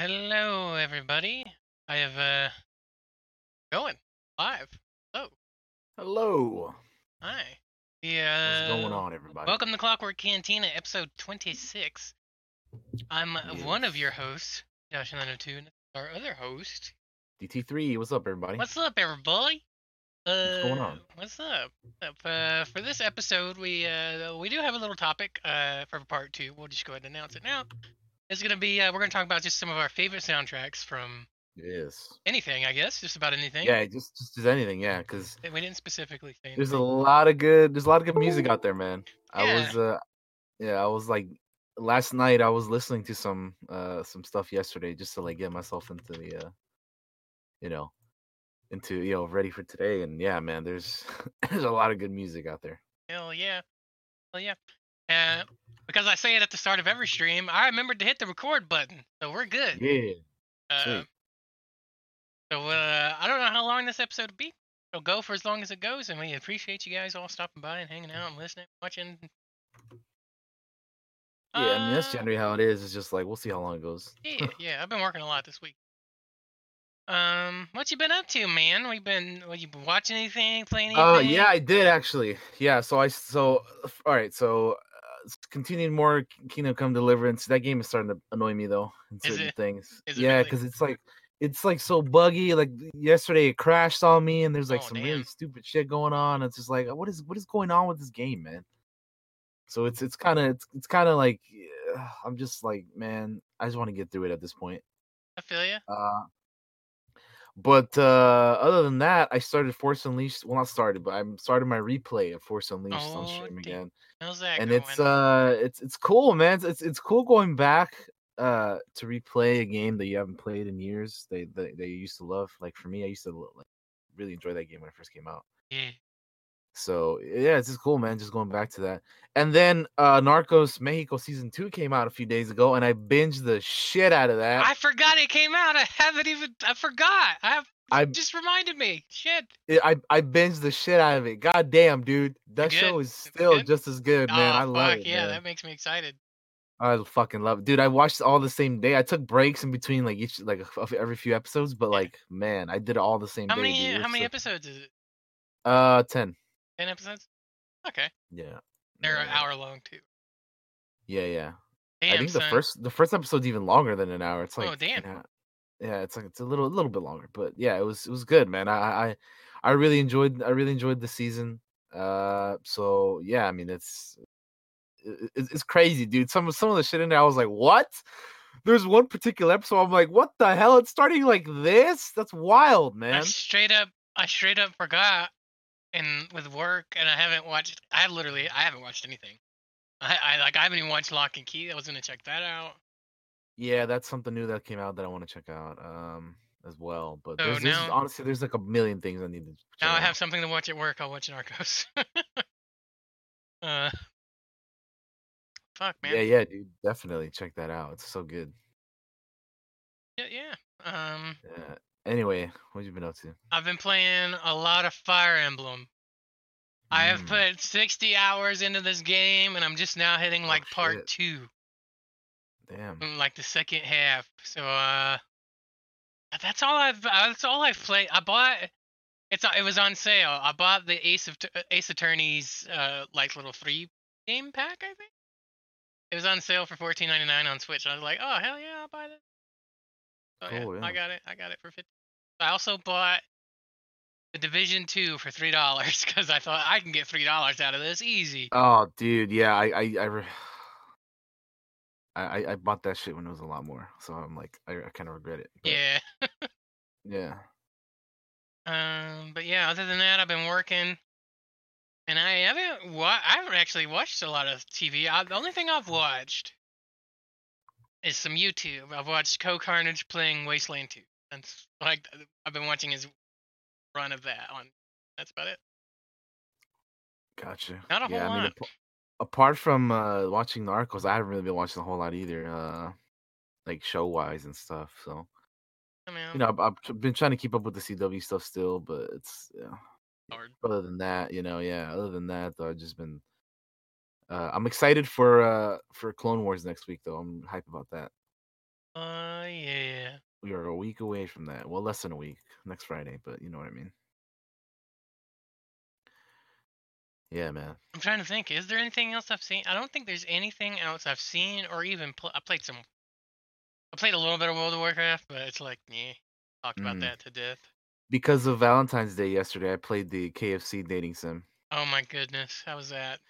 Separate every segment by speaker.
Speaker 1: Hello, everybody. I have uh going live. Hello,
Speaker 2: Hello.
Speaker 1: hi. Yeah.
Speaker 2: What's going on, everybody?
Speaker 1: Welcome to Clockwork Cantina, episode twenty-six. I'm uh one of your hosts, Josh Nine Two, and our other host.
Speaker 2: DT3, what's up, everybody?
Speaker 1: What's up, everybody? Uh,
Speaker 2: going on?
Speaker 1: What's up? What's up? Uh, for this episode, we uh we do have a little topic uh for part two. We'll just go ahead and announce it now. It's gonna be uh, we're gonna talk about just some of our favorite soundtracks from
Speaker 2: Yes.
Speaker 1: anything, I guess, just about anything.
Speaker 2: Yeah, just just as anything, yeah, because
Speaker 1: We didn't specifically say
Speaker 2: there's a lot of good there's a lot of good music out there, man. I
Speaker 1: Yeah.
Speaker 2: was uh yeah, I was like last night I was listening to some uh some stuff yesterday just to like get myself into the uh you know into you know ready for today and yeah man there's there's a lot of good music out there
Speaker 1: Hell yeah. Hell yeah. Uh, because I say it at the start of every stream, I remembered to hit the record button, so we're good.
Speaker 2: yeah
Speaker 1: Uh, so uh, I don't know how long this episode will be. It'll go for as long as it goes, and we appreciate you guys all stopping by and hanging out and listening, watching.
Speaker 2: yeah i mean that's
Speaker 1: Uh,
Speaker 2: generally how it is it's just like we'll see how long it goes
Speaker 1: Yeah, yeah. I've been working a lot this week. Um, what you been up to, man? We've been, what, you been watching anything, playing anything?
Speaker 2: Uh, yeah, I did actually. Yeah, so I so all right, so continuing more Kingdom Come Deliverance. That game is starting to annoy me though in certain things. Yeah,
Speaker 1: really?
Speaker 2: because it's like it's like so buggy. Like yesterday, it crashed on me, and there's like
Speaker 1: Oh,
Speaker 2: some
Speaker 1: damn.
Speaker 2: really stupid shit going on. It's just like, what is what is going on with this game, man? So it's it's kind of it's it's kind of like I'm just like, man, I just want to get through it at this point.
Speaker 1: I feel you.
Speaker 2: Uh, but uh, other than that, I started Force Unleashed. Well, not started, but I'm started my replay of Force Unleashed on
Speaker 1: Oh,
Speaker 2: stream
Speaker 1: damn.
Speaker 2: again,
Speaker 1: How's that
Speaker 2: and
Speaker 1: going?
Speaker 2: it's uh, it's it's cool, man. It's, it's it's cool going back uh to replay a game that you haven't played in years. They they, they used to love. Like for me, I used to like really enjoy that game when it first came out.
Speaker 1: yeah.
Speaker 2: So yeah, it's just cool, man. Just going back to that, and then uh Narcos Mexico season two came out a few days ago, and I binged the shit out of that.
Speaker 1: I forgot it came out. I haven't even. I forgot. I have.
Speaker 2: I
Speaker 1: just reminded me. Shit.
Speaker 2: it- I I binged the shit out of it. God damn, dude, that show is still just as good, man.
Speaker 1: oh,
Speaker 2: I love
Speaker 1: fuck
Speaker 2: it.
Speaker 1: yeah,
Speaker 2: man.
Speaker 1: that makes me excited.
Speaker 2: I fucking love it, dude. I watched all the same day. I took breaks in between, like each like every few episodes, but like man, I did it all the same
Speaker 1: How
Speaker 2: day.
Speaker 1: many?
Speaker 2: dude.
Speaker 1: How many
Speaker 2: so-
Speaker 1: episodes is it?
Speaker 2: Uh, ten.
Speaker 1: Ten episodes. Okay,
Speaker 2: Yeah.
Speaker 1: they're
Speaker 2: yeah,
Speaker 1: an hour long too.
Speaker 2: Yeah, yeah.
Speaker 1: Damn,
Speaker 2: I think the first the first episode's even longer than an hour. It's like
Speaker 1: Oh, damn.
Speaker 2: Yeah, yeah, it's like it's a little a little bit longer, but yeah, it was it was good, man. I I I really enjoyed I really enjoyed the season. Uh, so yeah, I mean it's it, it's it's crazy, dude. Some of some of the shit in there, I was like, what? There's one particular episode, I'm like, what the hell? It's starting like this? That's wild, man.
Speaker 1: I straight up, I straight up forgot, and with work, and I haven't watched. I literally, I haven't watched anything. I, I like, I haven't even watched Locke and Key. I was gonna check that out.
Speaker 2: Yeah, that's something new that came out that I want to check out um as well. But
Speaker 1: So
Speaker 2: there's, there's honestly there's like a million things I need to. check
Speaker 1: Now I
Speaker 2: out.
Speaker 1: have something to watch at work. I'll watch Narcos. uh, fuck, man.
Speaker 2: Yeah, yeah, dude, definitely check that out. It's so good.
Speaker 1: yeah, yeah. Um,
Speaker 2: Yeah. Anyway, what have you been up to?
Speaker 1: I've been playing a lot of Fire Emblem. I have
Speaker 2: Mm,
Speaker 1: put 60 hours into this game, and I'm just now hitting
Speaker 2: Oh,
Speaker 1: like part
Speaker 2: shit.
Speaker 1: two,
Speaker 2: Damn.
Speaker 1: mm, like the second half. So uh, that's all I've that's all I've played. I bought it's it was on sale. I bought the Ace of uh, Ace Attorney's uh like little free game pack. I think it was on sale for 14.99 on Switch. I was like, oh hell yeah, I'll buy this. So yeah,
Speaker 2: Cool,
Speaker 1: I got it. I got it for 50. I also bought the Division Two for three dollars because I thought I can get three dollars out of this easy.
Speaker 2: Oh, dude, yeah, I, I, I, re- I, I- bought that shit when it was a lot more, so I'm like, I, I kind of regret it. but
Speaker 1: Yeah.
Speaker 2: yeah.
Speaker 1: Um, but yeah, other than that, I've been working, and I haven't wa- I haven't actually watched a lot of TV. I, the only thing I've watched is some YouTube. I've watched Cohh Carnage playing Wasteland 2. That's like I've been watching his run of that on. That's about it.
Speaker 2: Gotcha.
Speaker 1: Not a whole
Speaker 2: yeah, I mean,
Speaker 1: lot.
Speaker 2: apart from uh, watching Narcos, I haven't really been watching a whole lot either, uh, like show wise and stuff. So
Speaker 1: I mean,
Speaker 2: you know, I've, I've been trying to keep up with the CW stuff still, but it's yeah.
Speaker 1: hard.
Speaker 2: Other than that, you know, yeah. Other than that, though, I've just been. Uh, I'm excited for uh for Clone Wars next week, though. I'm hype about that.
Speaker 1: Oh yeah.
Speaker 2: We are a week away from that. Well, less than a week. Next Friday, but you know what I mean. Yeah, man.
Speaker 1: I'm trying to think. Is there anything else I've seen? I don't think there's anything else I've seen or even pl- I played some. I played a little bit of World of Warcraft, but it's like, yeah, talked about
Speaker 2: Mm.
Speaker 1: that to death.
Speaker 2: Because of Valentine's Day yesterday, I played the KFC dating sim.
Speaker 1: Oh my goodness, how was that?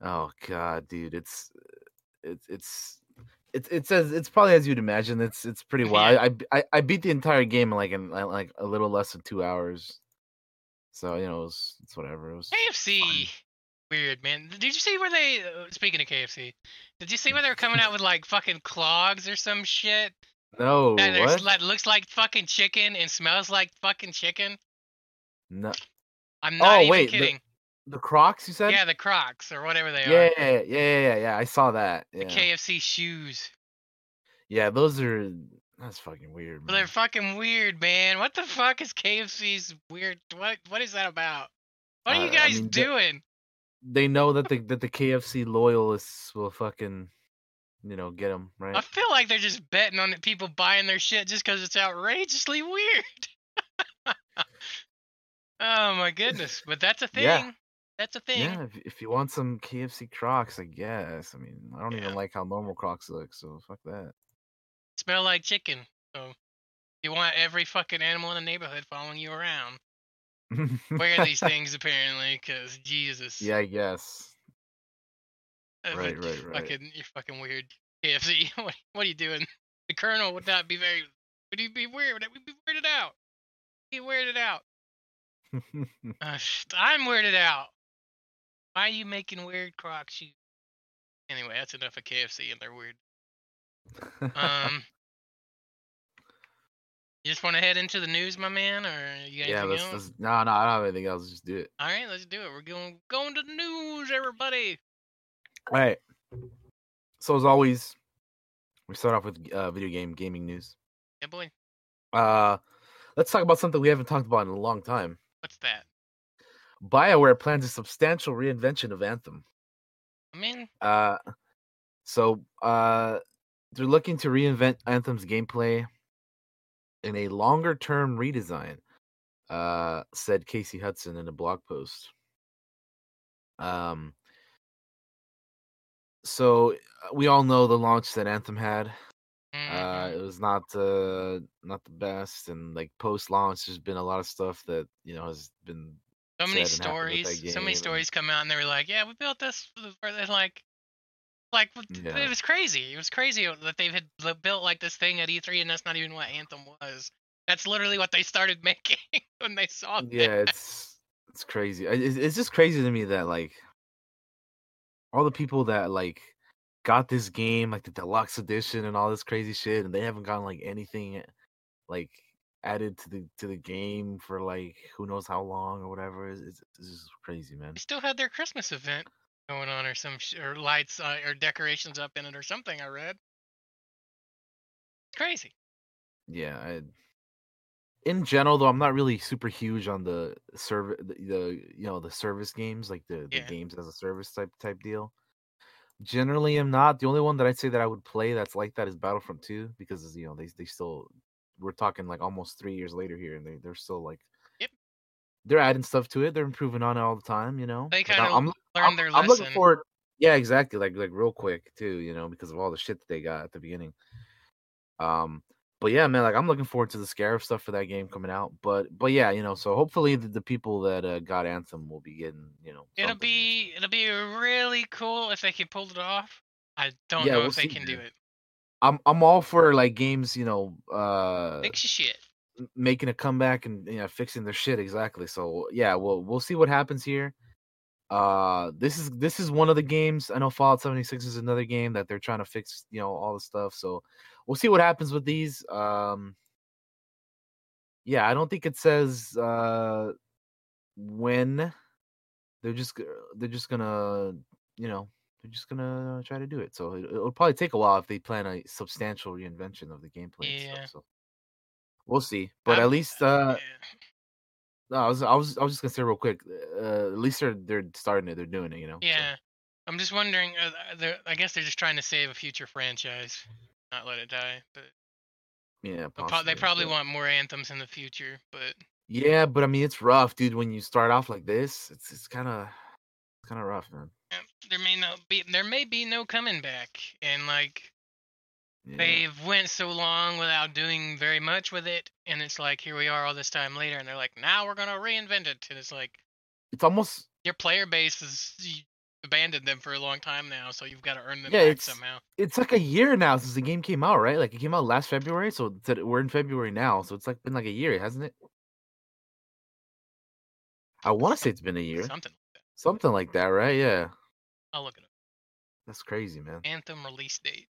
Speaker 2: Oh god, dude, it's it's it's it's it's as it's probably as you'd imagine. It's it's pretty wild. I, I I beat the entire game in like in like- like a little less than two hours. So you know, it was, it's whatever. It was
Speaker 1: KFC, weird man. Did you see where they? Uh, speaking of KFC, did you see where they were coming out with like fucking clogs or some shit
Speaker 2: no
Speaker 1: that,
Speaker 2: what?
Speaker 1: that looks like fucking chicken and smells like fucking chicken?
Speaker 2: No,
Speaker 1: I'm not
Speaker 2: Oh,
Speaker 1: even
Speaker 2: wait,
Speaker 1: kidding.
Speaker 2: The Crocs you said?
Speaker 1: Yeah, the Crocs or whatever they
Speaker 2: yeah,
Speaker 1: are.
Speaker 2: yeah, yeah, yeah, yeah, yeah. I saw that.
Speaker 1: The KFC shoes.
Speaker 2: yeah. Those are that's fucking weird,
Speaker 1: Well, they're fucking weird, man. What the fuck is KFC's weird? What what is that about? What are
Speaker 2: Uh,
Speaker 1: you
Speaker 2: I
Speaker 1: guys
Speaker 2: mean,
Speaker 1: doing?
Speaker 2: They know that the that the KFC loyalists will fucking, you know, get them right.
Speaker 1: I feel like they're just betting on people buying their shit just because it's outrageously weird. oh my goodness! But that's a thing.
Speaker 2: Yeah.
Speaker 1: That's a thing.
Speaker 2: Yeah, if, if you want some KFC Crocs, I guess. I mean, I don't
Speaker 1: Yeah.
Speaker 2: even like how normal Crocs look, so fuck that.
Speaker 1: Smell like chicken. So you want every fucking animal in the neighborhood following you around. Wear these things apparently, because Jesus.
Speaker 2: Yeah, I guess.
Speaker 1: Uh, but
Speaker 2: Right,
Speaker 1: you
Speaker 2: right, right.
Speaker 1: Fucking, you're fucking weird. KFC, what, what are you doing? The Colonel would not be very. Would he be weird? Would be weirded out? Be weirded out. Uh, I'm weirded out. Why are you making weird Croc shoes? Anyway, that's enough of KFC and they're weird. Um, you just want to head into the news, my man, or you got
Speaker 2: yeah,
Speaker 1: anything
Speaker 2: let's,
Speaker 1: else?
Speaker 2: let's no, no, I don't have anything else. Just do it.
Speaker 1: All right, let's do it. We're going going to the news, everybody.
Speaker 2: All right. So as always, we start off with uh, video game gaming news.
Speaker 1: Yeah, boy.
Speaker 2: Uh, let's talk about something we haven't talked about in a long time.
Speaker 1: What's that?
Speaker 2: BioWare plans a substantial reinvention of Anthem.
Speaker 1: I mean,
Speaker 2: Uh, so uh, they're looking to reinvent Anthem's gameplay in a longer-term redesign. Uh, said Casey Hudson in a blog post. Um, so uh, we all know the launch that Anthem had. Uh,
Speaker 1: mhm.
Speaker 2: it was not uh not the best, and like post-launch, there's been a lot of stuff that you know has been
Speaker 1: so many
Speaker 2: said and happened with that
Speaker 1: stories. So many stories come out, and they were like, "Yeah, we built this." for like, like
Speaker 2: Yeah.
Speaker 1: it was crazy. It was crazy that they had built like this thing at E3, and that's not even what Anthem was. That's literally what they started making when they saw it.
Speaker 2: yeah it's it's crazy it's, it's just crazy to me that like all the people that like got this game like the deluxe edition and all this crazy shit and they haven't gotten like anything like added to the to the game for like who knows how long or whatever it's, it's, it's just crazy man
Speaker 1: They still had their Christmas event going on, or some sh- or lights uh, or decorations up in it, or something. I read. Crazy.
Speaker 2: yeah I, in general though i'm not really super huge on the service the, the you know the service games like the, the games as a service type type deal generally i'm not the only one that i'd say that i would play that's like that is battlefront 2 because you know they, they still we're talking like almost three years later here and they, they're still like
Speaker 1: Yep.
Speaker 2: they're adding stuff to it they're improving on it all the time you know
Speaker 1: They
Speaker 2: Like,
Speaker 1: kind
Speaker 2: I-
Speaker 1: of
Speaker 2: I'm,
Speaker 1: learned
Speaker 2: I'm,
Speaker 1: their
Speaker 2: I'm
Speaker 1: lesson.
Speaker 2: looking forward yeah exactly like like real quick too you know because of all the shit that they got at the beginning um but yeah man like i'm looking forward to the scarab stuff for that game coming out but but yeah you know so hopefully the, the people that uh, got anthem will be getting you know
Speaker 1: It'll be it'll be really cool if they can pull it off. I don't
Speaker 2: Yeah,
Speaker 1: know
Speaker 2: we'll
Speaker 1: if they can do it.
Speaker 2: I'm i'm all for like games you know uh
Speaker 1: Fix your shit.
Speaker 2: making a comeback and you know fixing their shit exactly so yeah well we'll see what happens here uh this is this is one of the games i know fallout 76 is another game that they're trying to fix you know all the stuff so we'll see what happens with these um yeah i don't think it says uh when they're just they're just gonna you know they're just gonna try to do it so it, it'll probably take a while if they plan a substantial reinvention of the gameplay and
Speaker 1: Yeah.
Speaker 2: stuff so we'll see but
Speaker 1: I'm-
Speaker 2: at least uh
Speaker 1: yeah.
Speaker 2: no, I was I was I was just gonna say real quick. Uh, at least they're they're starting it. They're doing it. You know. so-
Speaker 1: Yeah. I'm just wondering. Uh, they're- I guess they're just trying to save a future franchise, not let it die. But
Speaker 2: Yeah, possibly.
Speaker 1: they probably
Speaker 2: but-
Speaker 1: want more anthems in the future, but
Speaker 2: Yeah, but I mean, it's rough, dude. When you start off like this, it's it's kind of kind of rough, man.
Speaker 1: There may not be there may be no coming back. And like
Speaker 2: Yeah.
Speaker 1: they've went so long without doing very much with it, and it's like here we are all this time later, and they're like now we're gonna reinvent it, and it's like
Speaker 2: It's almost
Speaker 1: your player base is you abandoned them for a long time now, so you've got to earn them
Speaker 2: Yeah,
Speaker 1: back
Speaker 2: it's-
Speaker 1: somehow.
Speaker 2: it's like a year now since the game came out, right? Like it came out last February, so we're in February now, so it's like been like a year, hasn't it? I want to say it's been a year,
Speaker 1: Something.
Speaker 2: Something like that, right? Yeah,
Speaker 1: I'll look at it up.
Speaker 2: that's crazy, man.
Speaker 1: Anthem release date.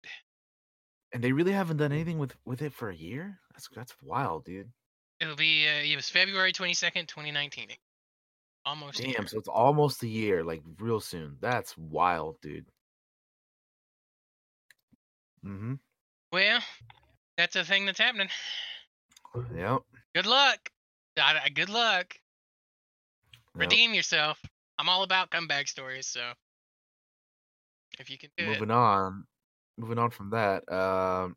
Speaker 2: And they really haven't done anything with with it for a year. That's that's wild, dude.
Speaker 1: It'll be uh, it was February twenty second, twenty nineteen. Almost.
Speaker 2: Damn, so it's almost a year, like real soon. That's wild, dude. Mm-hmm.
Speaker 1: Well, that's a thing that's happening.
Speaker 2: Yep.
Speaker 1: Good luck. Good luck.
Speaker 2: yep.
Speaker 1: Redeem yourself. I'm all about comeback stories, so if you can do it.
Speaker 2: Moving on. Moving on from that. Um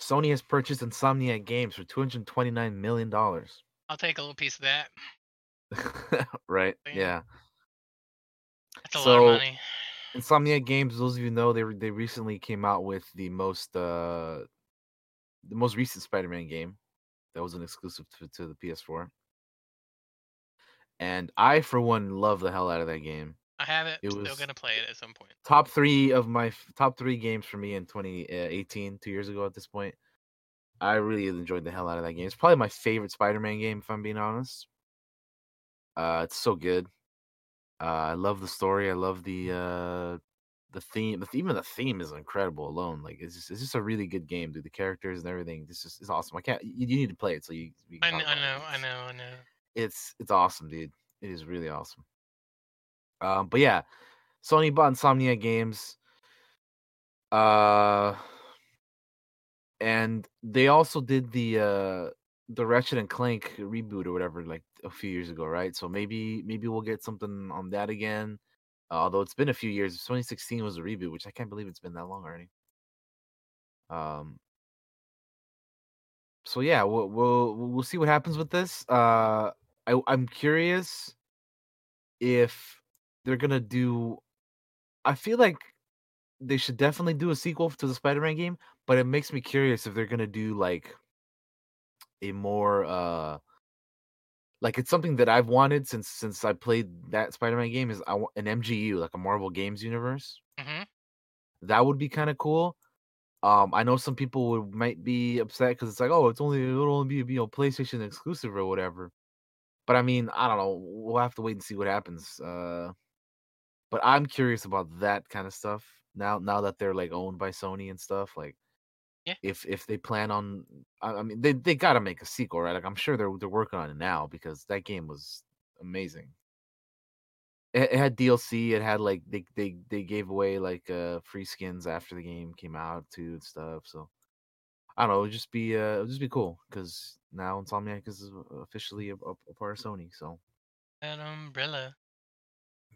Speaker 2: Sony has purchased Insomniac Games for two hundred twenty-nine million dollars.
Speaker 1: I'll take a little piece of that.
Speaker 2: right?
Speaker 1: Damn.
Speaker 2: Yeah.
Speaker 1: That's a lot of money.
Speaker 2: Insomniac Games, those of you know, they re- they recently came out with the most uh the most recent Spider-Man game that was an exclusive to, to the PS4. And I, for one, love the hell out of that game.
Speaker 1: I have it.
Speaker 2: it
Speaker 1: Still gonna play it at some point.
Speaker 2: Top three of my top three games for me in 2018, two years ago at this point. I really enjoyed the hell out of that game. It's probably my favorite Spider-Man game, if I'm being honest. Uh, it's so good. Uh, I love the story. I love the uh, the theme. The theme, even the theme is incredible alone. Like it's just it's just a really good game, dude. The characters and everything. This is it's awesome. I can't. You, you need to play it so you. we
Speaker 1: I know, I know. I know, I know.
Speaker 2: It's it's awesome, dude. It is really awesome. Um, but yeah, Sony bought Insomniac Games. Uh, and they also did the uh the Ratchet and Clank reboot or whatever like a few years ago, right? So maybe maybe we'll get something on that again. Uh, although it's been a few years. 2016 was a reboot, which I can't believe it's been that long already. Um. So yeah, we'll we'll we'll see what happens with this. Uh, I I'm curious if they're gonna do. I feel like they should definitely do a sequel to the Spider-Man game, but it makes me curious if they're gonna do like a more uh like it's something that I've wanted since since I played that Spider-Man game is I want an MGU like a Marvel Games universe.
Speaker 1: hmm
Speaker 2: That would be kind of cool. Um, I know some people would might be upset because it's like, oh, it's only it'll only be you know PlayStation exclusive or whatever. But I mean, I don't know. We'll have to wait and see what happens. Uh, but I'm curious about that kind of stuff now. Now that they're like owned by Sony and stuff, like,
Speaker 1: Yeah.
Speaker 2: if if they plan on, I, I mean, they they got to make a sequel, right? Like, I'm sure they're they're working on it now because that game was amazing. It, it had DLC. It had like they they they gave away like uh free skins after the game came out too and stuff. So I don't know. It'd just be uh, it'd just be cool because now Insomniac is officially a, a, a part of Sony. So
Speaker 1: an umbrella.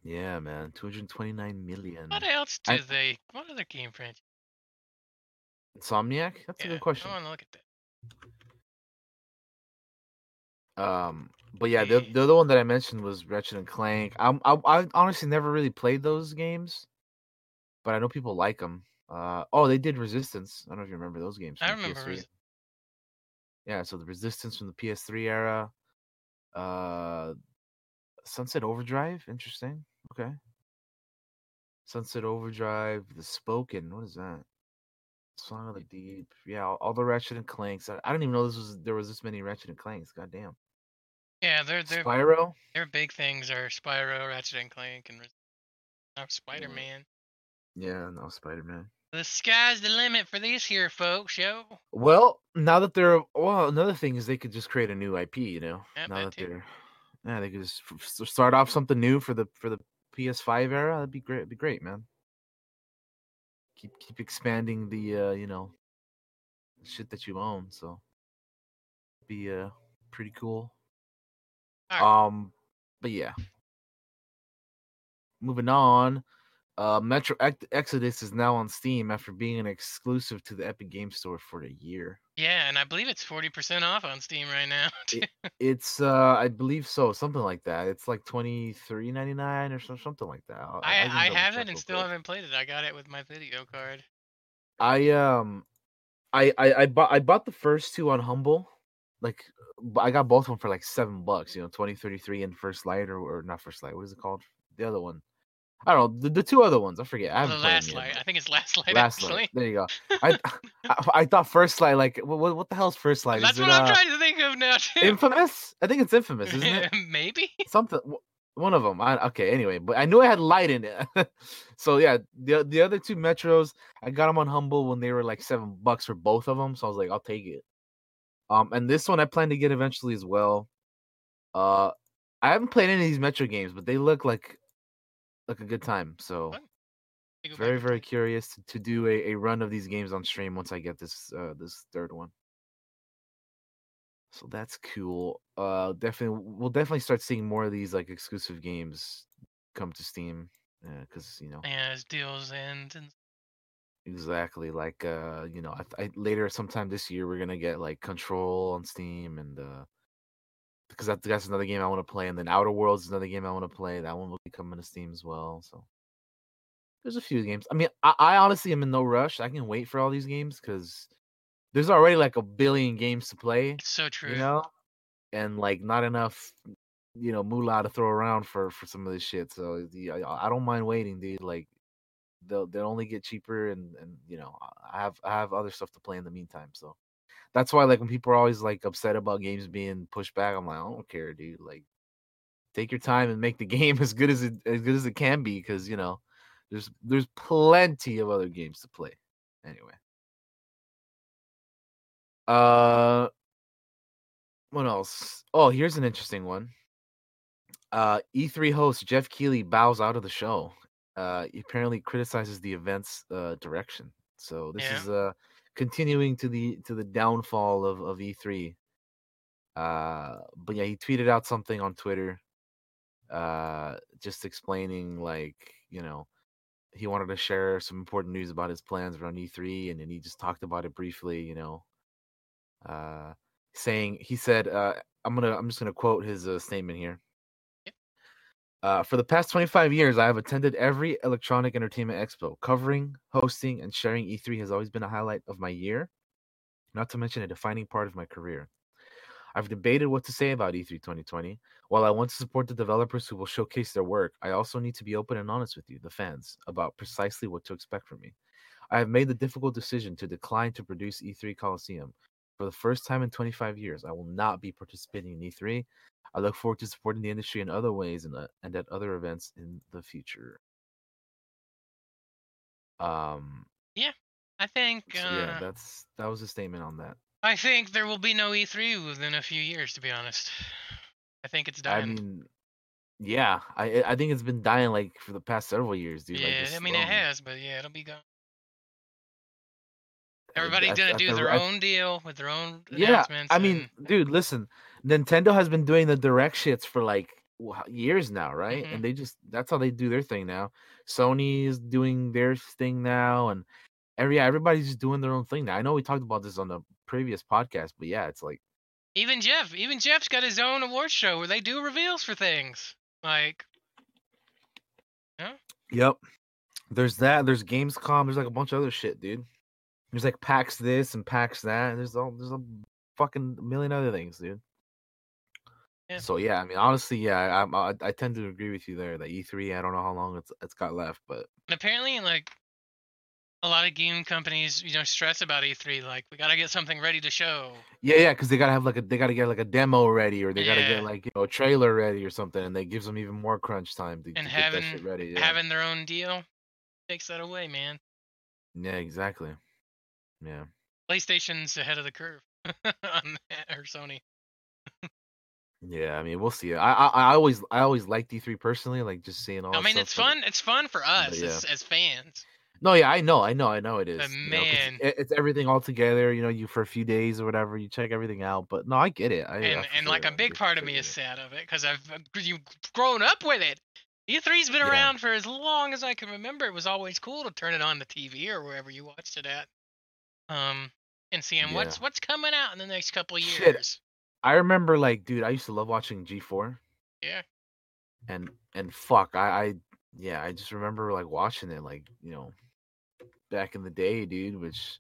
Speaker 2: yeah, man, two hundred twenty nine million.
Speaker 1: What else do
Speaker 2: I-
Speaker 1: they? What other game franchise?
Speaker 2: Insomniac? That's a good question.
Speaker 1: I want to look at that.
Speaker 2: Um, but yeah, the the other one that I mentioned was Ratchet and Clank. I'm, I I honestly never really played those games, but I know people like them. Uh, oh, they did Resistance. I don't know if you remember those games.
Speaker 1: I remember
Speaker 2: PS3. Yeah, so the Resistance from the PS3 era. Uh, Sunset Overdrive. Interesting. Okay. Sunset Overdrive. The Spoken. What is that? Song of the Deep. Yeah, all, all the Ratchet and Clanks. I, I didn't even know this was there was this many Ratchet and Clanks. God damn.
Speaker 1: Yeah, they're they're
Speaker 2: Spyro.
Speaker 1: their big things are Spyro, Ratchet and Clank, and Res- Spider Man.
Speaker 2: Yeah, no Spider Man.
Speaker 1: The sky's the limit for these here folks, yo.
Speaker 2: Well, now that they're well, another thing is they could just create a new IP. You know,
Speaker 1: Yeah,
Speaker 2: now
Speaker 1: that
Speaker 2: they're yeah, they could just f- start off something new for the for the PS5 era. That'd be great. It'd be great, man. Keep keep expanding the uh, you know shit that you own. So be uh pretty cool.
Speaker 1: Alright.
Speaker 2: Um, but yeah. Moving on. Uh, Metro Ex- Exodus is now on Steam after being an exclusive to the Epic Game Store for a year.
Speaker 1: Yeah, and I believe it's forty percent off on Steam right now.
Speaker 2: It- It's uh, I believe so, something like that. It's like twenty three ninety nine or so, something like that.
Speaker 1: I
Speaker 2: I
Speaker 1: I have it and still
Speaker 2: quick.
Speaker 1: haven't played it. I got it with my video card.
Speaker 2: I um, I I I bought I bought the first two on Humble, like I got both of them for like seven bucks. You know, twenty thirty three and First Light or, or not First Light. What is it called? The other one. I don't know the, the two other ones. I forget. I
Speaker 1: the
Speaker 2: haven't played
Speaker 1: last light. I think it's last light.
Speaker 2: Last
Speaker 1: actually.
Speaker 2: light. There you go. I, I I thought First Light like what what the hell's First Light?
Speaker 1: That's
Speaker 2: is
Speaker 1: what
Speaker 2: it,
Speaker 1: I'm
Speaker 2: uh,
Speaker 1: trying to think of now too.
Speaker 2: Infamous? I think it's Infamous, isn't it?
Speaker 1: Maybe.
Speaker 2: Something. One of them. I, okay. Anyway, but I knew I had light in it. so yeah, the the other two metros, I got them on Humble when they were like seven bucks for both of them. So I was like, I'll take it. Um, and this one I plan to get eventually as well. Uh, I haven't played any of these Metro games, but they look like like a good time. So
Speaker 1: go
Speaker 2: very very curious to, to do a, a run of these games on stream once I get this uh this third one. So that's cool. Uh definitely we'll definitely start seeing more of these like exclusive games come to Steam. Uh, cuz you know,
Speaker 1: Yeah, as deals end and
Speaker 2: exactly like uh you know, I, I later sometime this year we're to get like Control on Steam and uh because that, that's another game I want to play and then Outer Worlds is another game I want to play. That one will be coming to Steam as well. So there's a few games. I mean, I, I honestly am in no rush. I can wait for all these games because there's already like a billion games to play,
Speaker 1: it's so true.
Speaker 2: you know, and like not enough, you know, moolah to throw around for for some of this shit. So I, I don't mind waiting, dude. Like they'll they'll only get cheaper, and and you know, I have I have other stuff to play in the meantime. So that's why like when people are always like upset about games being pushed back, I'm like, I don't care, dude. Like take your time and make the game as good as it as good as it can be because you know there's there's plenty of other games to play. Anyway. Uh what else? Oh here's an interesting one. Uh e3 host geoff keighley bows out of the show. Uh he apparently criticizes the event's uh direction. So this
Speaker 1: Yeah.
Speaker 2: is uh continuing to the to the downfall of of e3 uh but yeah he tweeted out something on twitter uh just explaining like you know he wanted to share some important news about his plans around E3 and then he just talked about it briefly, you know. Uh saying he said uh I'm to I'm just to quote his uh, statement here. Uh, for the past 25 years, I have attended every electronic entertainment expo. Covering, hosting, and sharing E3 has always been a highlight of my year, not to mention a defining part of my career. I've debated what to say about E3 2020. While I want to support the developers who will showcase their work, I also need to be open and honest with you, the fans, about precisely what to expect from me. I have made the difficult decision to decline to produce E3 Coliseum. For the first time in 25 years, I will not be participating in E3. I look forward to supporting the industry in other ways and, uh, and at other events in the future. Um, Yeah,
Speaker 1: I think uh,
Speaker 2: yeah, that's that was a statement on that.
Speaker 1: I think there will be no E3 within a few years. To be honest, I think it's dying.
Speaker 2: I mean, yeah, I I think it's been dying like for the past several years, dude.
Speaker 1: yeah,
Speaker 2: just
Speaker 1: I mean it has, but yeah, it'll be gone. Everybody's gonna do their own deal with their own
Speaker 2: Yeah,
Speaker 1: announcements.
Speaker 2: I mean,
Speaker 1: and-
Speaker 2: dude, listen, Nintendo has been doing the direct shits for like years now, right?
Speaker 1: Mhm.
Speaker 2: And they just that's how they do their thing now. Sony is doing their thing now, and every yeah, everybody's just doing their own thing now. I know we talked about this on the previous podcast, but yeah, it's like
Speaker 1: even Geoff, even Geoff's got his own award show where they do reveals for things. Like, yeah.
Speaker 2: Yep. There's that. There's Gamescom. There's like a bunch of other shit, dude. There's like PAX this and PAX that. There's all there's a fucking million other things, dude.
Speaker 1: Yeah.
Speaker 2: So yeah, I mean, honestly, yeah, I, I I tend to agree with you there. That E3, I don't know how long it's it's got left, but
Speaker 1: and apparently, like, a lot of game companies, you know, stress about E3. Like, we gotta get something ready to show.
Speaker 2: yeah, yeah, because they gotta have like a they gotta get like a demo ready, or they gotta
Speaker 1: Yeah.
Speaker 2: get like you know a trailer ready or something, and that gives them even more crunch time to,
Speaker 1: And
Speaker 2: to get that shit
Speaker 1: having-
Speaker 2: ready. Yeah.
Speaker 1: Having their own deal takes that away, man.
Speaker 2: yeah, exactly. Yeah.
Speaker 1: PlayStation's ahead of the curve on that, or Sony.
Speaker 2: Yeah, I mean, we'll see. I I, I always I always liked E3 personally, like just seeing all.
Speaker 1: I mean, it's fun. It's fun for us
Speaker 2: yeah.
Speaker 1: as, as fans.
Speaker 2: No, yeah, I know, I know, I know it is.
Speaker 1: But
Speaker 2: you know,
Speaker 1: man.
Speaker 2: it- it's everything all together. You know, you for a few days or whatever, you check everything out. But no, I get it. I,
Speaker 1: and
Speaker 2: I
Speaker 1: and like
Speaker 2: you,
Speaker 1: a big part of me is sad of it because I've uh, you've grown up with it. E3's been
Speaker 2: Yeah.
Speaker 1: around for as long as I can remember. It was always cool to turn it on the TV or wherever you watched it at, um, and seeing what's
Speaker 2: Yeah.
Speaker 1: what's coming out in the next couple of
Speaker 2: Shit.
Speaker 1: years.
Speaker 2: I remember like, dude, I used to love watching G4.
Speaker 1: Yeah.
Speaker 2: And and fuck, I, I yeah, I just remember like watching it like, you know, back in the day, dude, which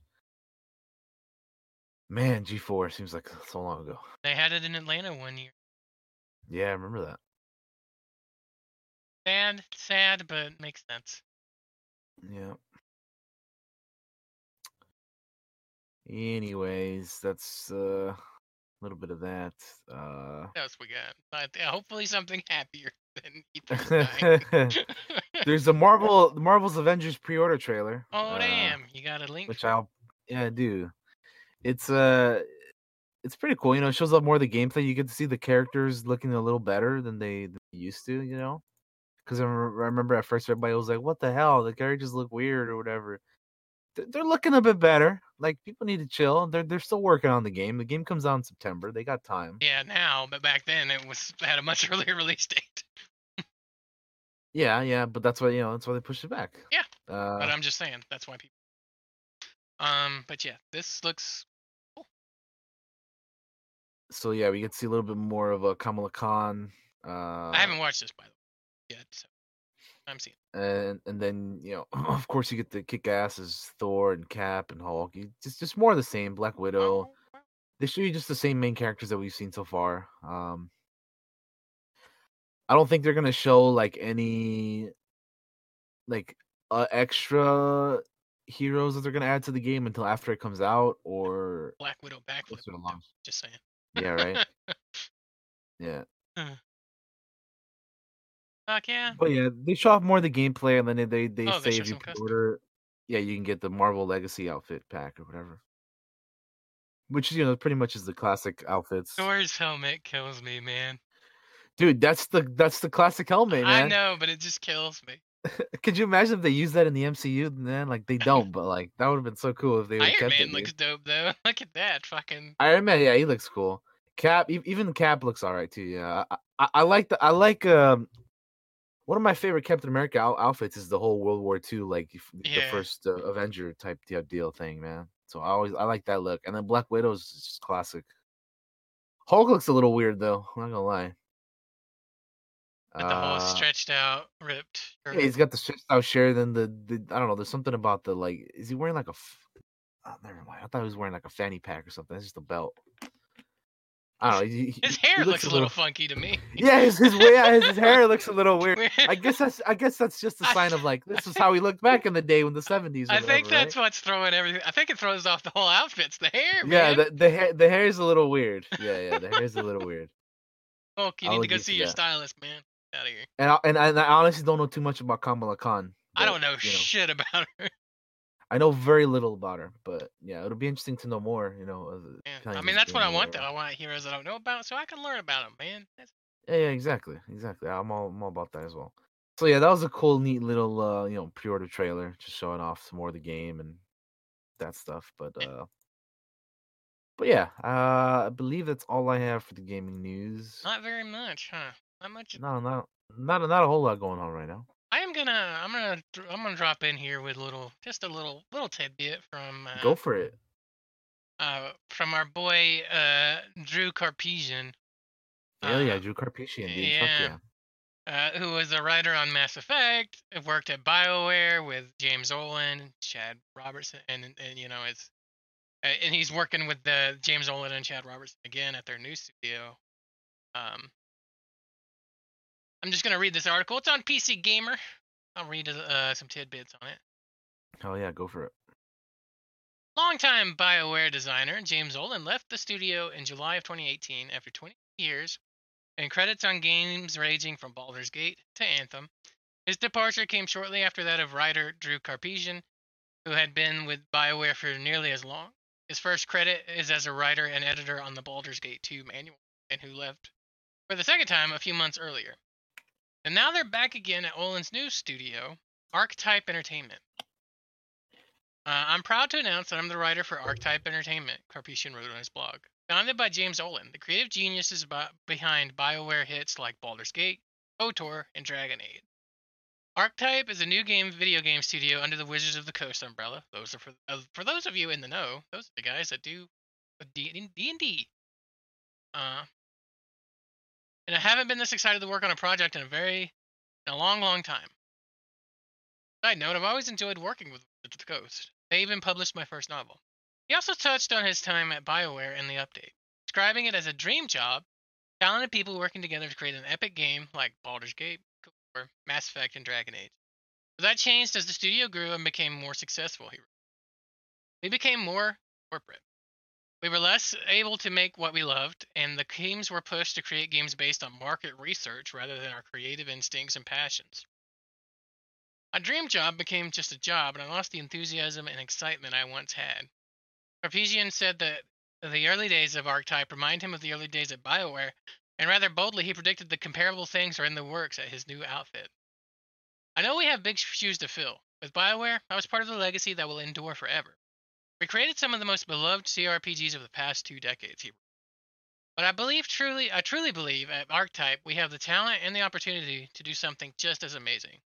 Speaker 2: man, G4 seems like so long ago.
Speaker 1: They had it in Atlanta one year.
Speaker 2: Yeah, I remember that.
Speaker 1: Sad, sad, but makes sense.
Speaker 2: Yeah. Anyways, that's uh, a little bit of that. Uh
Speaker 1: What else we got? But yeah, hopefully something happier than E3's dying.
Speaker 2: There's a Marvel Marvel's Avengers pre-order trailer.
Speaker 1: oh
Speaker 2: uh,
Speaker 1: damn! You got a link.
Speaker 2: which? I'll yeah I do. It's uh it's pretty cool. You know, it shows up more of the gameplay. You get to see the characters looking a little better than they, than they used to. You know, because I, remember- I remember at first everybody was like, "What the hell? The characters look weird or whatever." They're looking a bit better. Like people need to chill. They're they're still working on the game. The game comes out in September. They got time.
Speaker 1: Yeah, now, but back then it was had a much earlier release date.
Speaker 2: Yeah, yeah, but that's why you know that's why they pushed it back.
Speaker 1: Yeah,
Speaker 2: Uh,
Speaker 1: But I'm just saying that's why people. Um, but yeah, this looks cool.
Speaker 2: so yeah, we get to see a little bit more of a Kamala Khan. Uh,
Speaker 1: I haven't watched this by the way yet, so I'm seeing.
Speaker 2: and and then you know, of course, you get the kick ass as Thor and Cap and Hulk. You, just just more of the same. Black Widow.
Speaker 1: Oh.
Speaker 2: They show you just the same main characters that we've seen so far. Um, I don't think they're gonna show like any like uh, extra heroes that they're gonna add to the game until after it comes out or
Speaker 1: Black Widow backflip. Just saying.
Speaker 2: Yeah, right. yeah.
Speaker 1: Fuck yeah.
Speaker 2: But yeah, they show off more of the gameplay, and then they they,
Speaker 1: Oh, they
Speaker 2: say
Speaker 1: show
Speaker 2: if you order, yeah, you can get the Marvel Legacy outfit pack or whatever. Which you know pretty much is the classic outfits.
Speaker 1: Thor's helmet kills me, man.
Speaker 2: Dude, that's the that's the classic helmet, man.
Speaker 1: I know, but it just kills me.
Speaker 2: Could you imagine if they used that in the MCU? Man, like they don't, but like that would have been so cool if they would
Speaker 1: Iron
Speaker 2: kept
Speaker 1: Man
Speaker 2: it. dude.
Speaker 1: looks dope though. Look at that, fucking.
Speaker 2: Iron Man, yeah, he looks cool. Cap, even Cap looks all right too. Yeah, I, I, I like the I like um. One of my favorite Captain America out- outfits is the whole World War II, like f- the first uh, Avenger type deal, thing, man. So I always I like that look, and then Black Widow's is just classic. Hulk looks a little weird though. I'm not gonna lie.
Speaker 1: With the whole
Speaker 2: Uh,
Speaker 1: stretched out, ripped.
Speaker 2: yeah, he's got the stretched out shirt, and the, the I don't know. There's something about the like. Is he wearing like a? f- Oh, never mind. I thought he was wearing like a fanny pack or something. It's just a belt. I don't know. he-
Speaker 1: His hair looks a little funky to me.
Speaker 2: Yeah, his his way his, his hair looks a little weird. I guess that's I guess that's just a sign of like this is how he looked back in the day when the seventies.
Speaker 1: I think that's what's throwing everything. I think it throws off the whole outfits. The hair,
Speaker 2: Yeah,
Speaker 1: man.
Speaker 2: the the hair the hair is a little weird. Yeah, yeah, the hair is a little weird.
Speaker 1: Hulk, you
Speaker 2: I'll
Speaker 1: need to go see your
Speaker 2: that.
Speaker 1: stylist, man. Out of here.
Speaker 2: And I, and I, and I honestly don't know too much about Kamala Khan.
Speaker 1: I don't know
Speaker 2: you
Speaker 1: shit about her.
Speaker 2: I know very little about her, but yeah, it'll be interesting to know more. You know,
Speaker 1: Yeah. I mean, that's what I want, though. I want heroes I don't know about, so I can learn about them, man. That's,
Speaker 2: Yeah, yeah, exactly, exactly. I'm all, I'm all about that as well. So yeah, that was a cool, neat little, uh, you know, pre-order trailer, just showing off some more of the game and that stuff. But,
Speaker 1: Yeah.
Speaker 2: uh, but yeah, uh, I believe that's all I have for the gaming news.
Speaker 1: not very much, huh? Not much.
Speaker 2: No, not, not, not a whole lot going on right now.
Speaker 1: I am gonna, I'm gonna, I'm gonna drop in here with a little, just a little, little tidbit from, uh,
Speaker 2: Go for it.
Speaker 1: uh, from our boy, uh, Drew Karpyshyn.
Speaker 2: Hell yeah,
Speaker 1: uh,
Speaker 2: Drew Karpyshyn, dude.
Speaker 1: Yeah.
Speaker 2: yeah.
Speaker 1: uh, who was a writer on Mass Effect, uh, worked at BioWare with James Ohlen, Chad Robertson, and and you know it's, and he's working with the James Ohlen and Chad Robertson again at their new studio. Um, I'm just gonna read this article. It's on PC Gamer. I'll read uh, some tidbits on it.
Speaker 2: Hell yeah, go for it.
Speaker 1: Longtime BioWare designer James Ohlen left the studio in July of 2018 after 20 years and credits on games ranging from Baldur's Gate to Anthem. His departure came shortly after that of writer Drew Karpyshyn, who had been with BioWare for nearly as long. His first credit is as a writer and editor on the Baldur's Gate 2 manual, and who left for the second time a few months earlier. And now they're back again at Ohlen's new studio, Archetype Entertainment. Uh, I'm proud to announce that I'm the writer for Archetype Entertainment, Karpyshyn wrote on his blog. Founded by James Olin, the creative genius is be- behind BioWare hits like Baldur's Gate, KOTOR, and Dragon Age. Archetype is a new game video game studio under the Wizards of the Coast umbrella. Those are for uh, for those of you in the know. Those are the guys that do D and D. Uh, and I haven't been this excited to work on a project in a very in a long, long time. Side note: I've always enjoyed working with the Coast. They even published my first novel. He also touched on his time at BioWare in the update, describing it as a dream job, talented people working together to create an epic game like Baldur's Gate, or Mass Effect, and Dragon Age. But that changed as the studio grew and became more successful. He wrote. we became more corporate. We were less able to make what we loved, and the teams were pushed to create games based on market research rather than our creative instincts and passions. My dream job became just a job, and I lost the enthusiasm and excitement I once had. Karpyshyn said that the early days of Archetype remind him of the early days at BioWare, and rather boldly he predicted the comparable things are in the works at his new outfit. I know we have big shoes to fill. With BioWare, I was part of the legacy that will endure forever. We created some of the most beloved CRPGs of the past two decades. But I believe truly I truly believe at Archetype we have the talent and the opportunity to do something just as amazing.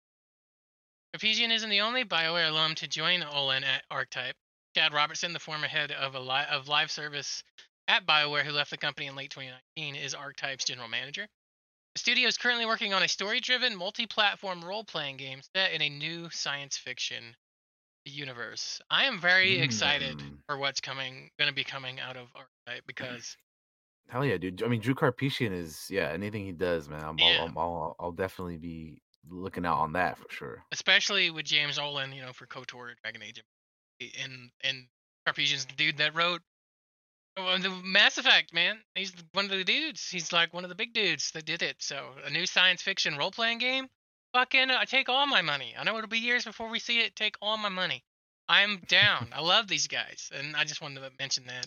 Speaker 1: Karpyshyn isn't the only BioWare alum to join Ohlen at Archetype. Chad Robertson, the former head of, li- of live service at BioWare, who left the company in late 2019, is Archetype's general manager. The studio is currently working on a story driven, multi platform role playing game set in a new science fiction universe. I am very mm. excited for what's coming, going to be coming out of Archetype because.
Speaker 2: Hell yeah, dude! I mean, Drew Karpyshyn is yeah. Anything he does, man, I'm, yeah. I'll, I'll, I'll definitely be looking out on that for sure.
Speaker 1: Especially with James Ohlen, you know, for KOTOR Dragon Age and and Karpyshyn's the dude that wrote oh, the Mass Effect, man. He's one of the dudes. He's like one of the big dudes that did it. So a new science fiction role playing game. Fucking, I take all my money. I know it'll be years before we see it. Take all my money. I'm down. I love these guys, and I just wanted to mention that.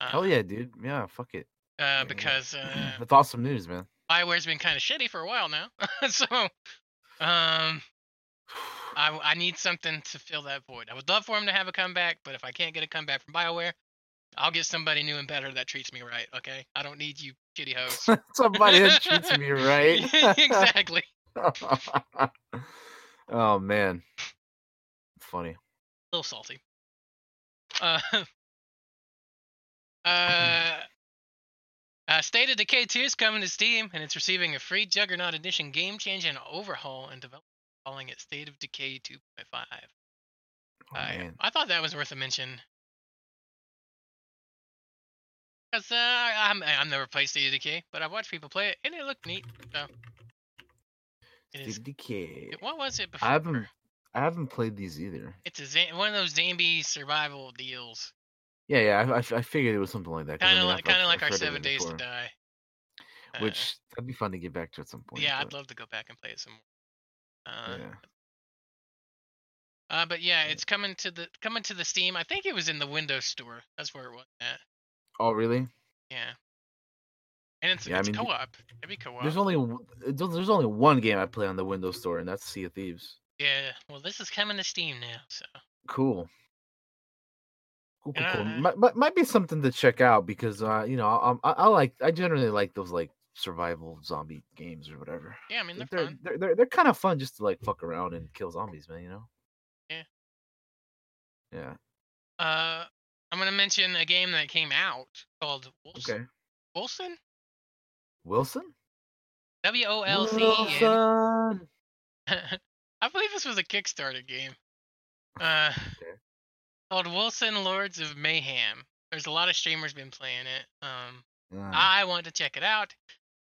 Speaker 2: Uh, Hell yeah, dude. Yeah, fuck it.
Speaker 1: Uh, because uh,
Speaker 2: that's awesome news, man.
Speaker 1: Bioware's been kind of shitty for a while now, so um, I, I need something to fill that void. I would love for him to have a comeback, but if I can't get a comeback from Bioware, I'll get somebody new and better that treats me right. Okay, I don't need you shitty hosts.
Speaker 2: somebody that treats me right.
Speaker 1: exactly.
Speaker 2: oh man, funny. A
Speaker 1: little salty. Uh, uh, uh, State of Decay 2 is coming to Steam, and it's receiving a free Juggernaut Edition game change and overhaul and development calling it State of Decay 2.5. Oh, uh, I thought that was worth a mention. Because uh, I'm, I've never played State of Decay, but I've watched people play it, and it looked neat. So.
Speaker 2: It of
Speaker 1: What was it before?
Speaker 2: I haven't, I haven't played these either.
Speaker 1: It's a one of those zombie survival deals.
Speaker 2: Yeah, yeah, I, I, figured it was something like that.
Speaker 1: Kind of like, kind of like our Seven Days before. to Die.
Speaker 2: Which uh, that'd be fun to get back to at some point.
Speaker 1: Yeah, but... I'd love to go back and play it some more. Uh, yeah. Uh, but yeah, it's coming to the coming to the Steam. I think it was in the Windows Store. That's where it was at.
Speaker 2: Oh, really?
Speaker 1: Yeah. And it's, yeah, it's I mean, co-op. Maybe co-op.
Speaker 2: There's only there's only one game I play on the Windows Store, and that's Sea of Thieves.
Speaker 1: Yeah. Well, this is coming to Steam now, so.
Speaker 2: Cool. Cool, cool, cool. Might, might be something to check out because uh, you know I, I, I like I generally like those like survival zombie games or whatever.
Speaker 1: Yeah, I mean they're
Speaker 2: they're
Speaker 1: fun.
Speaker 2: they're, they're, they're kind of fun just to like fuck around and kill zombies, man. You know.
Speaker 1: Yeah.
Speaker 2: Yeah.
Speaker 1: Uh, I'm gonna mention a game that came out called Wolcen. Okay. Wilson.
Speaker 2: Wilson.
Speaker 1: W O L C E N. I believe this was a Kickstarter game. Uh, okay. called Wilson Lords of Mayhem. There's a lot of streamers been playing it. Um, mm. I want to check it out.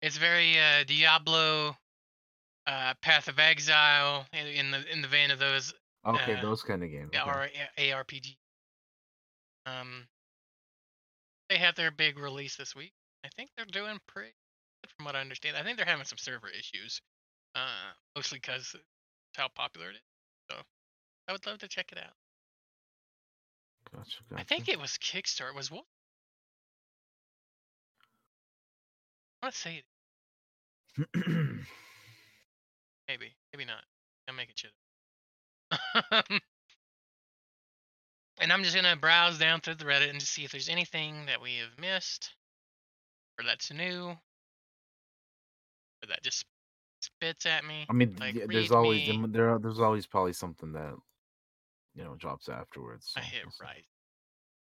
Speaker 1: It's very uh, Diablo, uh, Path of Exile, in, in, the in the vein of those.
Speaker 2: Okay, uh, those kind of games.
Speaker 1: Yeah, or ARPG. Um, they had their big release this week. I think they're doing pretty from what I understand. I think they're having some server issues, uh, mostly because how popular it is. So I would love to check it out.
Speaker 2: Gotcha, gotcha. I
Speaker 1: think it was Kickstarter. Was what? I want to say it maybe, maybe not. I'm making shit and I'm just gonna browse down through the Reddit and just see if there's anything that we have missed, or that's new, that just spits at me.
Speaker 2: I mean,
Speaker 1: like,
Speaker 2: yeah, there's always
Speaker 1: me.
Speaker 2: there there's always probably something that you know drops afterwards.
Speaker 1: I
Speaker 2: so
Speaker 1: hit
Speaker 2: we'll
Speaker 1: right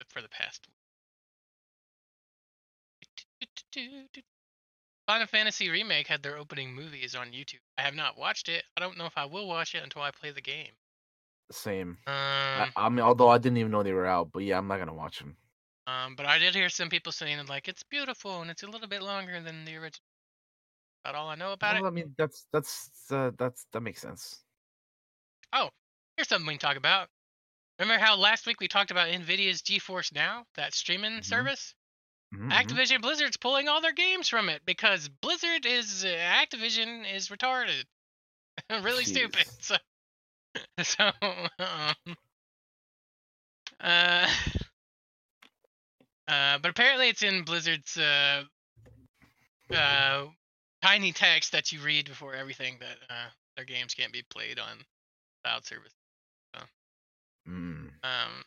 Speaker 1: for the past. Final Fantasy Remake had their opening movies on YouTube. I have not watched it. I don't know if I will watch it until I play the game.
Speaker 2: Same.
Speaker 1: Um,
Speaker 2: I, I mean, although I didn't even know they were out, but yeah, I'm not gonna watch them.
Speaker 1: um, but I did hear some people saying like it's beautiful and it's a little bit longer than the original. About all I know about
Speaker 2: Well,
Speaker 1: it.
Speaker 2: I mean, that's that's uh, that's that makes sense.
Speaker 1: Oh, here's something we can talk about. Remember how last week we talked about Nvidia's GeForce Now, that streaming
Speaker 2: Mhm.
Speaker 1: service?
Speaker 2: Mhm, mhm.
Speaker 1: Activision Blizzard's pulling all their games from it because Blizzard is uh, Activision is retarded, really stupid. So, so um, uh, uh, but apparently it's in Blizzard's uh, uh, tiny text that you read before everything that uh, their games can't be played on cloud service.
Speaker 2: Mm.
Speaker 1: Um,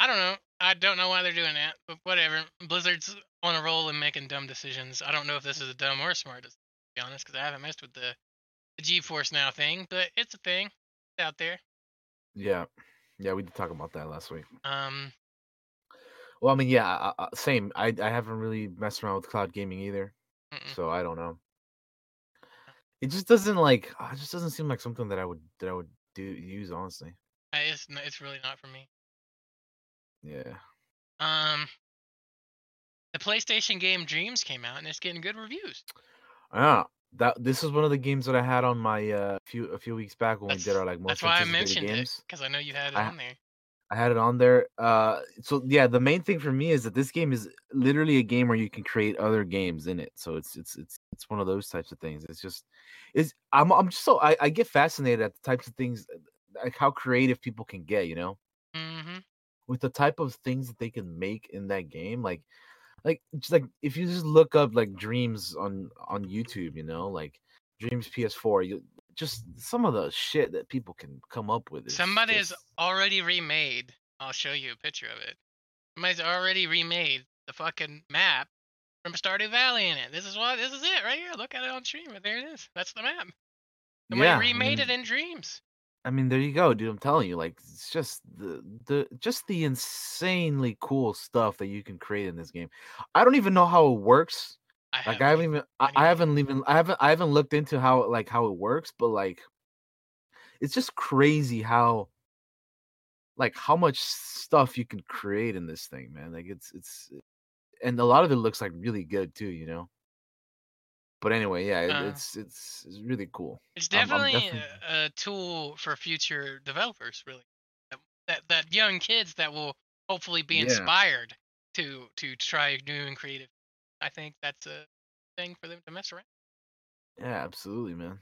Speaker 1: I don't know. I don't know why they're doing that, but whatever. Blizzard's on a roll and making dumb decisions. I don't know if this is a dumb or a smart decision, to be honest, because I haven't messed with the, the GeForce Now thing, but it's a thing. It's out there.
Speaker 2: Yeah, yeah, we did talk about that last week.
Speaker 1: Um,
Speaker 2: Well, I mean, yeah, I, same. I I haven't really messed around with cloud gaming either,
Speaker 1: mm-mm.
Speaker 2: so I don't know. It just doesn't like. uh, It just doesn't seem like something that I would that I would do use honestly.
Speaker 1: It's it's really not for me.
Speaker 2: Yeah.
Speaker 1: Um, the PlayStation game Dreams came out and it's getting good reviews.
Speaker 2: Ah, that this is one of the games that I had on my uh few a few weeks back when we did our like most
Speaker 1: That's why I mentioned it
Speaker 2: games.
Speaker 1: because I know you had it
Speaker 2: I-
Speaker 1: on there.
Speaker 2: I had it on there. Uh, so yeah, the main thing for me is that this game is literally a game where you can create other games in it. So it's it's it's it's one of those types of things. It's just is I'm I'm just so I, I get fascinated at the types of things like how creative people can get. You know,
Speaker 1: Mm-hmm.
Speaker 2: with the type of things that they can make in that game. Like like just like if you just look up like dreams on on YouTube, you know, like dreams PS4, you just some of the shit that people can come up with. Is
Speaker 1: Somebody has already remade. I'll show you a picture of it. Somebody's already remade the fucking map from Stardew Valley in it. This is what this is it right here. Look at it on stream. There it is. That's the map. Somebody
Speaker 2: Yeah, I
Speaker 1: remade
Speaker 2: mean-
Speaker 1: it in Dreams.
Speaker 2: I mean, there you go, dude. I'm telling you, like, it's just the the just the insanely cool stuff that you can create in this game. I don't even know how it works.
Speaker 1: I
Speaker 2: Like, I haven't even, I, I haven't even, I haven't, I haven't looked into how like how it works, but like, it's just crazy how, like, how much stuff you can create in this thing, man. Like, it's it's, and a lot of it looks like really good too, you know. But anyway, yeah, it,
Speaker 1: Uh,
Speaker 2: it's it's it's really cool.
Speaker 1: It's
Speaker 2: I'm- I'm
Speaker 1: definitely
Speaker 2: definitely-
Speaker 1: a, a tool for future developers, really. That, that young kids that will hopefully be
Speaker 2: Yeah.
Speaker 1: inspired to to try new and creative. I think that's a thing for them to mess around.
Speaker 2: Yeah, absolutely, man.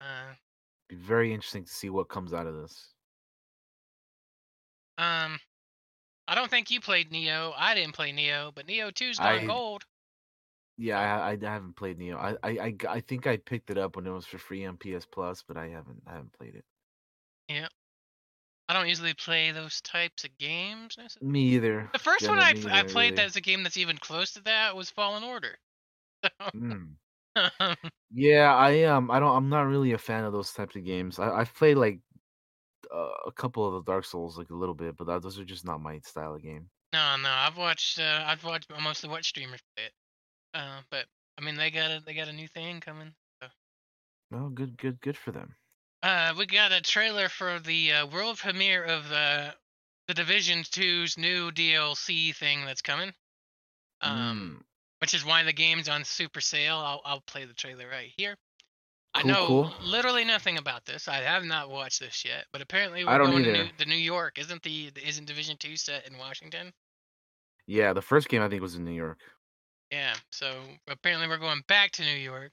Speaker 1: Uh,
Speaker 2: Be very interesting to see what comes out of this.
Speaker 1: Um, I don't think you played Nioh. I didn't play Nioh, but Nioh 2's gone
Speaker 2: I-
Speaker 1: gold.
Speaker 2: Yeah, I, I haven't played Nioh. I, I I think I picked it up when it was for free on PS Plus, but I haven't I haven't played it.
Speaker 1: I don't usually play those types of games. necessarily.
Speaker 2: Me either.
Speaker 1: The first
Speaker 2: Jenna,
Speaker 1: one I, pl- I
Speaker 2: either,
Speaker 1: played
Speaker 2: really.
Speaker 1: that's a game that's even close to that was Fallen Order.
Speaker 2: Mm. Yeah, I um I don't I'm not really a fan of those types of games. I I've played like uh, a couple of the Dark Souls like a little bit, but that, those are just not my style of game.
Speaker 1: no, no, I've watched. Uh, I've watched I mostly watched streamers play it. Uh, but I mean, they got a they got a new thing coming.
Speaker 2: No, good good good for them.
Speaker 1: Uh, we got a trailer for the uh, world premiere of the the Division 2's new DLC thing that's coming. Um,
Speaker 2: Mm,
Speaker 1: which is why the game's on super sale. I'll I'll play the trailer right here.
Speaker 2: Cool, I
Speaker 1: know
Speaker 2: cool.
Speaker 1: literally nothing about this. I have not watched this yet, but apparently we're
Speaker 2: I don't
Speaker 1: going to. New, the New York. Isn't the isn't Division Two set in Washington?
Speaker 2: yeah, the first game I think was in New York,
Speaker 1: Yeah. So apparently we're going back to New York.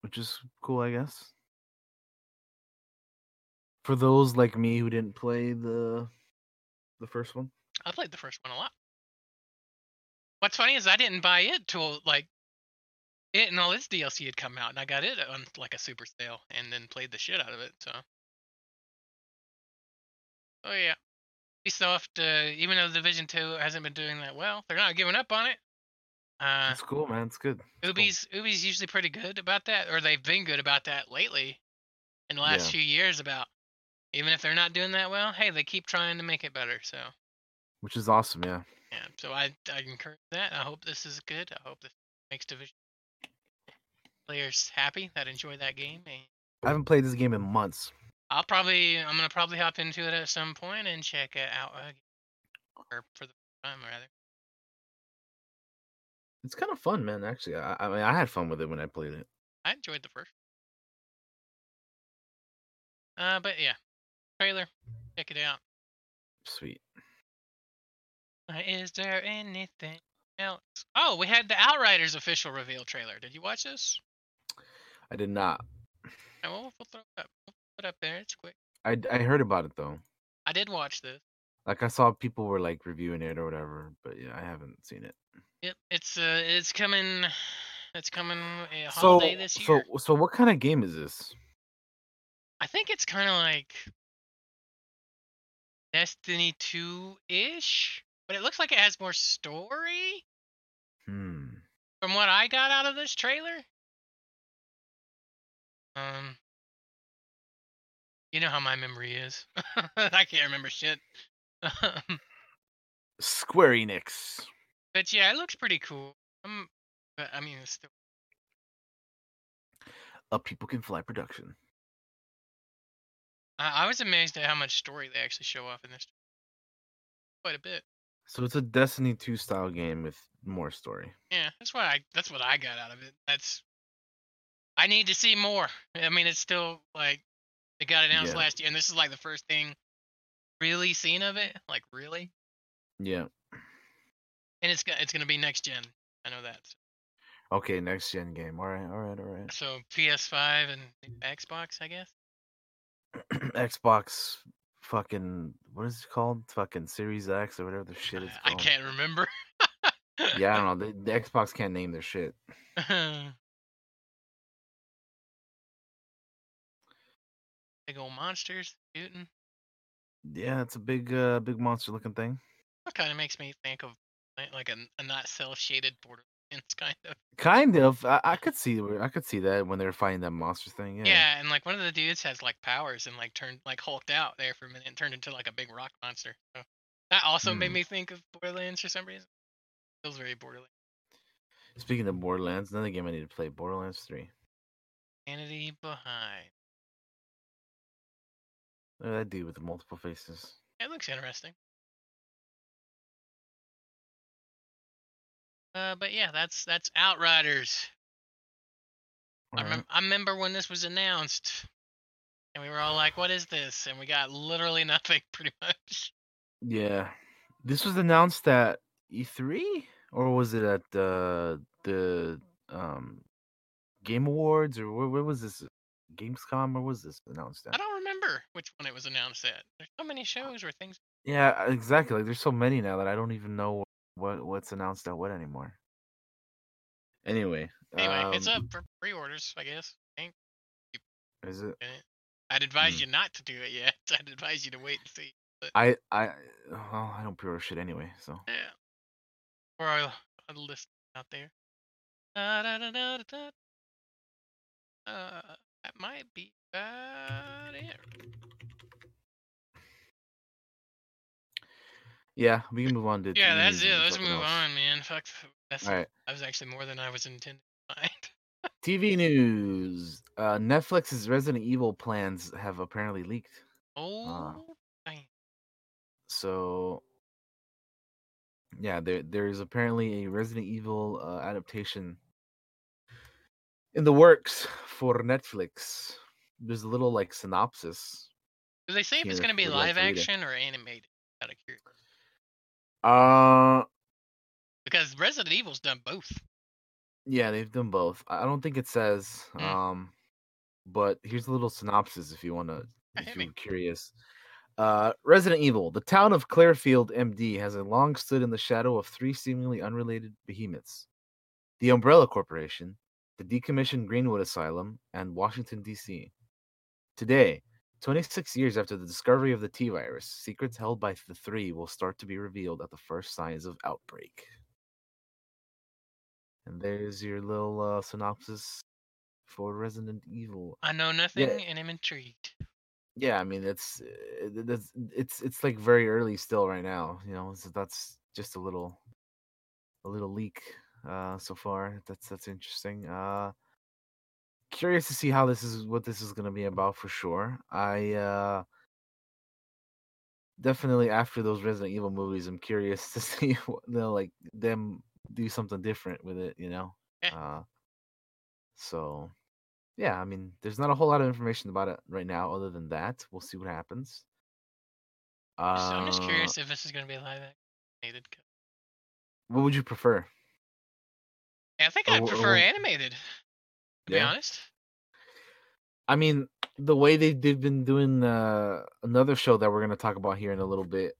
Speaker 2: which is cool, I guess. For those like me who didn't play the the first one.
Speaker 1: I played the first one a lot. What's funny is I didn't buy it till like it and all its DLC had come out, and I got it on like a super sale, and then played the shit out of it. So, oh yeah, Ubisoft, uh, even though Division Two hasn't been doing that well, they're not giving up on it. Uh,
Speaker 2: It's cool, man. It's good. It's cool.
Speaker 1: Ubi's Ubi's usually pretty good about that, or they've been good about that lately in the last
Speaker 2: Yeah.
Speaker 1: few years. About even if they're not doing that well, hey, they keep trying to make it better. So
Speaker 2: which is awesome. Yeah.
Speaker 1: yeah, so I I encourage that. I hope this is good. I hope this makes division players happy that enjoy that game. And
Speaker 2: I haven't played this game in months.
Speaker 1: I'll probably I'm gonna probably hop into it at some point and check it out or for the first time rather.
Speaker 2: It's kind of fun, man. Actually, I, I mean, I had fun with it when I played it.
Speaker 1: I enjoyed the first. Uh, but yeah, trailer, check it out.
Speaker 2: Sweet.
Speaker 1: Uh, Is there anything else? Oh, we had the Outriders official reveal trailer. Did you watch this?
Speaker 2: I did not.
Speaker 1: Oh, well, we'll throw it up. We'll put it up there. It's quick.
Speaker 2: I I heard about it though.
Speaker 1: I did watch this.
Speaker 2: Like I saw people were like reviewing it or whatever, but yeah, I haven't seen it.
Speaker 1: Yep, it's uh, it's coming. It's coming
Speaker 2: So
Speaker 1: holiday this
Speaker 2: so so what kind of game is this?
Speaker 1: I think it's kind of like Destiny 2 ish, but it looks like it has more story
Speaker 2: Hmm.
Speaker 1: from what I got out of this trailer. Um, you know how my memory is. I can't remember shit.
Speaker 2: Square Enix.
Speaker 1: but yeah, it looks pretty cool. Um, but I mean, it's still
Speaker 2: A People Can Fly production.
Speaker 1: I, I was amazed at how much story they actually show off in this. Quite a bit.
Speaker 2: So it's a Destiny 2 style game with more story.
Speaker 1: Yeah, that's what I that's what I got out of it. That's I need to see more. I mean, it's still like it got announced
Speaker 2: Yeah.
Speaker 1: last year, and this is like the first thing really seen of it. Like really,
Speaker 2: Yeah.
Speaker 1: and it's it's gonna be next gen. I know that.
Speaker 2: Okay, next gen game. All right, all right, all right.
Speaker 1: So PS5 and Xbox, I guess.
Speaker 2: Xbox fucking what is it called? Fucking Series X or whatever the shit it's
Speaker 1: I can't remember.
Speaker 2: Yeah, I don't know. The, the Xbox can't name their shit.
Speaker 1: Big old monsters shooting.
Speaker 2: Yeah, it's a big uh big monster looking thing.
Speaker 1: That kind of makes me think of like- like a, a not cel shaded Borderlands kind of.
Speaker 2: Kind of. I, I could see I could see that when they were fighting that monster thing. Yeah.
Speaker 1: Yeah. and like one of the dudes has like powers and like turned like hulked out there for a minute and turned into like a big rock monster. So that also made
Speaker 2: Hmm.
Speaker 1: me think of Borderlands for some reason. Feels very Borderlands.
Speaker 2: Speaking of Borderlands, another game I need to play, Borderlands 3.
Speaker 1: Humanity behind.
Speaker 2: Look at that dude with the multiple faces.
Speaker 1: It looks interesting. Uh, but yeah, that's that's Outriders. I, remem- I remember when this was announced, and we were all like, "What is this?" And we got literally nothing, pretty much.
Speaker 2: Yeah. This was announced at E3 or was it at uh, the um Game Awards or where, where was this? Gamescom or was this announced at?
Speaker 1: I don't remember which one it was announced at. There's so many shows or things.
Speaker 2: Yeah, exactly. Like there's so many now that I don't even know what what's announced at what anymore. Anyway,
Speaker 1: Anyway, it's
Speaker 2: um,
Speaker 1: up for pre-orders, I guess. I think.
Speaker 2: Is it?
Speaker 1: I'd advise
Speaker 2: Hmm.
Speaker 1: you not to do it yet. I'd advise you to wait and see.
Speaker 2: I I well, I don't pre-order shit anyway, so
Speaker 1: Yeah. Or I'll, I'll list out there. Da, da, da, da, da, da. Uh, that might be about it.
Speaker 2: Yeah, we can move on to
Speaker 1: Yeah, that's it. Let's move
Speaker 2: else.
Speaker 1: on, man. Fuck. That's
Speaker 2: All right.
Speaker 1: that was actually more than I was intending to find.
Speaker 2: TV news. Uh, Netflix's Resident Evil plans have apparently leaked.
Speaker 1: Oh, dang.
Speaker 2: So, yeah, there there is apparently a Resident Evil uh, adaptation in the works for Netflix. There's a little like synopsis.
Speaker 1: Do they say if it's going to be live
Speaker 2: to read it.
Speaker 1: action or animated? Out of curiosity.
Speaker 2: Uh,
Speaker 1: Because Resident Evil's done both.
Speaker 2: yeah, they've done both. I don't think it says.
Speaker 1: Mm.
Speaker 2: Um, but here's a little synopsis if you want to, if you're curious. Uh, Resident Evil. The town of Clearfield, MD, has a long stood in the shadow of three seemingly unrelated behemoths: the Umbrella Corporation, the decommissioned Greenwood Asylum, and Washington D.C. Today, 26 years after the discovery of the T virus, secrets held by the three will start to be revealed at the first signs of outbreak. And there's your little uh, synopsis for Resident Evil.
Speaker 1: I know nothing and I'm intrigued.
Speaker 2: Yeah, I mean it's it's it's it's like very early still right now. You know, so that's just a little a little leak uh so far. That's that's interesting. Uh curious to see how this is what this is going to be about for sure. I uh definitely after those Resident Evil movies, I'm curious to see what they'll like them do something different with it, you know.
Speaker 1: Yeah.
Speaker 2: Uh so yeah, I mean, there's not a whole lot of information about it right now other than that. We'll see what happens.
Speaker 1: Just- I'm just
Speaker 2: Uh,
Speaker 1: curious if this is going to be live animated.
Speaker 2: What would you prefer?
Speaker 1: Yeah, I think
Speaker 2: Or
Speaker 1: I
Speaker 2: wh- or
Speaker 1: prefer animated. To be honest.
Speaker 2: I mean, the way they they've been doing uh, another show that we're gonna talk about here in a little bit,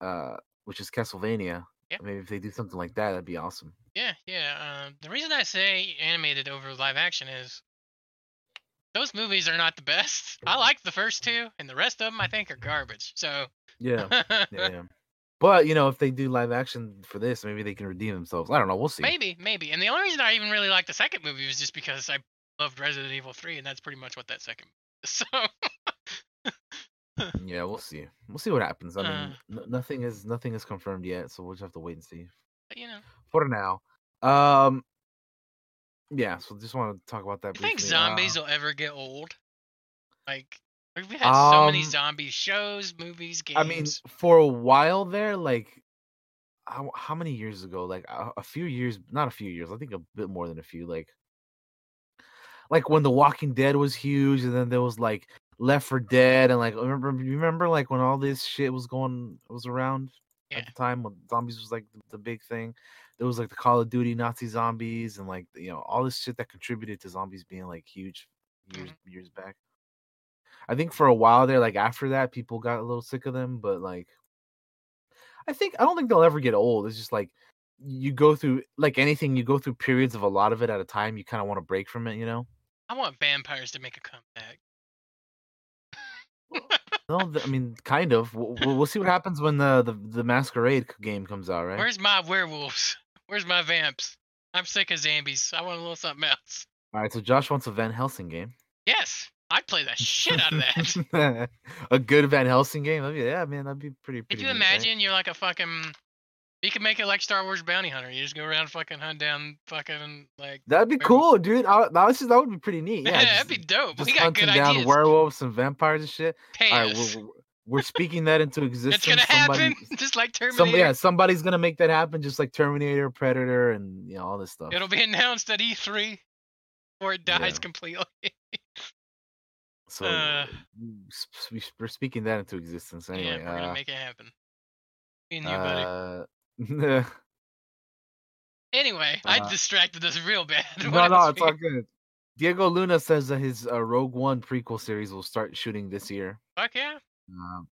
Speaker 2: uh, which is Castlevania.
Speaker 1: Yeah.
Speaker 2: Maybe if they do something like that, that'd be awesome.
Speaker 1: Yeah, yeah. Um, the reason I say animated over live action is those movies are not the best. I like the first two, and the rest of them I think are garbage. So
Speaker 2: Yeah, yeah, yeah. But you know, if they do live action for this, maybe they can redeem themselves. I don't know. We'll see.
Speaker 1: maybe, maybe. And the only reason I even really like the second movie was just because I loved Resident Evil 3, and that's pretty much what that second. So
Speaker 2: Yeah, we'll see. We'll see what happens. I mean,
Speaker 1: Uh.
Speaker 2: n- nothing is nothing is confirmed yet, so we'll just have to wait and see.
Speaker 1: but, you know,
Speaker 2: For now, um, yeah. So just want to talk about that.
Speaker 1: I think zombies
Speaker 2: Uh,
Speaker 1: will ever get old. Like we've had so many
Speaker 2: Um,
Speaker 1: zombie shows, movies, games.
Speaker 2: I mean, for a while there, like how how many years ago? Like a, a few years, not a few years. I think a bit more than a few. Like like when The Walking Dead was huge, and then there was like Left 4 Dead, and like remember you remember like when all this shit was going was around
Speaker 1: Yeah.
Speaker 2: at the time when zombies was like the, the big thing. There was like the Call of Duty Nazi zombies, and like you know all this shit that contributed to zombies being like huge years years back. I think for a while there, like after that, people got a little sick of them, but like I think I don't think they'll ever get old. It's just like you go through like anything, you go through periods of a lot of it at a time. You kind of want to break from it, you know?
Speaker 1: I want vampires to make a comeback.
Speaker 2: No, I mean, kind of. We'll, we'll see what happens when the, the the Masquerade game comes out, right?
Speaker 1: Where's my werewolves? Where's my vamps? I'm sick of zombies. I want a little something else.
Speaker 2: All right, so Josh wants a Van Helsing game.
Speaker 1: Yes, I'd play the shit out of that.
Speaker 2: a good Van Helsing game. That'd be, yeah, man, that'd be pretty.
Speaker 1: Could
Speaker 2: pretty
Speaker 1: you
Speaker 2: neat, right?
Speaker 1: imagine you're like a fucking you could make it like Star Wars Bounty Hunter. You just go around fucking hunt down fucking like
Speaker 2: That'd be cool, dude. Uh, I, just, that would be pretty neat. Yeah, just,
Speaker 1: that'd be dope.
Speaker 2: just
Speaker 1: We got
Speaker 2: hunting
Speaker 1: good
Speaker 2: down
Speaker 1: ideas.
Speaker 2: werewolves and vampires and shit.
Speaker 1: Pay
Speaker 2: All right, we're, we're, speaking that into existence.
Speaker 1: it's gonna
Speaker 2: Somebody-
Speaker 1: happen, just like Terminator.
Speaker 2: Yeah, somebody's gonna make that happen, just like Terminator, Predator, and you know all this stuff.
Speaker 1: It'll be announced at E3 or it dies
Speaker 2: Yeah.
Speaker 1: completely.
Speaker 2: So
Speaker 1: uh,
Speaker 2: we're speaking that into existence anyway.
Speaker 1: yeah, we're gonna
Speaker 2: uh,
Speaker 1: make it happen. You, buddy.
Speaker 2: uh,
Speaker 1: Anyway, I
Speaker 2: uh,
Speaker 1: distracted us real bad.
Speaker 2: no, no, it's all good. Diego Luna says that his uh, Rogue One prequel series will start shooting this year.
Speaker 1: Fuck yeah.
Speaker 2: Um,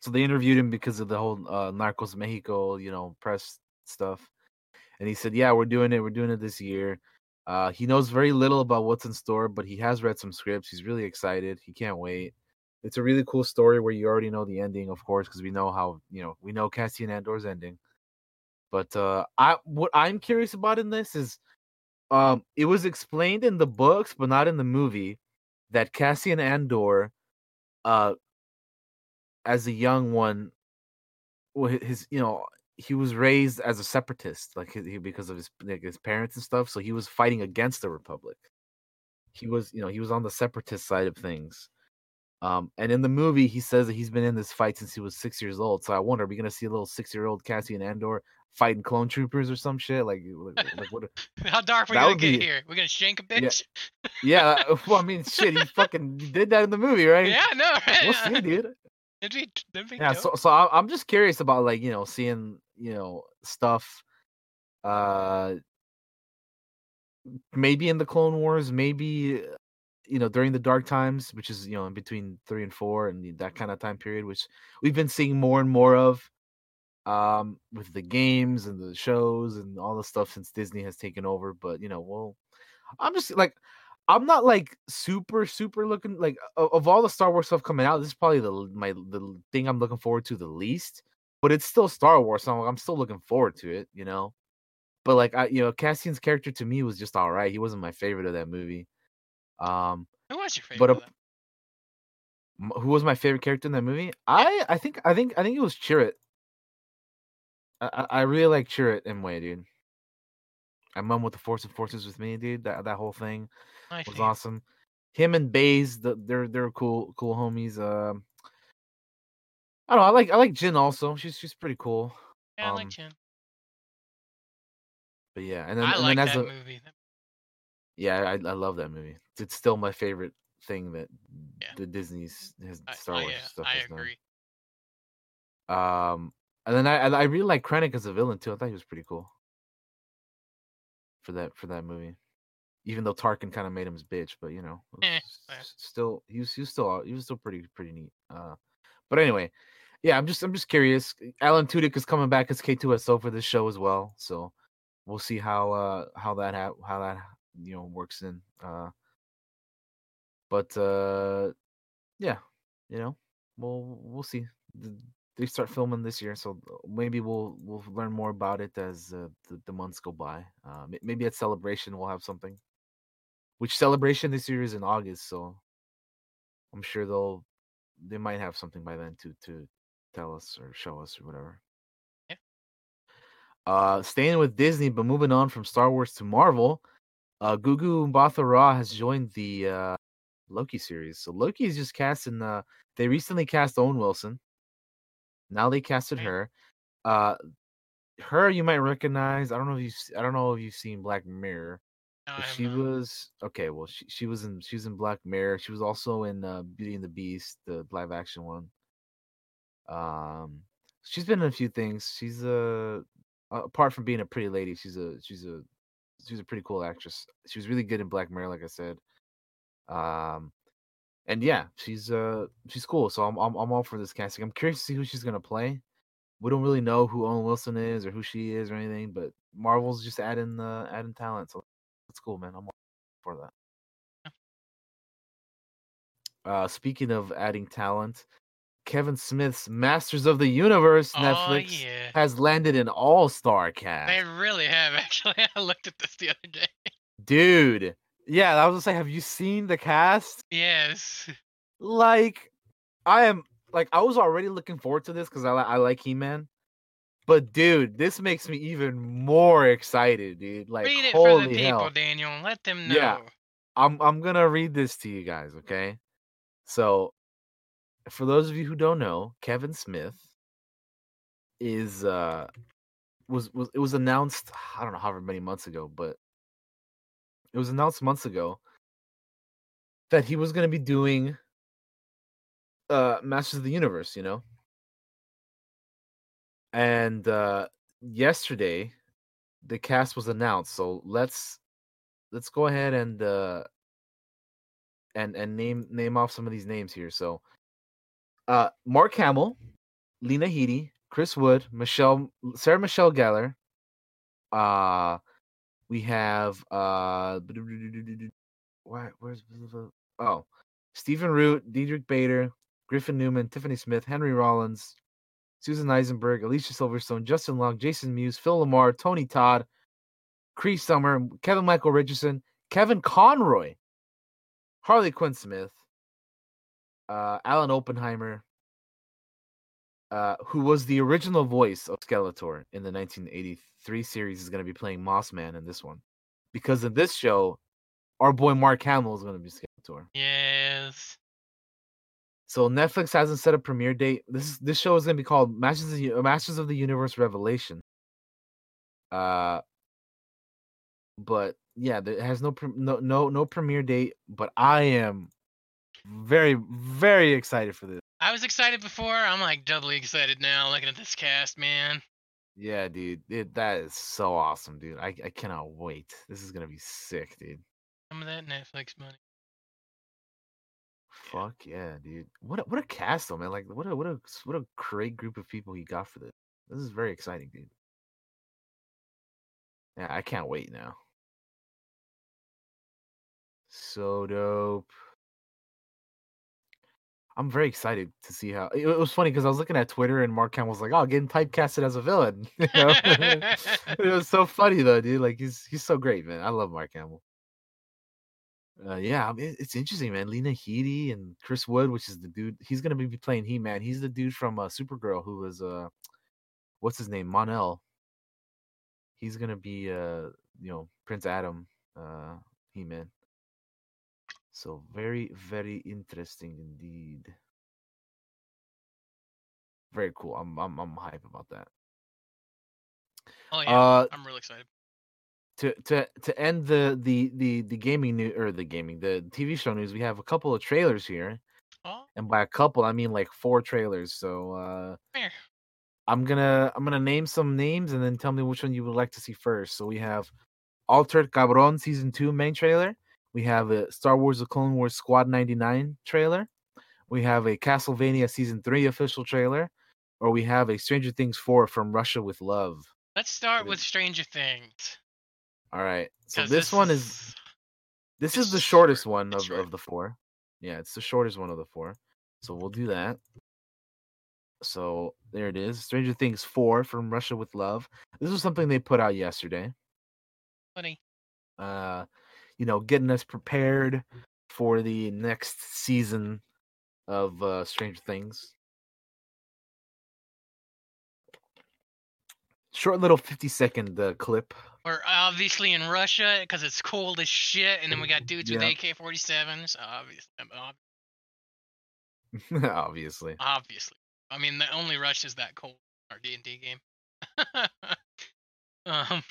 Speaker 2: so they interviewed him because of the whole uh, Narcos Mexico, you know, press stuff, and he said, "Yeah, we're doing it. We're doing it this year." Uh, he knows very little about what's in store, but he has read some scripts. He's really excited. He can't wait. It's a really cool story where you already know the ending, of course, because we know how you know we know Cassian Andor's ending. But uh, I what I'm curious about in this is, um, it was explained in the books, but not in the movie, that Cassian Andor, uh, as a young one, well, his you know he was raised as a separatist, like he, because of his like his parents and stuff. So he was fighting against the Republic. He was you know he was on the separatist side of things. Um, and in the movie, he says that he's been in this fight since he was six years old. So I wonder, are we gonna see a little six-year-old Cassian Andor fighting clone troopers or some shit? Like, like, what?
Speaker 1: How dark are
Speaker 2: we
Speaker 1: gonna get
Speaker 2: be-
Speaker 1: here? We're gonna shank a
Speaker 2: Yeah,
Speaker 1: bitch?
Speaker 2: Yeah, well, I mean, shit, he fucking did that in the movie, right?
Speaker 1: Yeah, I know, right?
Speaker 2: We'll see, dude.
Speaker 1: It'd be, that'd be
Speaker 2: yeah so so i'm just curious about like you know seeing you know stuff uh maybe in the clone wars maybe uh, you know during the dark times which is you know in between three and four and that kind of time period which we've been seeing more and more of um with the games and the shows and all the stuff since disney has taken over but you know well i'm just like i'm not like super super looking like of, of all the star wars stuff coming out this is probably the my the thing i'm looking forward to the least but it's still star wars so i'm, I'm still looking forward to it you know but like I, you know, Cassian's character to me was just all right. He wasn't my favorite of that movie. Um,
Speaker 1: Who was your favorite?
Speaker 2: but a-
Speaker 1: of them?
Speaker 2: m- who was my favorite character in that movie? I, I think, I think, I think it was Chirrut. I, I really like Chirrut Imwe, dude. And Mum with the Force and Forces with me, dude. That that whole thing
Speaker 1: My
Speaker 2: was
Speaker 1: favorite.
Speaker 2: awesome. Him and Baze, the, they're they're cool cool homies. Um, I don't know. I like I like Jyn also. She's she's pretty cool.
Speaker 1: Yeah, I like Jyn.
Speaker 2: But yeah, and then
Speaker 1: I
Speaker 2: and
Speaker 1: like
Speaker 2: then as
Speaker 1: that
Speaker 2: a
Speaker 1: movie.
Speaker 2: Yeah, I I love that movie. It's still my favorite thing that
Speaker 1: Yeah.
Speaker 2: the Disney's has
Speaker 1: I,
Speaker 2: Star
Speaker 1: I,
Speaker 2: Wars
Speaker 1: yeah,
Speaker 2: stuff
Speaker 1: I
Speaker 2: done.
Speaker 1: agree.
Speaker 2: Um, and then I I I really like Krennic as a villain too. I thought he was pretty cool for that for that movie. Even though Tarkin kind of made him his bitch, but you know,
Speaker 1: Eh,
Speaker 2: s- still he was he was still he was still pretty pretty neat. Uh, but anyway, yeah, I'm just I'm just curious. Alan Tudyk is coming back as K2SO for this show as well, so we'll see how uh how that ha- how that you know works in. Uh, but uh, yeah, you know, we'll we'll see. Th- They start filming this year, so maybe we'll we'll learn more about it as uh, the, the months go by. Uh, maybe at celebration we'll have something. Which celebration this year is in August, so I'm sure they'll they might have something by then to to tell us or show us or whatever.
Speaker 1: Yeah.
Speaker 2: Uh, staying with Disney, but moving on from Star Wars to Marvel, uh, Gugu Mbatha Raw has joined the uh, Loki series. So Loki is just casting. Uh, they recently cast Owen Wilson. Now they casted
Speaker 1: Okay.
Speaker 2: her. Uh, her you might recognize. I don't know if you. I don't know if you've seen Black Mirror.
Speaker 1: No, I
Speaker 2: But
Speaker 1: have
Speaker 2: she
Speaker 1: not.
Speaker 2: was okay. Well, she she was in she was in Black Mirror. She was also in uh, Beauty and the Beast, the live action one. Um, she's been in a few things. She's a uh, apart from being a pretty lady, she's a she's a she's a pretty cool actress. She was really good in Black Mirror, like I said. Um, and yeah, she's uh she's cool. So I'm I'm I'm all for this casting. I'm curious to see who she's gonna play. We don't really know who Owen Wilson is or who she is or anything, but Marvel's just adding uh adding talent. So that's cool, man. I'm all for that. Uh, speaking of adding talent, Kevin Smith's Masters of the Universe
Speaker 1: Oh
Speaker 2: Netflix
Speaker 1: yeah,
Speaker 2: has landed an all-star cast.
Speaker 1: they really have actually. I looked at this the other day.
Speaker 2: Dude, yeah, I was gonna say, have you seen the cast?
Speaker 1: Yes.
Speaker 2: Like, I am like, I was already looking forward to this because I I like He-Man, but dude, this makes me even more excited, dude. Like,
Speaker 1: Read it for
Speaker 2: holy
Speaker 1: the people,
Speaker 2: hell!
Speaker 1: Daniel, let them know.
Speaker 2: Yeah. I'm I'm gonna read this to you guys, okay? So, for those of you who don't know, Kevin Smith is uh was was it was announced I don't know however many months ago, but it was announced months ago that he was gonna be doing uh Masters of the Universe, you know. And uh yesterday the cast was announced, so let's let's go ahead and uh and and name name off some of these names here. So uh Mark Hamill, Lena Headey, Chris Wood, Michelle Sarah Michelle Gellar. Uh we have uh where's oh Stephen Root, Diedrich Bader, Griffin Newman, Tiffany Smith, Henry Rollins, Susan Eisenberg, Alicia Silverstone, Justin Long, Jason Mewes, Phil LaMarr, Tony Todd, Cree Summer, Kevin Michael Richardson, Kevin Conroy, Harley Quinn Smith, uh, Alan Oppenheimer, uh, who was the original voice of Skeletor in the 1983 series, is going to be playing Moss Man in this one. Because in this show, our boy Mark Hamill is going to be Skeletor.
Speaker 1: Yes.
Speaker 2: So Netflix hasn't set a premiere date. This is, this show is going to be called Masters of, the, Masters of the Universe Revelation. Uh, but yeah, there- it has no no no no premiere date. But I am very very excited for this.
Speaker 1: I was excited before. I'm like doubly excited now looking at this cast, man.
Speaker 2: Yeah, dude, it, that is so awesome, dude. I I cannot wait. This is gonna be sick, dude.
Speaker 1: Some of that Netflix money.
Speaker 2: Fuck yeah, dude. What a, what a cast though, man. Like what a what a what a great group of people he got for this. This is very exciting, dude. Yeah, I can't wait now. So dope. I'm very excited to see how. It, was funny because I was looking at Twitter and Mark Hamill was like, "Oh, getting typecasted as a villain." You know? it was so funny though, dude. Like he's he's so great, man. I love Mark Hamill. Uh, yeah, I mean, it's interesting, man. Lena Headey and Chris Wood, which is the dude. He's gonna be playing He Man. He's the dude from uh, Supergirl who was uh, what's his name, Mon-El. He's gonna be uh, you know, Prince Adam, uh, He Man. So very, very interesting indeed. Very cool. I'm I'm I'm hype about that.
Speaker 1: Oh yeah,
Speaker 2: Uh
Speaker 1: I'm really excited.
Speaker 2: To to to end the the the the gaming new or the gaming the TV show news, we have a couple of trailers here,
Speaker 1: Oh,
Speaker 2: and by a couple I mean like four trailers. So uh
Speaker 1: here.
Speaker 2: I'm gonna I'm gonna name some names and then tell me which one you would like to see first. So we have Altered Cabron season two main trailer. We have a Star Wars: The Clone Wars Squad 99 trailer. We have a Castlevania season three official trailer, or we have a Stranger Things four from Russia with Love.
Speaker 1: Let's start with Stranger Things.
Speaker 2: All right, so
Speaker 1: 'cause
Speaker 2: this, one is this is the
Speaker 1: short.
Speaker 2: shortest one of, of the four. Yeah, it's the shortest one of the four. So we'll do that. So there it is. Stranger Things 4 from Russia with Love. This was something they put out yesterday.
Speaker 1: funny.
Speaker 2: Uh you know, getting us prepared for the next season of uh Stranger Things. Short little 50 second uh, clip.
Speaker 1: We're obviously in Russia because it's cold as shit, and then we got dudes with AK-47s. Obviously, ob-
Speaker 2: Obviously.
Speaker 1: obviously. I mean, the only Russia's that cold. in Our D and D game. um,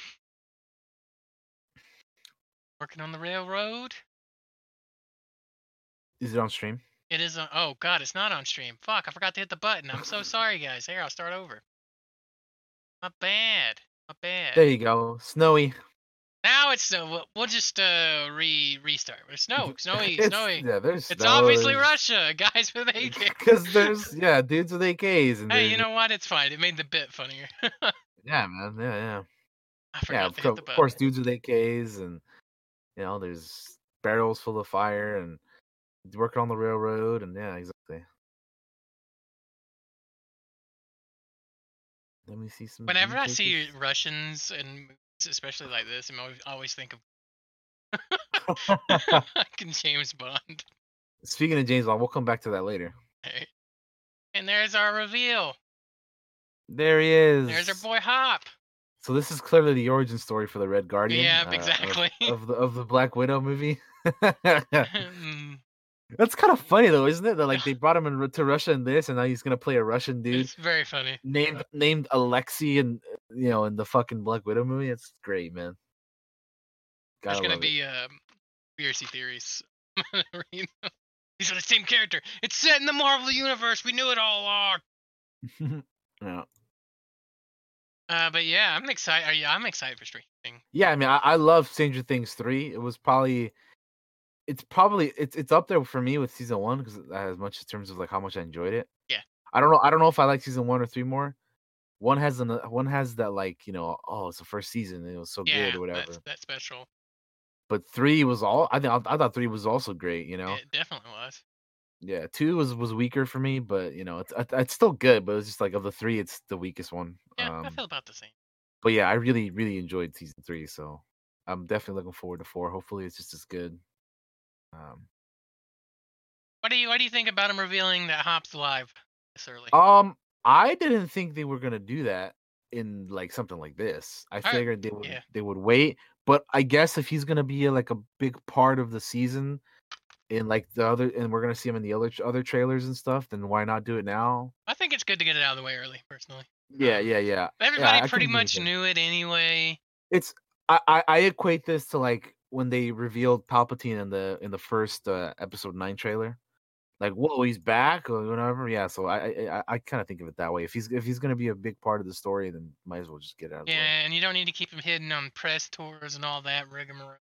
Speaker 1: working on the railroad.
Speaker 2: Is it on stream?
Speaker 1: It is on. Oh God, it's not on stream. Fuck, I forgot to hit the button. I'm so sorry, guys. Here, I'll start over. Not bad. Not bad.
Speaker 2: There you go. Snowy.
Speaker 1: Now it's uh, we'll, just uh re restart. It's snow, snowy,
Speaker 2: It's-
Speaker 1: snowy.
Speaker 2: Yeah, there's
Speaker 1: It's obviously Russia, guys with AK.
Speaker 2: Because there's yeah, dudes with AKs and
Speaker 1: Hey,
Speaker 2: there's-
Speaker 1: you know what? It's fine. It made the bit funnier.
Speaker 2: yeah, man, yeah, yeah,
Speaker 1: I
Speaker 2: yeah.
Speaker 1: forgot
Speaker 2: Of,
Speaker 1: hit the
Speaker 2: of course, dudes with AKs and you know, there's barrels full of fire and working on the railroad and yeah, exactly. Let me see some.
Speaker 1: Whenever I see Russians and especially like this, I'm always, always think of fucking James Bond.
Speaker 2: Speaking of James Bond, we'll come back to that later.
Speaker 1: And there's our reveal.
Speaker 2: There he is.
Speaker 1: There's our boy Hop.
Speaker 2: So this is clearly the origin story for the Red Guardian.
Speaker 1: Yeah,
Speaker 2: uh, of-
Speaker 1: exactly.
Speaker 2: Of, the of the Black Widow movie.
Speaker 1: Mm,
Speaker 2: That's kind of funny though, isn't it? That like they brought him in, to Russia in this, and now he's gonna play a Russian dude
Speaker 1: it's very funny.
Speaker 2: named named Alexei, and you know, in the fucking Black Widow movie. It's great, man.
Speaker 1: There's
Speaker 2: Gotta
Speaker 1: gonna
Speaker 2: love it.
Speaker 1: be um, conspiracy theories. Them. These are the same character. It's set in the Marvel universe. We knew it all along.
Speaker 2: yeah.
Speaker 1: Uh, but yeah, I'm excited. Yeah, I'm excited for Stranger Things.
Speaker 2: yeah, I mean, I, I love Stranger Things three. It was probably, it's probably it's it's up there for me with season one because as much in terms of like how much I enjoyed it.
Speaker 1: Yeah.
Speaker 2: I don't know. I don't know if I like season one or three more. One has an one has that like you know oh it's the first season and it was so
Speaker 1: Yeah,
Speaker 2: good or whatever.
Speaker 1: that's that's special.
Speaker 2: But three was all I think I thought three was also great. You know.
Speaker 1: It definitely was.
Speaker 2: Yeah, two was was weaker for me, but you know it's it's- it's still good. But it's just like of the three, it's the weakest one.
Speaker 1: Yeah, I
Speaker 2: Um,
Speaker 1: feel about the same.
Speaker 2: but yeah, I really really enjoyed season three, so I'm definitely looking forward to four. Hopefully, it's just as good. Um,
Speaker 1: What do you What do you think about him revealing that Hop's alive this early?
Speaker 2: um, I didn't think they were gonna do that in like something like this. I figured they would
Speaker 1: yeah.
Speaker 2: they would wait, but I guess if he's gonna be like a big part of the season. In like the other, and we're gonna see him in the other other trailers and stuff. Then why not do it now?
Speaker 1: I think it's good to get it out of the way early, personally.
Speaker 2: Yeah,
Speaker 1: Um,
Speaker 2: yeah, yeah.
Speaker 1: Everybody
Speaker 2: I
Speaker 1: pretty
Speaker 2: can agree with
Speaker 1: much knew it anyway.
Speaker 2: it's I, I I equate this to like when they revealed Palpatine in the in the first uh, episode nine trailer. Like, whoa, he's back or whatever. Yeah, so I I, I, kind of think of it that way. If he's if he's gonna be a big part of the story, then might as well just get out. Of.
Speaker 1: Yeah, and you don't need to keep him hidden on press tours and all that rigmarole.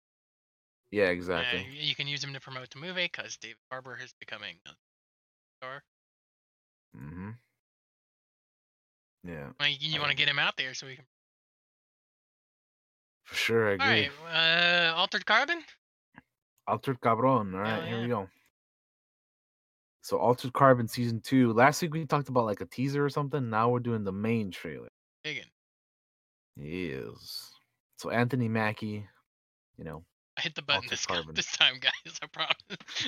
Speaker 2: Yeah,
Speaker 1: Uh,
Speaker 2: exactly.
Speaker 1: y- you can use him to promote the movie because David Harbour is becoming a star.
Speaker 2: Mm-hmm. Yeah,
Speaker 1: Like, you
Speaker 2: I
Speaker 1: want to get him out there so we can.
Speaker 2: For sure. I agree.
Speaker 1: right, uh, Altered Carbon.
Speaker 2: Altered Cabron. All right,
Speaker 1: Hell
Speaker 2: here we go. So Altered Carbon season two. Last week we talked about like a teaser or something. Now we're doing the main trailer.
Speaker 1: Again.
Speaker 2: Yes. So Anthony Mackie, you know,
Speaker 1: I hit the button this,
Speaker 2: Carbon.
Speaker 1: this time, guys. I promise.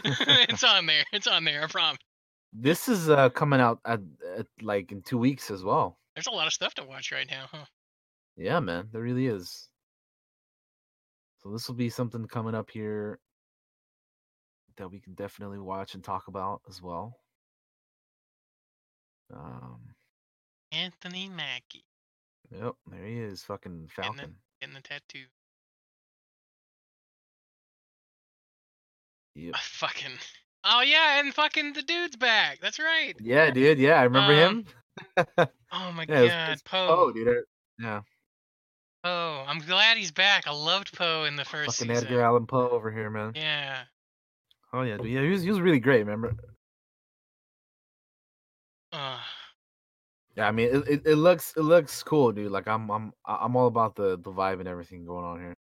Speaker 1: it's on there. It's on there. I promise.
Speaker 2: this is uh coming out at, at like in two weeks as well.
Speaker 1: There's a lot of stuff to watch right now, huh?
Speaker 2: Yeah, man, there really is. So this will be something coming up here that we can definitely watch and talk about as well. Um,
Speaker 1: Anthony Mackie
Speaker 2: yep, there he is, fucking. Falcon.
Speaker 1: getting the tattoo.
Speaker 2: Yep.
Speaker 1: I fucking. Oh yeah, and fucking the dude's back. That's right.
Speaker 2: Yeah, dude. Yeah, I remember
Speaker 1: Um,
Speaker 2: him.
Speaker 1: Oh my
Speaker 2: Yeah,
Speaker 1: god, Poe.
Speaker 2: Oh, dude. I- Yeah,
Speaker 1: Poe. I'm glad he's back. I loved Poe in the first
Speaker 2: fucking
Speaker 1: season.
Speaker 2: Edgar Allan Poe over here, man.
Speaker 1: Yeah.
Speaker 2: Oh yeah, dude. Yeah, he was he was really great. Remember?
Speaker 1: Uh,
Speaker 2: Yeah, I mean, it, it, it looks it looks cool, dude. Like I'm I'm I'm all about the the vibe and everything going on here.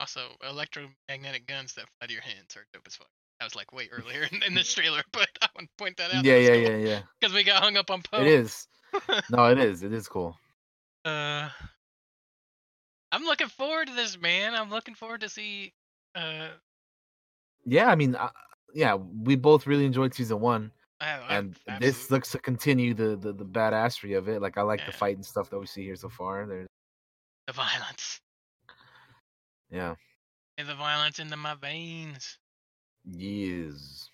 Speaker 1: also, electromagnetic guns that fly to your hands are dope as fuck. That was like way earlier in, in this trailer, but I want to point that out.
Speaker 2: Yeah, yeah, yeah, yeah.
Speaker 1: Because we got hung up on Poe.
Speaker 2: It is. No, it is. It is cool.
Speaker 1: Uh, I'm looking forward to this, man. I'm looking forward to see. Uh,
Speaker 2: Yeah, I mean, uh, yeah, we both really enjoyed season one,
Speaker 1: I, I-
Speaker 2: and this looks to continue the the, the badassery of it. Like I like the
Speaker 1: Yeah.
Speaker 2: fight and stuff that we see here so far. There's
Speaker 1: the violence.
Speaker 2: yeah,
Speaker 1: And the violence into my veins.
Speaker 2: yes.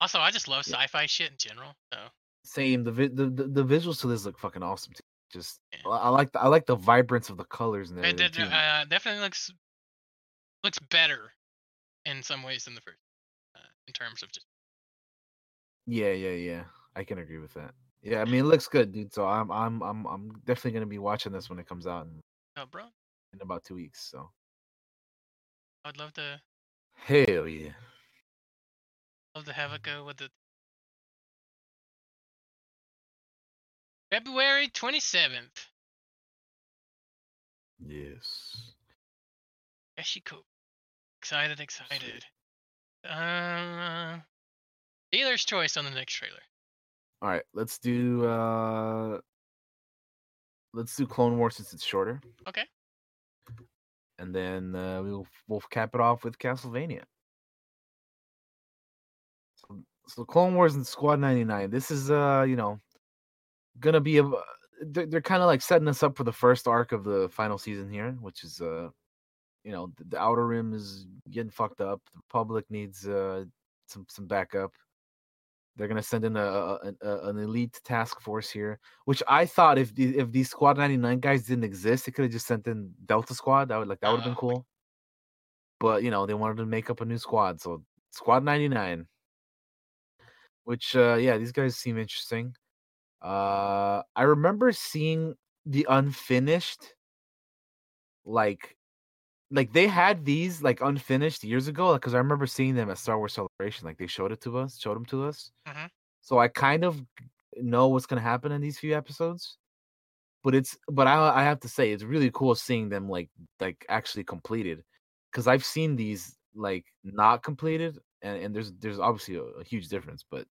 Speaker 1: Also, I just love
Speaker 2: Yeah.
Speaker 1: sci-fi shit in general. So
Speaker 2: Same. The, vi- the the the visuals to this look fucking awesome too. Just. I like the, I like the vibrance of the colors and
Speaker 1: it
Speaker 2: everything
Speaker 1: did,
Speaker 2: too.
Speaker 1: uh, definitely looks looks better in some ways than the first, uh, in terms of just
Speaker 2: Yeah, yeah, yeah. I can agree with that. Yeah, I mean it looks good, dude. So I'm I'm I'm I'm definitely gonna be watching this when it comes out in,
Speaker 1: oh, bro.
Speaker 2: in about two weeks. So
Speaker 1: I'd love to
Speaker 2: hell yeah.
Speaker 1: love to have a go with the February twenty seventh.
Speaker 2: Yes.
Speaker 1: Yashiko. Excited, excited. Uh, dealer's choice on the next trailer.
Speaker 2: All right, let's do uh let's do Clone Wars since it's shorter.
Speaker 1: Okay.
Speaker 2: And then uh, we'll we'll cap it off with Castlevania. So, so Clone Wars and Squad 99. This is uh, you know, gonna be a they're, they're kind of like setting us up for the first arc of the final season here, which is uh you know, the, the outer rim is getting fucked up. The public needs uh some some backup. They're gonna send in a, a, a an elite task force here, which I thought if the, if these Squad ninety nine guys didn't exist, they could have just sent in Delta Squad. That would like that would have been
Speaker 1: Oh,
Speaker 2: cool. But you know they wanted to make up a new squad, so Squad ninety nine. Which uh yeah, these guys seem interesting. Uh I remember seeing the unfinished like like they had these like unfinished years ago because i remember seeing them at star wars celebration like they showed it to us showed them to us
Speaker 1: Mhm.
Speaker 2: so i kind of know what's going to happen in these few episodes but it's but i i have to say it's really cool seeing them like like actually completed because i've seen these like not completed and, and there's there's obviously a, a huge difference but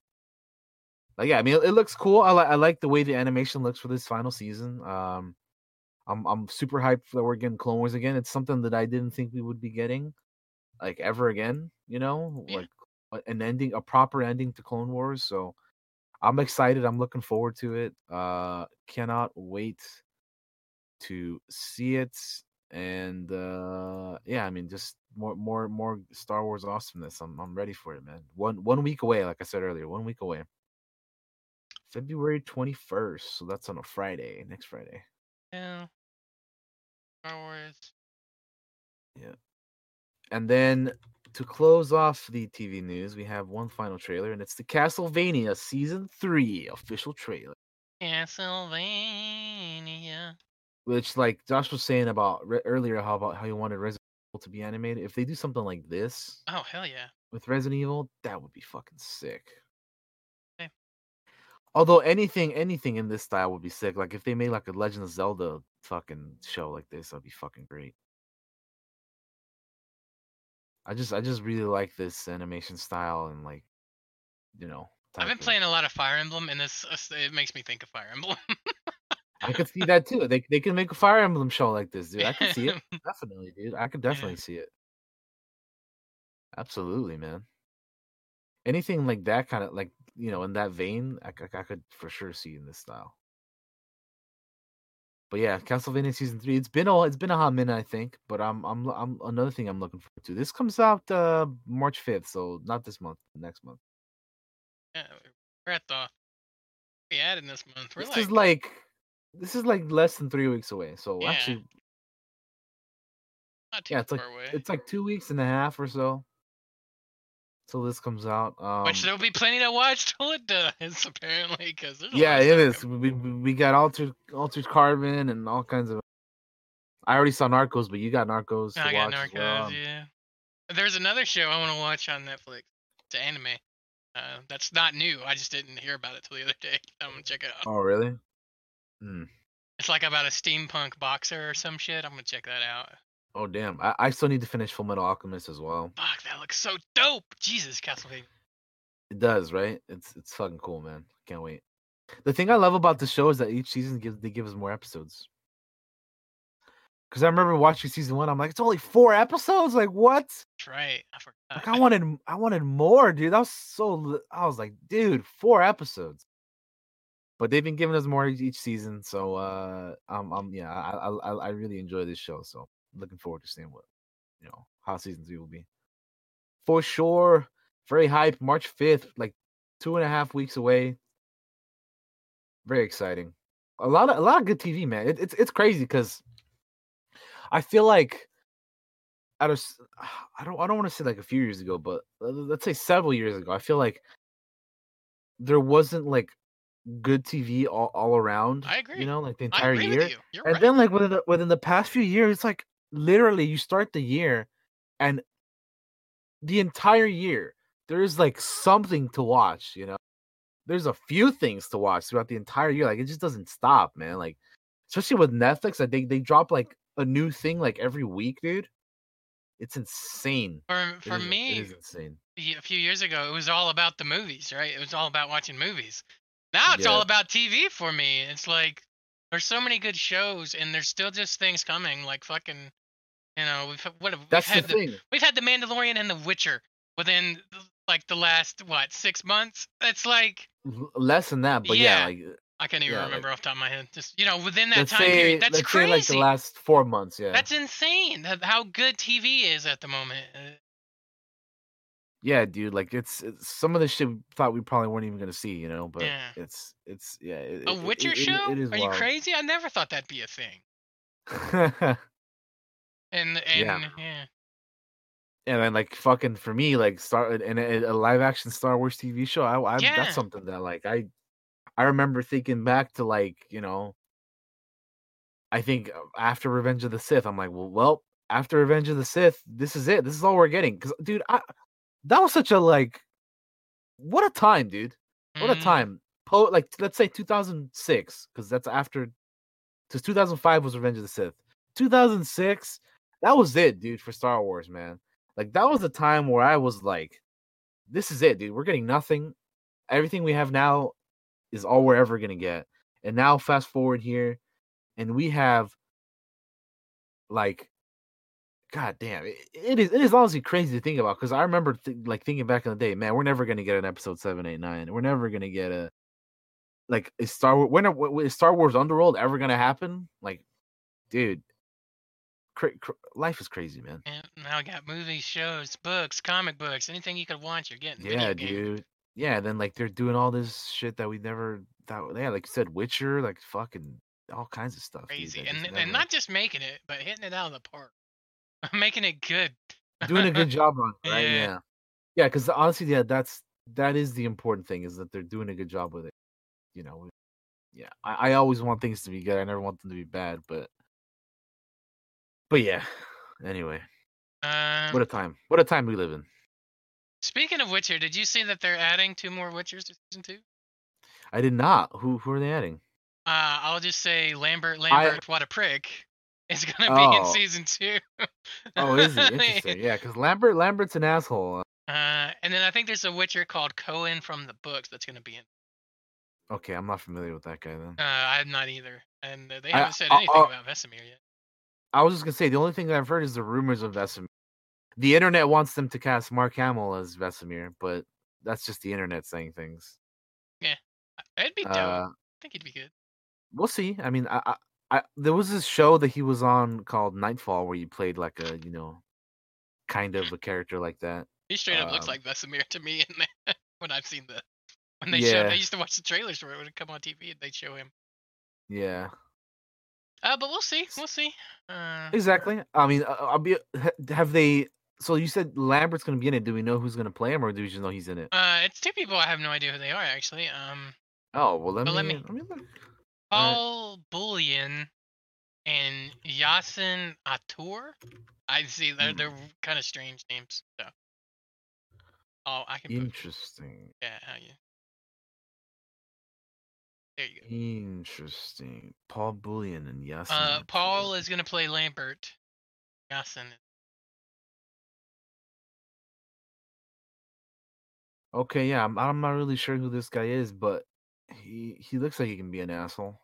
Speaker 2: like yeah i mean it, it looks cool i like i like the way the animation looks for this final season um I'm I'm super hyped that we're getting Clone Wars again. It's something that I didn't think we would be getting, like ever again. You know,
Speaker 1: Yeah.
Speaker 2: like an ending, a proper ending to Clone Wars. So I'm excited. I'm looking forward to it. Uh, cannot wait to see it. And uh, yeah, I mean, just more, more, more Star Wars awesomeness. I'm, I'm ready for it, man. One, one week away. Like I said earlier, one week away. February 21st. So that's on a Friday. Next Friday.
Speaker 1: Yeah. Star Wars. Yeah.
Speaker 2: And then to close off the TV news, we have one final trailer, and it's the Castlevania Season 3 official trailer.
Speaker 1: Castlevania.
Speaker 2: Which, like Josh was saying about re- earlier, how about how he wanted Resident Evil to be animated. If they do something like this
Speaker 1: Oh hell yeah.
Speaker 2: with Resident Evil, that would be fucking sick. Although anything, anything in this style would be sick. Like if they made like a Legend of Zelda fucking show like this, that'd be fucking great. I just, I just really like this animation style and like you know.
Speaker 1: I've been playing a lot of Fire Emblem, and this uh, it makes me think of Fire Emblem.
Speaker 2: I could see that too. They they can make a Fire Emblem show like this, dude. I can see it definitely, dude. I could definitely see it. Absolutely, man. Anything like that, kind of like you know, in that vein, I could for sure see in this style. But yeah, Castlevania season three. It's been a it's been a hot minute, I think. But I'm I'm I'm another thing I'm looking forward to. This comes out uh March fifth, so not this month, next month.
Speaker 1: yeah, we're at the we added this month. We're
Speaker 2: this
Speaker 1: like,
Speaker 2: is like this is like less than three weeks away. So
Speaker 1: Yeah.
Speaker 2: actually,
Speaker 1: not too
Speaker 2: yeah, it's
Speaker 1: far
Speaker 2: like
Speaker 1: away.
Speaker 2: it's like two weeks and a half or so till this comes out. Um,
Speaker 1: Which there'll be plenty to watch till it does, apparently, because
Speaker 2: yeah, it is. We, we got altered altered carbon and all kinds of. I already saw Narcos, but you got Narcos to
Speaker 1: I got Narcos,
Speaker 2: well.
Speaker 1: yeah. There's another show I want to watch on Netflix. It's an anime. Uh, that's not new. I just didn't hear about it till the other day. I'm gonna check it out.
Speaker 2: Oh, really? Hmm.
Speaker 1: It's like about a steampunk boxer or some shit. I'm gonna check that out.
Speaker 2: Oh, damn. I, I still need to finish Full Metal Alchemist as well.
Speaker 1: Fuck, that looks so dope. Jesus, Castlevania.
Speaker 2: It does, right? It's it's fucking cool, man. Can't wait. The thing I love about the show is that each season gives they give us more episodes. Because I remember watching season one, I'm like, it's only four episodes. Like what?
Speaker 1: That's right. I forgot.
Speaker 2: Like I wanted, I wanted more, dude. That was so. I was like, dude, four episodes. But they've been giving us more each, season, so uh, um, um, yeah, I, I, I really enjoy this show. So looking forward to seeing what, you know, how season three will be. For sure, very hype. March fifth, like two and a half weeks away. Very exciting. A lot of a lot of good TV, man. It, it's it's crazy because I feel like out of I don't I don't want to say like a few years ago, but uh, let's say several years ago, I feel like there wasn't like good TV all, all around.
Speaker 1: I agree.
Speaker 2: You know, like the entire year.
Speaker 1: you.
Speaker 2: And
Speaker 1: right.
Speaker 2: then like within the, within the past few years, it's like literally you start the year and the entire year there is like something to watch, you know. There's a few things to watch throughout the entire year. Like it just doesn't stop, man. Like especially with Netflix, I think they drop like a new thing like every week, dude. It's insane.
Speaker 1: for for
Speaker 2: is-
Speaker 1: me,
Speaker 2: it is insane.
Speaker 1: A few years ago, it was all about the movies, right? It was all about watching movies. Now it's all about TV for me. It's like there's so many good shows, and there's still just things coming, like fucking, you know, we've had- what have, we've
Speaker 2: That's the
Speaker 1: had the, we've had the Mandalorian and the Witcher within like the last what six months. It's like
Speaker 2: Less than that, but yeah,
Speaker 1: Yeah.
Speaker 2: like
Speaker 1: I can't even
Speaker 2: Yeah,
Speaker 1: remember
Speaker 2: like-
Speaker 1: off the top of my head. Just you know, within that time
Speaker 2: say
Speaker 1: period, that's
Speaker 2: let's
Speaker 1: crazy.
Speaker 2: say like the last four months. Yeah,
Speaker 1: That's insane. How good TV is at the moment. Uh,
Speaker 2: yeah, dude. Like it's, it's some of the shit we thought we probably weren't even gonna see, you know. But
Speaker 1: Yeah.
Speaker 2: it's it's yeah. It,
Speaker 1: A
Speaker 2: it-
Speaker 1: Witcher
Speaker 2: it-
Speaker 1: show?
Speaker 2: it
Speaker 1: Are you crazy? I never thought that'd be a thing. And and
Speaker 2: Yeah.
Speaker 1: yeah.
Speaker 2: and then like fucking for me, like start and a, a live action Star Wars TV show. I, I
Speaker 1: Yeah.
Speaker 2: that's something that like I I remember thinking back to like you know. I think uh, after Revenge of the Sith, I'm like, well, well, after Revenge of the Sith, this is it. This is all we're getting. Because, dude, I that was such a like, what a time, dude. What a
Speaker 1: Mhm.
Speaker 2: time. Po like let's say 2006, because that's after. Because 2005 was Revenge of the Sith. 2006, that was it, dude, for Star Wars, man. Like that was the time where I was like, this is it, dude. We're getting nothing. Everything we have now is all we're ever gonna get. And now fast forward here, and we have like God damn, it, it is it is honestly crazy to think about because I remember th- like thinking back in the day, man, we're never gonna get an episode seven, eight, nine. We're never gonna get a like is Star Wars. When are, is Star Wars Underworld ever gonna happen? Like, dude, cra- cra- life is crazy, man.
Speaker 1: And now I got movies, shows, books, comic books, anything you could want, you're getting.
Speaker 2: Yeah, dude. Yeah, then like they're doing all this shit that we never thought. Yeah, like you said, Witcher, like fucking all kinds of stuff.
Speaker 1: Crazy.
Speaker 2: that
Speaker 1: And
Speaker 2: just
Speaker 1: and not just making it, but hitting it out of the park. making it good.
Speaker 2: doing a good job on it, right?
Speaker 1: Yeah.
Speaker 2: Yeah, yeah. Because honestly, yeah, that's that is the important thing is that they're doing a good job with it. You know, yeah. I, I always want things to be good. I never want them to be bad, but but yeah. Anyway,
Speaker 1: Um,
Speaker 2: what a time! What a time we live in.
Speaker 1: speaking of Witcher, did you see that they're adding two more Witchers to season two?
Speaker 2: I did not. Who who are they adding?
Speaker 1: Uh, I'll just say Lambert, Lambert, what a prick, is gonna be in
Speaker 2: Oh.
Speaker 1: season two.
Speaker 2: Oh, is he interesting? Yeah, because Lambert Lambert's an asshole.
Speaker 1: Uh, and then I think there's a Witcher called Cohen from the books that's gonna be in.
Speaker 2: Okay, I'm not familiar with that guy then.
Speaker 1: Uh, I'm not either, and uh, they haven't said
Speaker 2: I-
Speaker 1: anything
Speaker 2: I-
Speaker 1: about Vesemir yet.
Speaker 2: I was just gonna say the only thing that I've heard is the rumors of Vesemir. The internet wants them to cast Mark Hamill as Vesemir, but that's just the internet saying things.
Speaker 1: Yeah, it'd be dope.
Speaker 2: Uh,
Speaker 1: I think he'd be good.
Speaker 2: we'll see. I mean, I, I, I there was this show that he was on called Knightfall where you played like a you know, kind of a character like that.
Speaker 1: He straight up looks
Speaker 2: um,
Speaker 1: like Vesemir to me, the, when I've seen the when they show.
Speaker 2: Yeah.
Speaker 1: I used to watch the trailers where it would come on TV, and they'd show him.
Speaker 2: Yeah,
Speaker 1: Uh, but we'll see. We'll see. Uh,
Speaker 2: exactly. I mean, uh, I'll be. Have they? So you said Lambert's gonna be in it. Do we know who's gonna play him, or do we just know he's in it?
Speaker 1: uh, it's two people. I have no idea who they are actually. Um,
Speaker 2: Oh well, let me.
Speaker 1: let me.
Speaker 2: Let
Speaker 1: me-
Speaker 2: look.
Speaker 1: Paul Bullion and Yasen Atour. I see they're
Speaker 2: Hmm.
Speaker 1: they're kind of strange names. So, oh, I can put
Speaker 2: Interesting.
Speaker 1: yeah. How you? There you go.
Speaker 2: Interesting. Paul Bullion and Yasen.
Speaker 1: Uh, Paul is gonna play Lambert. Yasen.
Speaker 2: Okay, yeah, I'm, I'm not really sure who this guy is, but he he looks like he can be an asshole.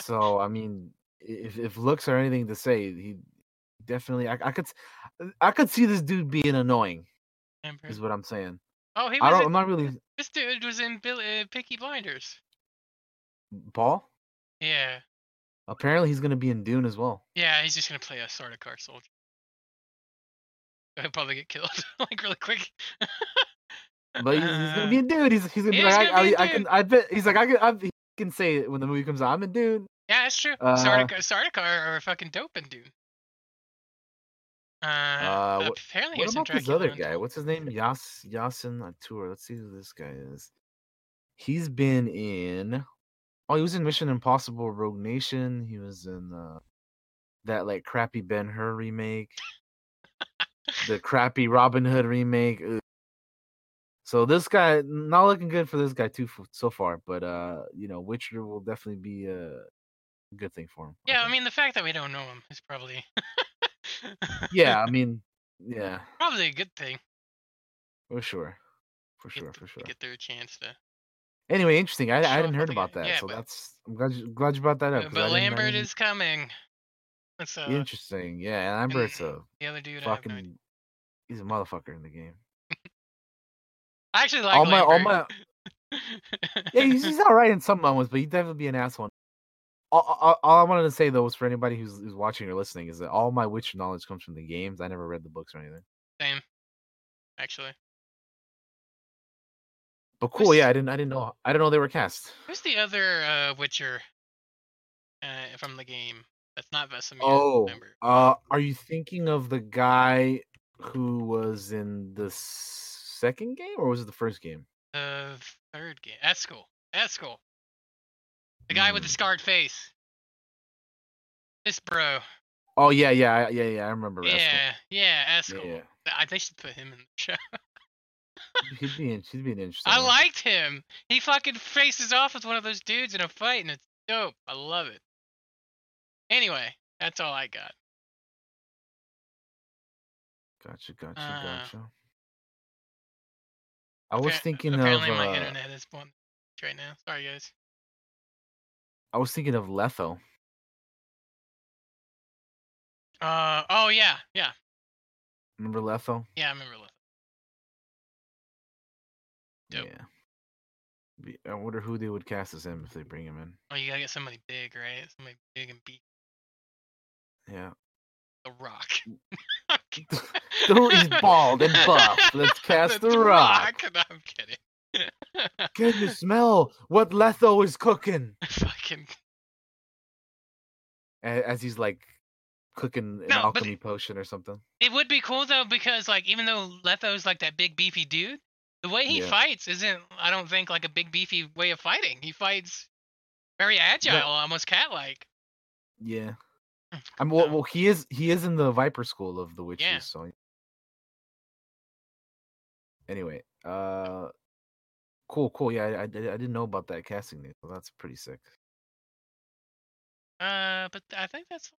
Speaker 2: so I mean, if if looks are anything to say, he definitely I, I could I could see this dude being annoying.
Speaker 1: Lambert.
Speaker 2: Is what I'm saying.
Speaker 1: Oh, he
Speaker 2: I
Speaker 1: was.
Speaker 2: don't.
Speaker 1: in-
Speaker 2: I'm not really
Speaker 1: This dude was in Bill, uh, Peaky Blinders.
Speaker 2: Paul.
Speaker 1: Yeah.
Speaker 2: Apparently, he's gonna be in Dune as well.
Speaker 1: Yeah, he's just gonna play a sort of car soldier. He'll probably get killed like really quick.
Speaker 2: But he's, he's gonna be in Dune. He's he's gonna be like
Speaker 1: gonna
Speaker 2: I,
Speaker 1: be
Speaker 2: I, I can I bet he's like I can I, he can say it when the movie comes out. I'm in Dune.
Speaker 1: Yeah, that's true.
Speaker 2: Uh,
Speaker 1: Sardaukar, Sardaukar are fucking dope in Dune. Uh,
Speaker 2: Uh, what-
Speaker 1: apparently
Speaker 2: What about this other guy? What's his name? Yas Yasen Atour. Let's see who this guy is. He's been in. Oh, he was in Mission Impossible: Rogue Nation. He was in uh, that like crappy Ben Hur remake, the crappy Robin Hood remake. So this guy not looking good for this guy too so far, but uh, you know, Witcher will definitely be a good thing for him.
Speaker 1: Yeah, I
Speaker 2: think.
Speaker 1: mean the fact that we don't know him is probably
Speaker 2: yeah, I mean, yeah,
Speaker 1: probably a good thing.
Speaker 2: for sure, for sure,
Speaker 1: th-
Speaker 2: for sure.
Speaker 1: Get their chance to.
Speaker 2: Anyway, interesting. I, I hadn't heard about that,
Speaker 1: Yeah,
Speaker 2: so
Speaker 1: but-
Speaker 2: that's I'm glad you, glad you brought that up.
Speaker 1: But Lambert is coming. So
Speaker 2: interesting. Yeah, Lambert's a
Speaker 1: the other dude, have no
Speaker 2: fucking he's a motherfucker in the game.
Speaker 1: I actually like
Speaker 2: all my all my yeah, he's, he's all right in some moments, but he'd definitely be an asshole. All, all, all I wanted to say though was for anybody who's, who's watching or listening is that all my Witcher knowledge comes from the games. I never read the books or anything.
Speaker 1: Same, actually.
Speaker 2: But cool,
Speaker 1: Who's-
Speaker 2: yeah. I didn't I didn't know I didn't know they were cast.
Speaker 1: Who's the other uh, Witcher uh, from the game? That's not Vesemir.
Speaker 2: Oh, uh, are you thinking of the guy who was in the second game, or was it the first game?
Speaker 1: The third game. Eskel. Eskel. The guy with the scarred face. This bro.
Speaker 2: Oh yeah, yeah, yeah, yeah. I remember.
Speaker 1: Yeah, yeah,
Speaker 2: yeah,
Speaker 1: Eskel.
Speaker 2: yeah.
Speaker 1: I they should put him in the show.
Speaker 2: He'd be in, she'd be an interesting.
Speaker 1: I
Speaker 2: one.
Speaker 1: liked him. He fucking faces off with one of those dudes in a fight, and it's dope. I love it. Anyway, that's all I got.
Speaker 2: Gotcha, gotcha,
Speaker 1: Uh,
Speaker 2: gotcha. I was thinking of.
Speaker 1: apparently my
Speaker 2: uh,
Speaker 1: internet is one right now. Sorry, guys.
Speaker 2: I was thinking of Letho.
Speaker 1: Uh oh yeah yeah
Speaker 2: Remember Letho?
Speaker 1: yeah I remember. Letho. Dope.
Speaker 2: Yeah. I wonder who they would cast as him if they bring him in.
Speaker 1: Oh, you gotta get somebody big, right? Somebody big and beat
Speaker 2: Yeah.
Speaker 1: the Rock.
Speaker 2: Dude, he's bald and buff. Let's cast
Speaker 1: The
Speaker 2: the rock.
Speaker 1: No, I'm kidding.
Speaker 2: Can you smell what Letho is cooking?
Speaker 1: Fucking
Speaker 2: As he's like cooking an
Speaker 1: No,
Speaker 2: alchemy potion or something.
Speaker 1: It would be cool though because like even though Letho's like that big beefy dude, the way he
Speaker 2: Yeah.
Speaker 1: fights isn't I don't think like a big beefy way of fighting. He fights very agile, almost cat like.
Speaker 2: Yeah. I'm well,
Speaker 1: No.
Speaker 2: well, he is he is in the Viper School of the witches.
Speaker 1: Yeah.
Speaker 2: So anyway, uh, cool, cool. Yeah, I, I, did- I didn't know about that casting. So that's pretty sick.
Speaker 1: Uh but I think that's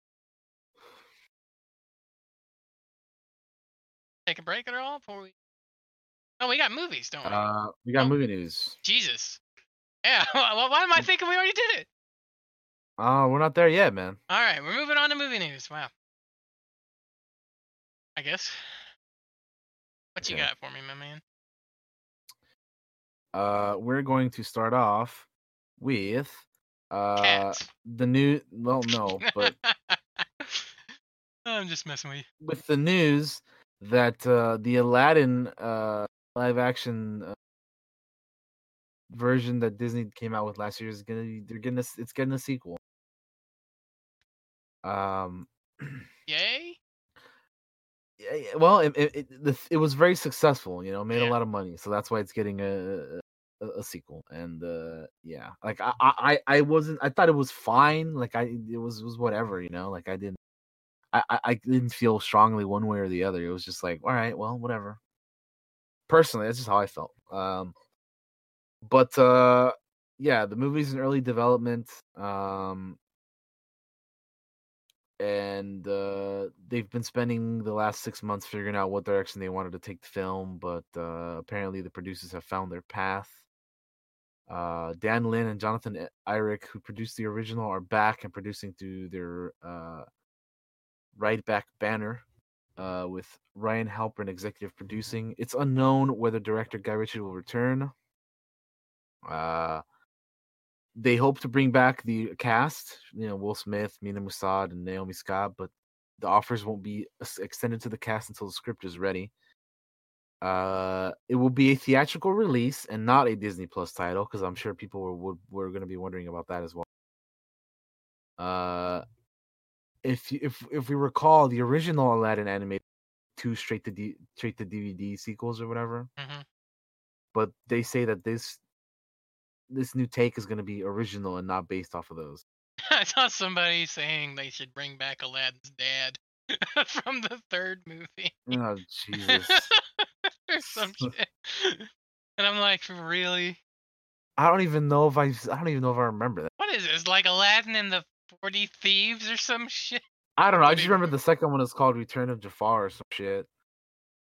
Speaker 1: take a break at all before we? Oh, we got movies, don't we?
Speaker 2: Uh, we got
Speaker 1: Oh.
Speaker 2: movie news.
Speaker 1: Jesus. Yeah. Well, why am I thinking we already did it?
Speaker 2: Oh, we're not there yet, man.
Speaker 1: All right, we're moving on to movie news. Wow. I guess. What you got for me, my man?
Speaker 2: Uh, we're going to start off with uh
Speaker 1: Cats.
Speaker 2: the new. Well, no, but
Speaker 1: I'm just messing with you.
Speaker 2: with the news that uh the Aladdin uh live action uh, version that Disney came out with last year is gonna be they're getting a, it's getting a sequel. Um.
Speaker 1: Yay!
Speaker 2: Yeah, yeah, well, it it, it, it was very successful. You know, made
Speaker 1: Yeah.
Speaker 2: a lot of money, so that's why it's getting a a, a sequel. And uh yeah, like I, I I wasn't. I thought it was fine. Like I it was was whatever. You know, like I didn't. I, I I didn't feel strongly one way or the other. It was just like, all right, well, whatever. Personally, that's just how I felt. Um, but uh, yeah, the movie's in early development. Um, and uh, they've been spending the last six months figuring out what direction they wanted to take the film, but uh, apparently the producers have found their path. Uh, Dan Lin and Jonathan E- who produced the original, are back and producing through their uh, Rideback banner uh, with Ryan Halprin executive producing. It's unknown whether director Guy Ritchie will return. Uh, they hope to bring back the cast, you know, Will Smith, Mena Massoud, and Naomi Scott, but the offers won't be extended to the cast until the script is ready. Uh, it will be a theatrical release and not a Disney Plus title because I'm sure people were were, were going to be wondering about that as well. Uh, if if if we recall, the original Aladdin animated two straight to D, straight to DVD sequels or whatever,
Speaker 1: hmm
Speaker 2: but they say that this this new take is going to be original and not based off of those.
Speaker 1: I saw somebody saying they should bring back Aladdin's dad from the third movie
Speaker 2: Oh Jesus!
Speaker 1: or some shit. And I'm like, really?
Speaker 2: I don't even know if I I don't even know if I remember that.
Speaker 1: What is this? Like Aladdin and the Forty Thieves or some shit?
Speaker 2: I don't know. I just remember the second one is called Return of Jafar or some shit.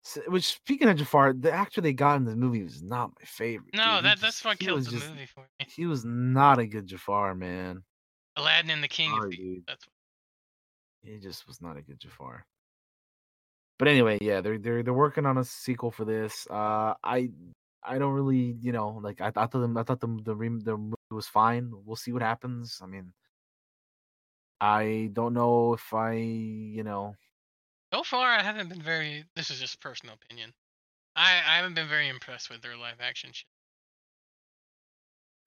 Speaker 2: S- Which speaking of Jafar, the actor they got in the movie was not my favorite.
Speaker 1: No,
Speaker 2: dude.
Speaker 1: That that's what
Speaker 2: he
Speaker 1: killed the
Speaker 2: just-
Speaker 1: movie for me.
Speaker 2: He was not a good Jafar, man.
Speaker 1: Aladdin and the King of
Speaker 2: Sorry,
Speaker 1: Thieves.
Speaker 2: dude.
Speaker 1: That's
Speaker 2: He just was not a good Jafar. But anyway, yeah, they're they're they're working on a sequel for this. Uh, I I don't really, you know, like I, I thought the I thought the the the movie was fine. We'll see what happens. I mean, I don't know if I, you know,
Speaker 1: So far, I haven't been very. This is just personal opinion. I I haven't been very impressed with their live action shit.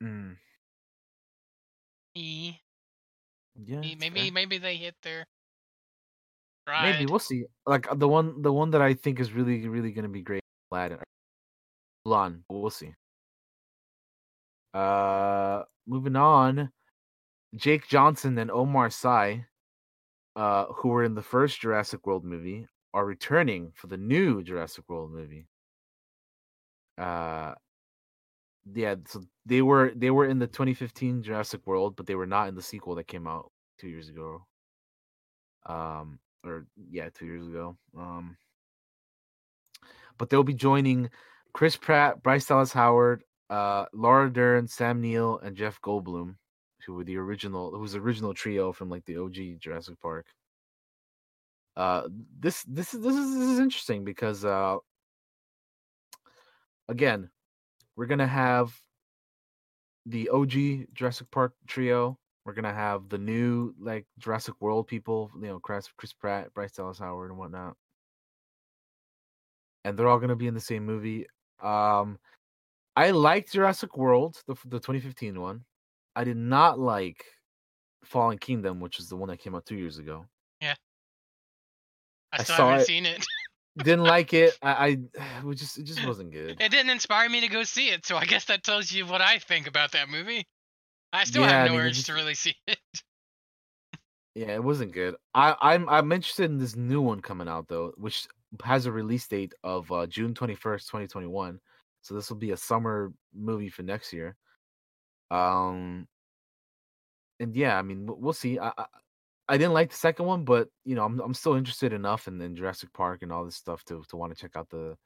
Speaker 2: mm,
Speaker 1: E-
Speaker 2: yeah,
Speaker 1: e- Maybe
Speaker 2: fair.
Speaker 1: maybe they hit their.
Speaker 2: maybe we'll see. Like uh, the one the one that I think is really really gonna be great, Aladdin. Mulan, we'll see. Uh, moving on, Jake Johnson and Omar Sy, uh, who were in the first Jurassic World movie, are returning for the new Jurassic World movie. Uh, yeah, so they were they were in the 2015 Jurassic World, but they were not in the sequel that came out two years ago. Um, or yeah, two years ago. Um, but they'll be joining Chris Pratt, Bryce Dallas Howard, uh, Laura Dern, Sam Neill, and Jeff Goldblum, who were the original, who was original trio from like the OG Jurassic Park. Uh, this this is this is this is interesting because uh, again, we're gonna have the OG Jurassic Park trio. We're gonna have the new like Jurassic World people, you know, Chris Chris Pratt, Bryce Dallas Howard, and whatnot and they're all to be in the same movie. Um, I liked Jurassic World, the the 2015 one. I did not like Fallen Kingdom, which is the one that came out two years ago.
Speaker 1: I
Speaker 2: I
Speaker 1: still
Speaker 2: saw
Speaker 1: haven't
Speaker 2: it.
Speaker 1: seen it.
Speaker 2: Didn't like it. I, I it just it just wasn't good.
Speaker 1: It didn't inspire me to go see it, so I guess that tells you what I think about that movie. I still
Speaker 2: Yeah,
Speaker 1: have
Speaker 2: I
Speaker 1: no
Speaker 2: mean,
Speaker 1: urge
Speaker 2: just-
Speaker 1: to really see it.
Speaker 2: Yeah, it wasn't good. I, I'm I'm interested in this new one coming out though, which has a release date of uh, June 21st, 2021. So this will be a summer movie for next year. Um, and yeah, I mean we'll, see. I, I I didn't like the second one, but you know, I'm I'm still interested enough in, in Jurassic Park and all this stuff to to want to check out the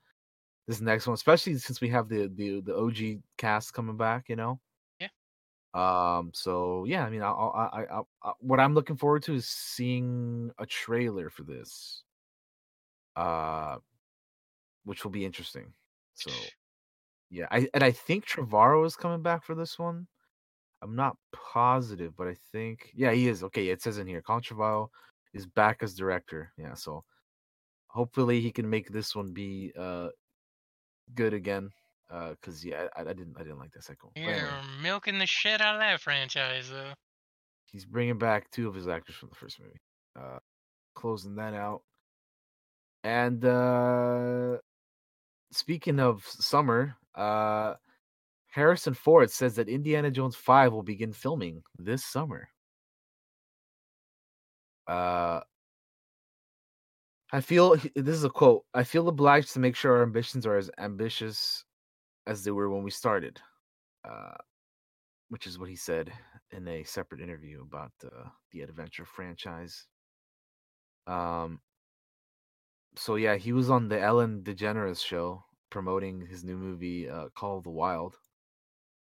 Speaker 2: this next one, especially since we have the the the OG cast coming back. You know.
Speaker 1: Yeah.
Speaker 2: Um. So yeah, I mean, I I I, I, I what I'm looking forward to is seeing a trailer for this. Uh, which will be interesting. So yeah, I and I think Trevorrow is coming back for this one. I'm not positive, but I think yeah, he is. Okay, it says in here, Trevorrow is back as director. Yeah, so hopefully he can make this one be uh good again. Uh, cause yeah, I, I didn't I didn't like that second.
Speaker 1: You're
Speaker 2: anyway,
Speaker 1: milking the shit out of that franchise, though.
Speaker 2: he's bringing back two of his actors from the first movie. Uh, closing that out. And uh speaking of summer, uh Harrison Ford says that Indiana Jones 5 will begin filming this summer. Uh I feel this is a quote. I feel obliged to make sure our ambitions are as ambitious as they were when we started. Uh which is what he said in a separate interview about uh, the adventure franchise. Um so yeah, he was on the Ellen DeGeneres show promoting his new movie uh, Call of the Wild,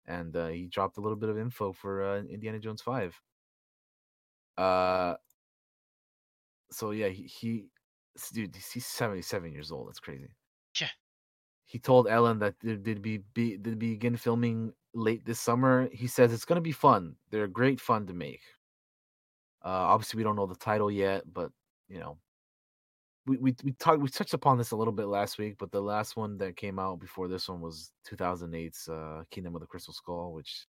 Speaker 2: and uh, he dropped a little bit of info for uh, Indiana Jones Five. Uh, so yeah, he, he dude, he's seventy seven years old. That's crazy.
Speaker 1: Yeah.
Speaker 2: He told Ellen that they- they'd be, be they'd begin filming late this summer. He says it's gonna be fun. They're great fun to make. Uh, obviously, we don't know the title yet, but you know, we we we talked we touched upon this a little bit last week, but the last one that came out before this one was 2008's uh, Kingdom of the Crystal Skull, which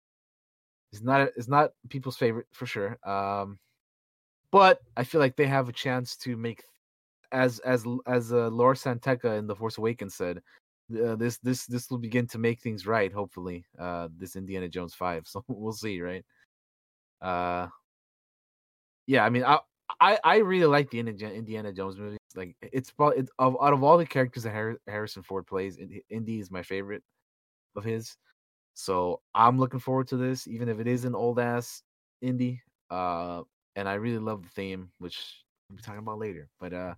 Speaker 2: is not is not people's favorite for sure. Um, but I feel like they have a chance to make, as as as uh, Lor San Tekka in The Force Awakens said, uh, this this this will begin to make things right. Hopefully, uh, this Indiana Jones five. So we'll see, right? Uh, yeah, I mean, I I, I really like the Indiana, Jones movies. Like it's probably it's, of out of all the characters that Harrison Ford plays, Indy is my favorite of his. So I'm looking forward to this, even if it is an old ass Indy. Uh, and I really love the theme, which we'll be talking about later. But uh,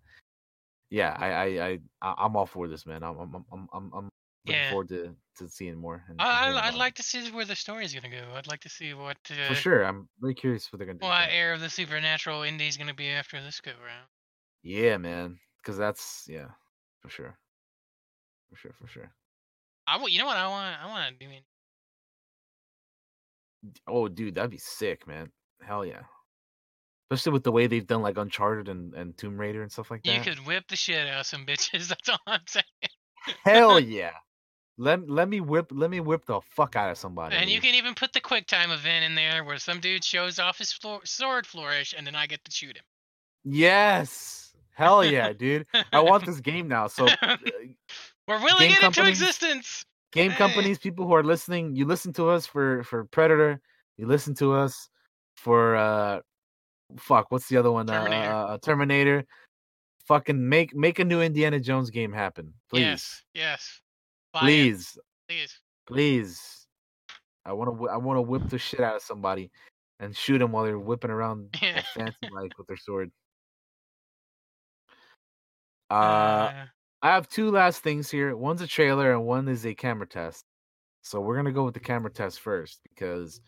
Speaker 2: yeah, I I, I I'm all for this, man. I'm I'm I'm I'm, I'm looking
Speaker 1: Yeah.
Speaker 2: forward to to seeing more. And, and
Speaker 1: I,
Speaker 2: hearing
Speaker 1: I, I'd like to see where the story is gonna go. I'd like to see what uh,
Speaker 2: for sure. I'm really curious what they're gonna do.
Speaker 1: what air of the supernatural Indy's gonna be after this go round.
Speaker 2: Yeah, man. Because that's yeah, for sure, for sure, for sure.
Speaker 1: I you know what I want? I want to do.
Speaker 2: Oh, dude, that'd be sick, man. Hell yeah. Especially with the way they've done like Uncharted and, and Tomb Raider and stuff like that.
Speaker 1: You could whip the shit out of some bitches. That's all I'm saying.
Speaker 2: Hell yeah. Let let me whip let me whip the fuck out of somebody.
Speaker 1: And you can even put the quick time event in there where some dude shows off his floor, sword flourish and then I get to shoot him.
Speaker 2: Yes. Hell yeah, dude. I want this game now. So uh,
Speaker 1: We're willing it into existence.
Speaker 2: game companies, people who are listening, you listen to us for for Predator, you listen to us for uh fuck, what's the other one?
Speaker 1: Terminator.
Speaker 2: Uh, uh Terminator. Fucking make make a new Indiana Jones game happen. Please.
Speaker 1: Yes. Yes. Buy it,
Speaker 2: Please.
Speaker 1: please.
Speaker 2: Please. I want to I want to whip the shit out of somebody and shoot them while they're whipping around
Speaker 1: Yeah.
Speaker 2: fancy like with their sword. Uh,
Speaker 1: Uh,
Speaker 2: I have two last things here. One's a trailer and one is a camera test. So we're gonna go with the camera test first because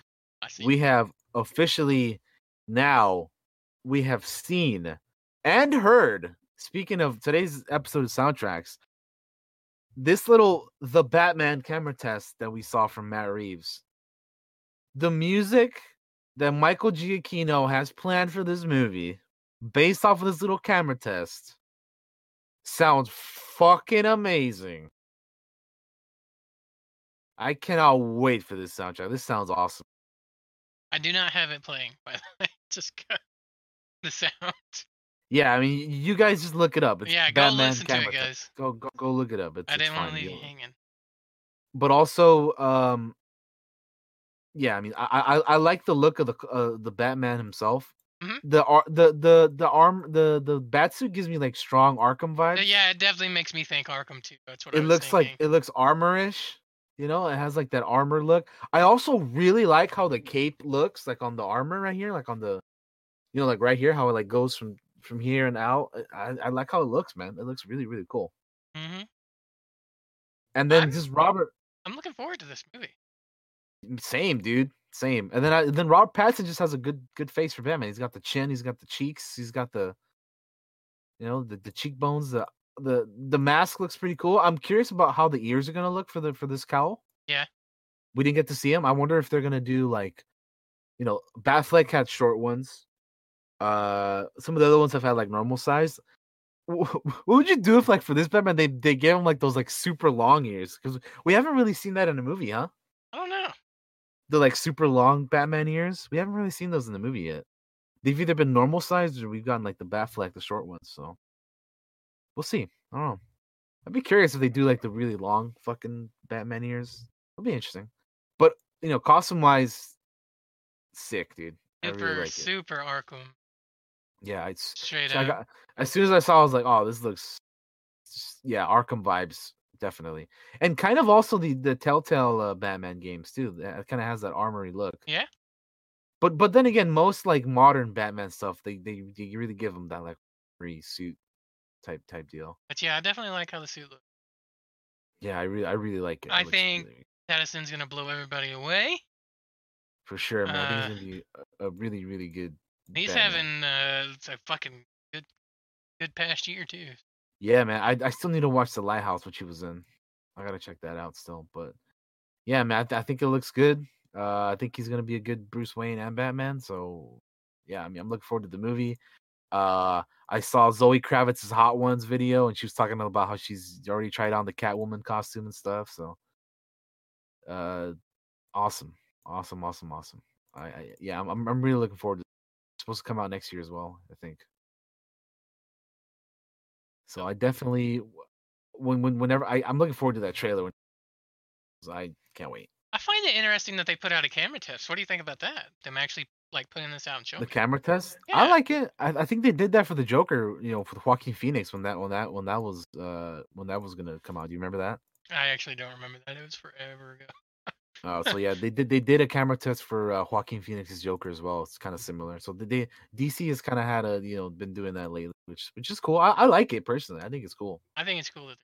Speaker 2: we have officially now we have seen and heard. Speaking of today's episode of soundtracks, this little the Batman camera test that we saw from Matt Reeves, the music that Michael Giacchino has planned for this movie, based off of this little camera test, sounds fucking amazing. I cannot wait for this soundtrack. This sounds awesome.
Speaker 1: I do not have it playing, by the way. Just got the sound.
Speaker 2: Yeah, I mean, you guys just look it up. It's
Speaker 1: yeah, go
Speaker 2: Batman
Speaker 1: listen to it, guys.
Speaker 2: Go go go look it up. It's,
Speaker 1: I didn't want to leave you hanging.
Speaker 2: But also, um, yeah, I mean, I I, I like the look of the uh, the Batman himself.
Speaker 1: Mhm.
Speaker 2: The ar- the the the arm the the batsuit gives me like strong Arkham
Speaker 1: Uh,
Speaker 2: vibes.
Speaker 1: Yeah, it definitely makes me think Arkham too. That's what
Speaker 2: it looks like it looks armorish. You know, it has like that armor look. I also really like how the cape looks, like on the armor right here, like on the you know, like right here, how it like goes from from here and out. I, I like how it looks, man. It looks really really cool.
Speaker 1: Mm-hmm.
Speaker 2: And then
Speaker 1: I'm-
Speaker 2: just Robert,
Speaker 1: I'm looking forward to this movie.
Speaker 2: same dude, same. And then I, then Robert Pattinson just has a good good face for Batman. He's got the chin, he's got the cheeks, he's got the, you know, the the cheekbones. The the the mask looks pretty cool. I'm curious about how the ears are gonna look for the for this cowl.
Speaker 1: Yeah.
Speaker 2: we didn't get to see him. I wonder if they're gonna do like, you know, Batfleck had short ones. Uh, some of the other ones have had like normal size. What would you do if, like, for this Batman, they they gave him like those like super long ears? Because we haven't really seen that in a movie, huh?
Speaker 1: I don't know.
Speaker 2: The like super long Batman ears. We haven't really seen those in the movie yet. They've either been normal sized or we've gotten like the Batfleck, the short ones. So we'll see. I don't know. I'd be curious if they do like the really long fucking Batman ears. It'll be interesting. But you know, costume wise, sick, dude.
Speaker 1: Super
Speaker 2: really like
Speaker 1: super Arkham.
Speaker 2: Yeah, it's
Speaker 1: Straight
Speaker 2: so I
Speaker 1: up.
Speaker 2: got as soon as I saw, I was like, oh, this looks, yeah, Arkham vibes definitely, and kind of also the the Telltale uh, Batman games too. It kind of has that armory look.
Speaker 1: Yeah.
Speaker 2: But but then again, most like modern Batman stuff, they they, they really give them that like free suit type type deal.
Speaker 1: But yeah, I definitely like how the suit looks.
Speaker 2: Yeah, I really I really like it. It
Speaker 1: I
Speaker 2: looks
Speaker 1: think-
Speaker 2: really-
Speaker 1: Pattinson's gonna blow everybody away.
Speaker 2: for sure, man. I
Speaker 1: uh,
Speaker 2: think it's gonna be a, a really really good.
Speaker 1: He's
Speaker 2: Batman.
Speaker 1: having uh, it's a fucking good, good past year too.
Speaker 2: Yeah, man. I I still need to watch the Lighthouse, which he was in. I gotta check that out still. But yeah, man, I, th- I think it looks good. Uh, I think he's gonna be a good Bruce Wayne and Batman. So yeah, I mean, I'm looking forward to the movie. Uh, I saw Zoe Kravitz's Hot Ones video, and she was talking about how she's already tried on the Catwoman costume and stuff. So, uh, awesome, awesome, awesome, awesome. I, I yeah, I'm I'm really looking forward to. It's supposed to come out next year as well, I think. So I definitely, when when whenever I I'm looking forward to that trailer. When, I can't wait.
Speaker 1: I find it interesting that they put out a camera test. What do you think about that? Them actually like putting this out and showing.
Speaker 2: The camera test, I like it. I, I think they did that for the Joker, you know, for Joaquin Phoenix when that when that when that was uh when that was gonna come out. Do you remember that?
Speaker 1: I actually don't remember that. It was forever ago.
Speaker 2: Oh, so yeah, they did they did a camera test for uh, Joaquin Phoenix's Joker as well. It's kind of similar. So they DC has kind of had a you know been doing that lately, which which is cool. I, I like it personally. I think it's cool.
Speaker 1: I think it's cool that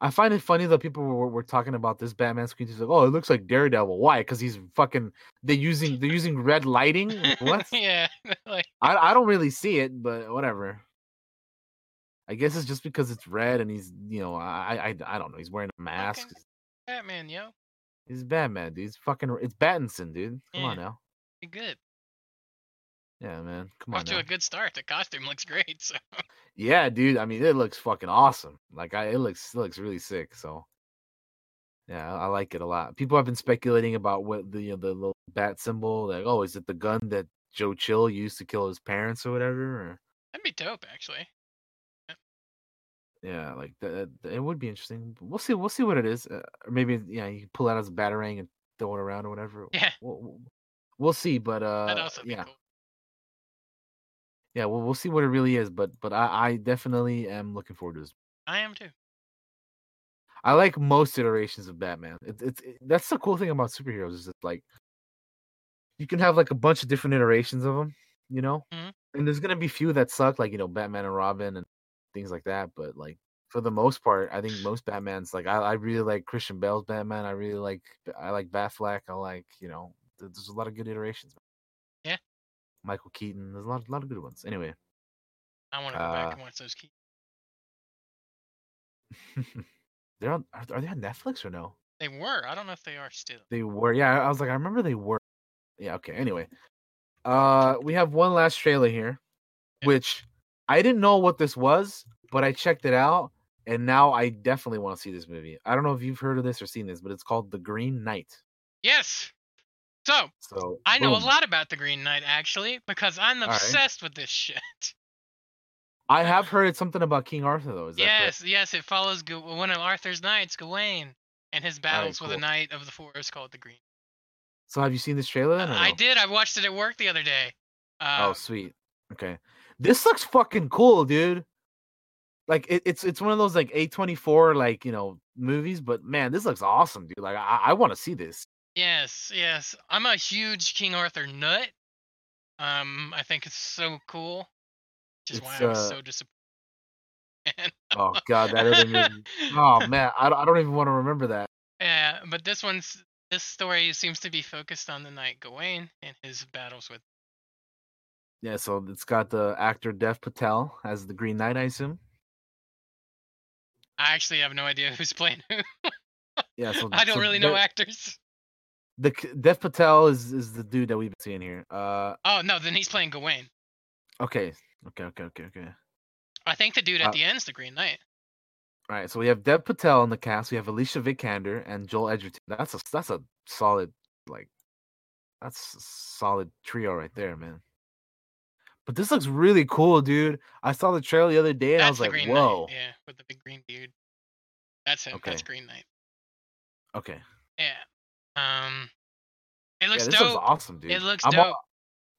Speaker 2: I find it funny that people were, were talking about this Batman screen. He's like, oh, it looks like Daredevil. Why? Because he's fucking. They're using they're using red lighting. What?
Speaker 1: yeah, like
Speaker 2: I I don't really see it, but whatever. I guess it's just because it's red and he's you know I I I don't know. He's wearing a mask.
Speaker 1: Batman, yo,
Speaker 2: He's Batman, dude. He's fucking. It's Battinson, dude. Come on
Speaker 1: Yeah.
Speaker 2: now.
Speaker 1: be good.
Speaker 2: Yeah, man. Come
Speaker 1: Off
Speaker 2: on
Speaker 1: to
Speaker 2: now.
Speaker 1: a good start. The costume looks great. So
Speaker 2: Yeah, dude. I mean, it looks fucking awesome. Like, I it looks it looks really sick. So, yeah, I, I like it a lot. People have been speculating about what the you know, the little bat symbol. Like, oh, is it the gun that Joe Chill used to kill his parents or whatever? Or,
Speaker 1: that'd be dope, actually.
Speaker 2: Yeah, like that. It would be interesting. We'll see. We'll see what it is. Uh, or maybe yeah, you pull out as a batarang and throw it around or whatever.
Speaker 1: Yeah.
Speaker 2: We'll, we'll, we'll see. But uh, yeah,
Speaker 1: cool.
Speaker 2: yeah, we'll we'll see what it really is. But but I I definitely am looking forward to this.
Speaker 1: I am too.
Speaker 2: I like most iterations of Batman. It's it's it, that's the cool thing about superheroes is that like you can have like a bunch of different iterations of them, you know.
Speaker 1: Mhm.
Speaker 2: And there's gonna be few that suck, like you know Batman and Robin and things like that. But like for the most part, I think most Batmans like I, I really like Christian Bale's Batman. I really like I like Batfleck. I like you know there's a lot of good iterations.
Speaker 1: Yeah.
Speaker 2: Michael Keaton. There's a lot, a lot of good ones. Anyway,
Speaker 1: I want to go back
Speaker 2: Uh,
Speaker 1: and watch those. Key-
Speaker 2: they're on. Are, are they on Netflix or no?
Speaker 1: they were. I don't know if they are still.
Speaker 2: They were. Yeah, I was like, I remember they were. Yeah. Okay. Anyway, uh, we have one last trailer here,
Speaker 1: Yeah.
Speaker 2: which I didn't know what this was, but I checked it out, and now I definitely want to see this movie. I don't know if you've heard of this or seen this, but it's called The Green Knight.
Speaker 1: Yes. So
Speaker 2: So
Speaker 1: I know
Speaker 2: boom.
Speaker 1: a lot about the Green Knight actually because I'm
Speaker 2: right.
Speaker 1: obsessed with this shit.
Speaker 2: I have heard something about King Arthur though. Is that correct?
Speaker 1: yes, yes, it follows one of Arthur's knights, Gawain, and his battles with a knight of the forest called the Green.
Speaker 2: So have you seen this trailer? Then, or
Speaker 1: I did. I watched it at work the other day. Uh,
Speaker 2: Oh, sweet. Okay. This looks fucking cool, dude. Like it, it's it's one of those like A24 like, you know, movies, but man, this looks awesome, dude. Like I, I want to see this.
Speaker 1: yes, yes. I'm a huge King Arthur nut. Um, I think it's so cool, which is why I was
Speaker 2: uh,
Speaker 1: so disappointed.
Speaker 2: Oh god, that other movie. Oh man, I I don't even want to remember that.
Speaker 1: Yeah, but this one's this story seems to be focused on the knight Gawain and his battles with.
Speaker 2: Yeah, so it's got the actor Dev Patel as the Green Knight, I assume.
Speaker 1: I actually have no idea who's playing who.
Speaker 2: Yeah, so
Speaker 1: I don't
Speaker 2: so
Speaker 1: really know actors.
Speaker 2: The Dev Patel is is the dude that we've been seeing here. Uh,
Speaker 1: Oh no, then he's playing Gawain.
Speaker 2: okay, okay, okay, okay, okay.
Speaker 1: I think the dude at
Speaker 2: Uh,
Speaker 1: the end's the Green Knight.
Speaker 2: All right, so we have Dev Patel in the cast. We have Alicia Vikander and Joel Edgerton. That's a that's a solid like that's a solid trio right there, man. But this looks really cool, dude. I saw the trailer the other day and I was like,
Speaker 1: Green
Speaker 2: "Whoa!"
Speaker 1: Knight. Yeah, with the big green beard. That's him. That's Green Knight.
Speaker 2: Okay,
Speaker 1: Yeah. Um, it looks yeah,
Speaker 2: this
Speaker 1: dope.
Speaker 2: looks awesome, dude.
Speaker 1: It looks
Speaker 2: I'm
Speaker 1: dope.
Speaker 2: all,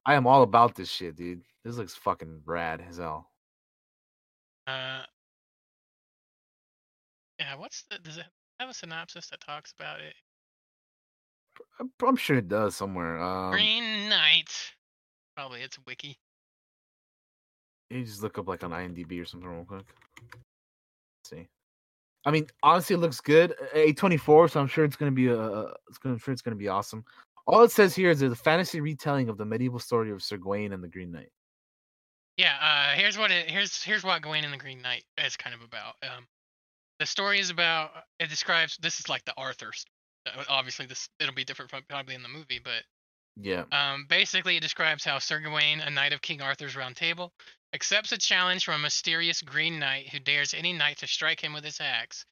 Speaker 2: I am all about this shit, dude. This looks fucking rad as hell.
Speaker 1: Uh, yeah. What's the? Does it have a synopsis that talks about it?
Speaker 2: I'm, sure it does somewhere. Um,
Speaker 1: Green Knight. Probably it's a wiki.
Speaker 2: You just look up like on IMDb or something real quick. Let's see. I mean, honestly, it looks good. A twenty four, so I'm sure it's gonna be a. It's gonna, I'm sure it's gonna be awesome. All it says here is a fantasy retelling of the medieval story of Sir Gawain and the Green Knight.
Speaker 1: Yeah. Uh, here's what it. Here's here's what Gawain and the Green Knight is kind of about. Um, the story is about. It describes. This is like the Arthur. st- uh, Obviously, this it'll be different from probably in the movie, but
Speaker 2: Yeah,
Speaker 1: Um, basically, it describes how Sir Gawain, a knight of King Arthur's Round Table, accepts a challenge from a mysterious Green Knight who dares any knight to strike him with his axe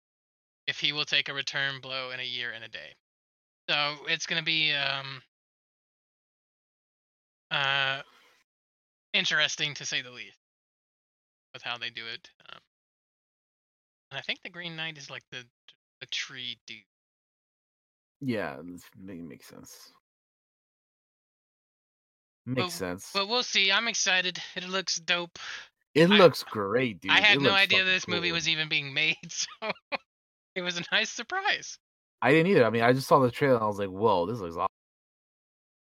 Speaker 1: if he will take a return blow in a year and a day. So it's going to be um, uh, interesting to say the least with how they do it. Um, and I think the Green Knight is like the the tree dude.
Speaker 2: yeah, this make, makes sense. Makes
Speaker 1: But-
Speaker 2: sense.
Speaker 1: But we'll see. I'm excited. It looks dope.
Speaker 2: it
Speaker 1: I-
Speaker 2: looks great, dude.
Speaker 1: I had
Speaker 2: It
Speaker 1: no idea this movie was even being made, so it was a nice surprise.
Speaker 2: I didn't either. I mean, I just saw the trailer and I was like, "Whoa, this looks awesome."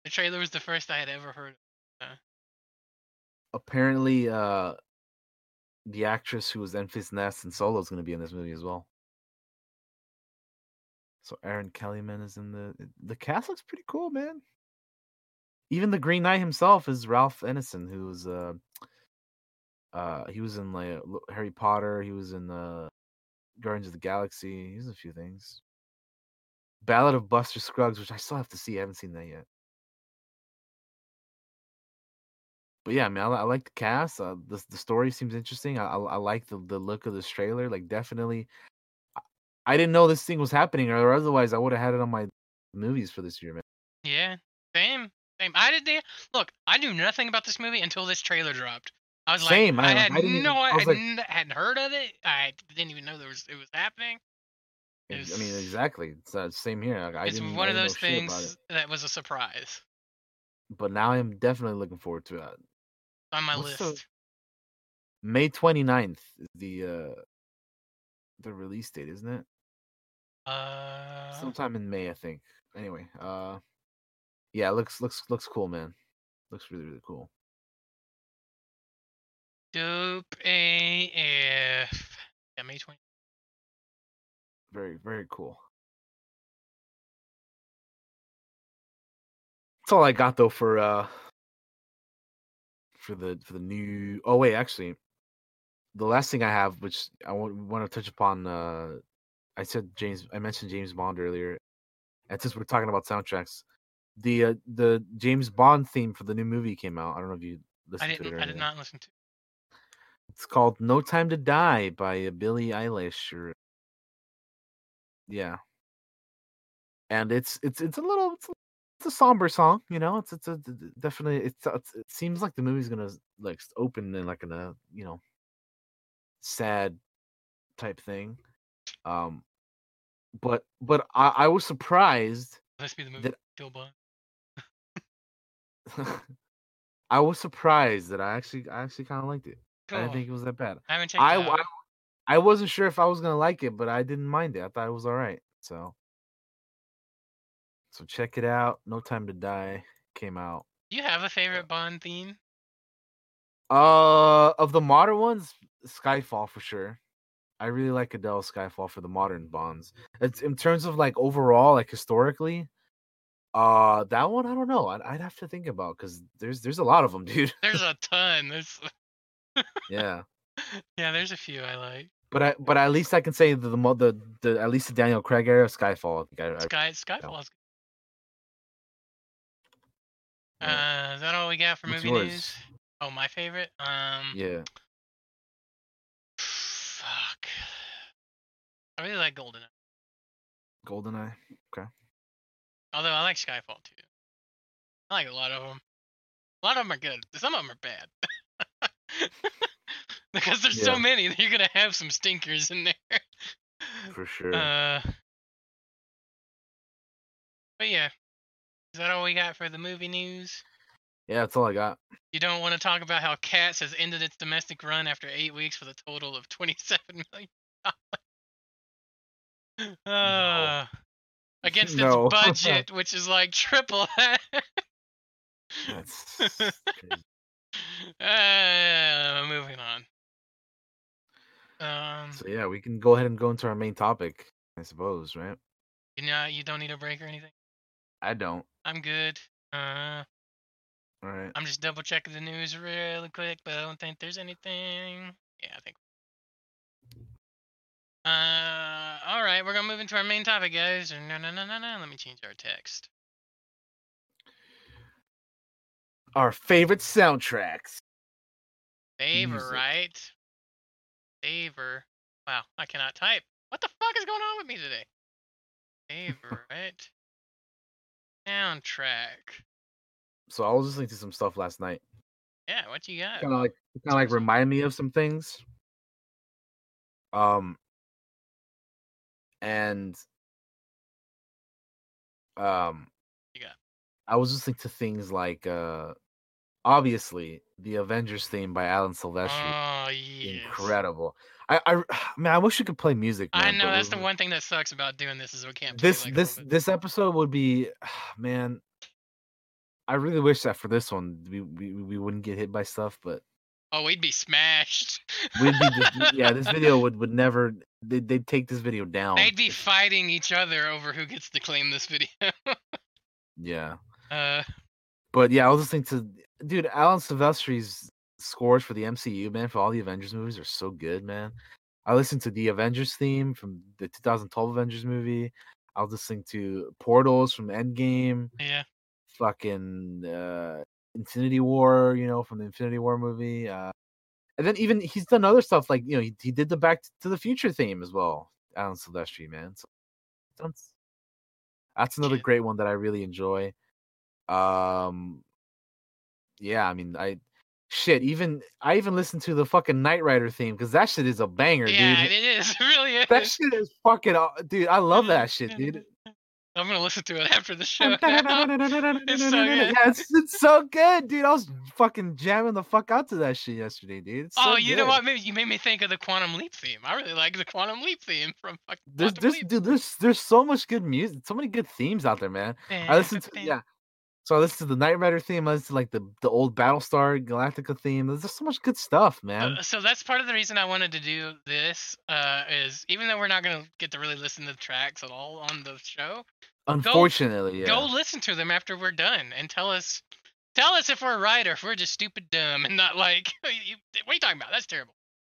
Speaker 1: The trailer was the first I had ever heard. of.
Speaker 2: Apparently, uh, the actress who was Enfys Nest and Solo is going to be in this movie as well. So Erin Kellyman is in the the cast looks pretty cool, man. Even the Green Knight himself is Ralph Ineson, who was uh uh he was in like Harry Potter, he was in uh Guardians of the Galaxy, he's in a few things. Ballad of Buster Scruggs, which I still have to see, I haven't seen that yet. But yeah, I, li- I like the cast. Uh, the the story seems interesting. I I, I like the the look of this trailer. Like definitely, I, I didn't know this thing was happening, or otherwise I would have had it on my movies for this year, man.
Speaker 1: Yeah, same, same. I did the look. I knew nothing about this movie until this trailer dropped. I was
Speaker 2: Same,
Speaker 1: like,
Speaker 2: I-
Speaker 1: I, had
Speaker 2: I
Speaker 1: no,
Speaker 2: I
Speaker 1: I,
Speaker 2: was like-
Speaker 1: hadn't heard of it. I didn't even know there was it was happening.
Speaker 2: I mean, exactly. It's uh, same here. Like, I
Speaker 1: it's
Speaker 2: didn't.
Speaker 1: one of those
Speaker 2: know shit about
Speaker 1: things that was a surprise
Speaker 2: But now I'm definitely looking forward to it.
Speaker 1: on my
Speaker 2: What's
Speaker 1: list.
Speaker 2: the- May 29th is the uh the release date, isn't it?
Speaker 1: Uh,
Speaker 2: Sometime in May, I think. Anyway, uh, yeah, looks looks looks cool, man. Looks really really cool.
Speaker 1: dope AF. Yeah, May 20.
Speaker 2: Very very cool. That's all I got though for uh for the for the new. Oh wait, actually, the last thing I have, which I want, want to touch upon. uh I said James. I mentioned James Bond earlier, and since we're talking about soundtracks, the uh, the James Bond theme for the new movie came out. I don't know if you
Speaker 1: I
Speaker 2: listened to it. Or
Speaker 1: I did not listen to.
Speaker 2: It's called "No Time to Die" by uh, Billie Eilish. Or yeah, and it's it's it's a little it's a, it's a somber song. You know, it's it's a definitely it's, it's it seems like the movie's gonna like open in like in a you know sad type thing. Um, but but I, I was surprised.
Speaker 1: Let's be the movie.
Speaker 2: Did-
Speaker 1: Kill Bond.
Speaker 2: I was surprised that I actually I actually kind of liked it. I didn't think it was that bad.
Speaker 1: I haven't checked
Speaker 2: I,
Speaker 1: it out.
Speaker 2: I I wasn't sure if I was gonna like it, but I didn't mind it. I thought it was all right. So so check it out. No Time to Die came out.
Speaker 1: You have a favorite Bond theme?
Speaker 2: Uh, of the modern ones, Skyfall for sure. I really like Adele's Skyfall for the modern Bonds. It's in terms of like overall, like historically. Uh, that one I don't know. I'd, I'd have to think about because there's there's a lot of them, dude.
Speaker 1: There's a ton. There's
Speaker 2: yeah,
Speaker 1: yeah, there's a few I like.
Speaker 2: but I but at least I can say the the the, the at least the Daniel Craig era, Skyfall. I think I, I,
Speaker 1: Sky Skyfall's good.
Speaker 2: Yeah.
Speaker 1: Uh, is that all we got for
Speaker 2: What's
Speaker 1: movie
Speaker 2: yours?
Speaker 1: news? Oh, my favorite. Um,
Speaker 2: yeah.
Speaker 1: fuck. I really like Goldeneye.
Speaker 2: Goldeneye.
Speaker 1: Although I like Skyfall too. I like a lot of them. A lot of them are good. Some of them are bad. because there's so many you're gonna have some stinkers in there.
Speaker 2: For sure.
Speaker 1: Uh. But yeah, is that all we got for the movie news?
Speaker 2: yeah, that's all I got.
Speaker 1: You don't want to talk about how Cats has ended its domestic run after eight weeks with a total of twenty-seven million dollars. Uh, against
Speaker 2: No.
Speaker 1: its budget, which is like triple that.
Speaker 2: That's
Speaker 1: uh, moving on. Um,
Speaker 2: so yeah, we can go ahead and go into our main topic, I suppose, right?
Speaker 1: you know, you don't need a break or anything.
Speaker 2: I don't.
Speaker 1: I'm good. Uh,
Speaker 2: All right.
Speaker 1: I'm just double checking the news really quick, but I don't think there's anything. Uh, all right, we're gonna move into our main topic, guys. No, no, no, no, no. Let me change our text.
Speaker 2: Our favorite soundtracks.
Speaker 1: Favor, right? Favor. Wow, I cannot type. What the fuck is going on with me today? Favorite soundtrack.
Speaker 2: So I was listening to some stuff last night.
Speaker 1: Yeah, what you got?
Speaker 2: Kind of like, kind of like remind me of some things. Um. And. Um.
Speaker 1: Got?
Speaker 2: I was listening to things like, uh, obviously, the Avengers theme by Alan Silvestri.
Speaker 1: Oh yes.
Speaker 2: Incredible. I, I, man, I wish we could play music.
Speaker 1: I know that's the one thing that sucks about doing this is we can't.
Speaker 2: This
Speaker 1: like,
Speaker 2: this this episode would be man i really wish that for this one we we, we wouldn't get hit by stuff but
Speaker 1: Oh, we'd be smashed.
Speaker 2: we'd be just, yeah this video would would never they'd, they'd take this video down
Speaker 1: They'd be fighting each other over who gets to claim this video.
Speaker 2: yeah
Speaker 1: uh,
Speaker 2: but yeah i was listening to dude alan silvestri's scores for the mcu man for all the avengers movies are so good man i listened to the avengers theme from the 2012 avengers movie i was listening to portals from endgame
Speaker 1: yeah.
Speaker 2: fucking uh Infinity War, you know, from the Infinity War movie. Uh and then even he's done other stuff like, you know, he, he did the Back to the Future theme as well. Alan Silvestri, man. So that's that's another
Speaker 1: Yeah.
Speaker 2: great one that I really enjoy. Um yeah, I mean, I shit, even I even listened to the fucking Knight Rider theme cuz that shit is a banger,
Speaker 1: Yeah,
Speaker 2: dude.
Speaker 1: it is. It really is.
Speaker 2: That shit is fucking dude, I love that shit, dude.
Speaker 1: I'm gonna listen to it after the show.
Speaker 2: it's
Speaker 1: so good.
Speaker 2: Yeah, it's, it's so good, dude. I was fucking jamming the fuck out to that shit yesterday, dude. It's so
Speaker 1: oh, you know
Speaker 2: good.
Speaker 1: what? Maybe you made me think of the Quantum Leap theme. I really like the Quantum Leap theme from fucking
Speaker 2: There's,
Speaker 1: Quantum
Speaker 2: there's,
Speaker 1: Leap.
Speaker 2: dude, there's, there's so much good music, so many good themes out there, man. I listened to, yeah. So this is the Knight Rider theme. This is like the the old Battlestar Galactica theme. There's just so much good stuff, man.
Speaker 1: Uh, so that's part of the reason I wanted to do this. Uh, is even though we're not gonna get to really listen to the tracks at all on the show,
Speaker 2: Unfortunately, yeah.
Speaker 1: go listen to them after we're done and tell us, tell us if we're right or if we're just stupid dumb and not like, what are you talking about? That's terrible.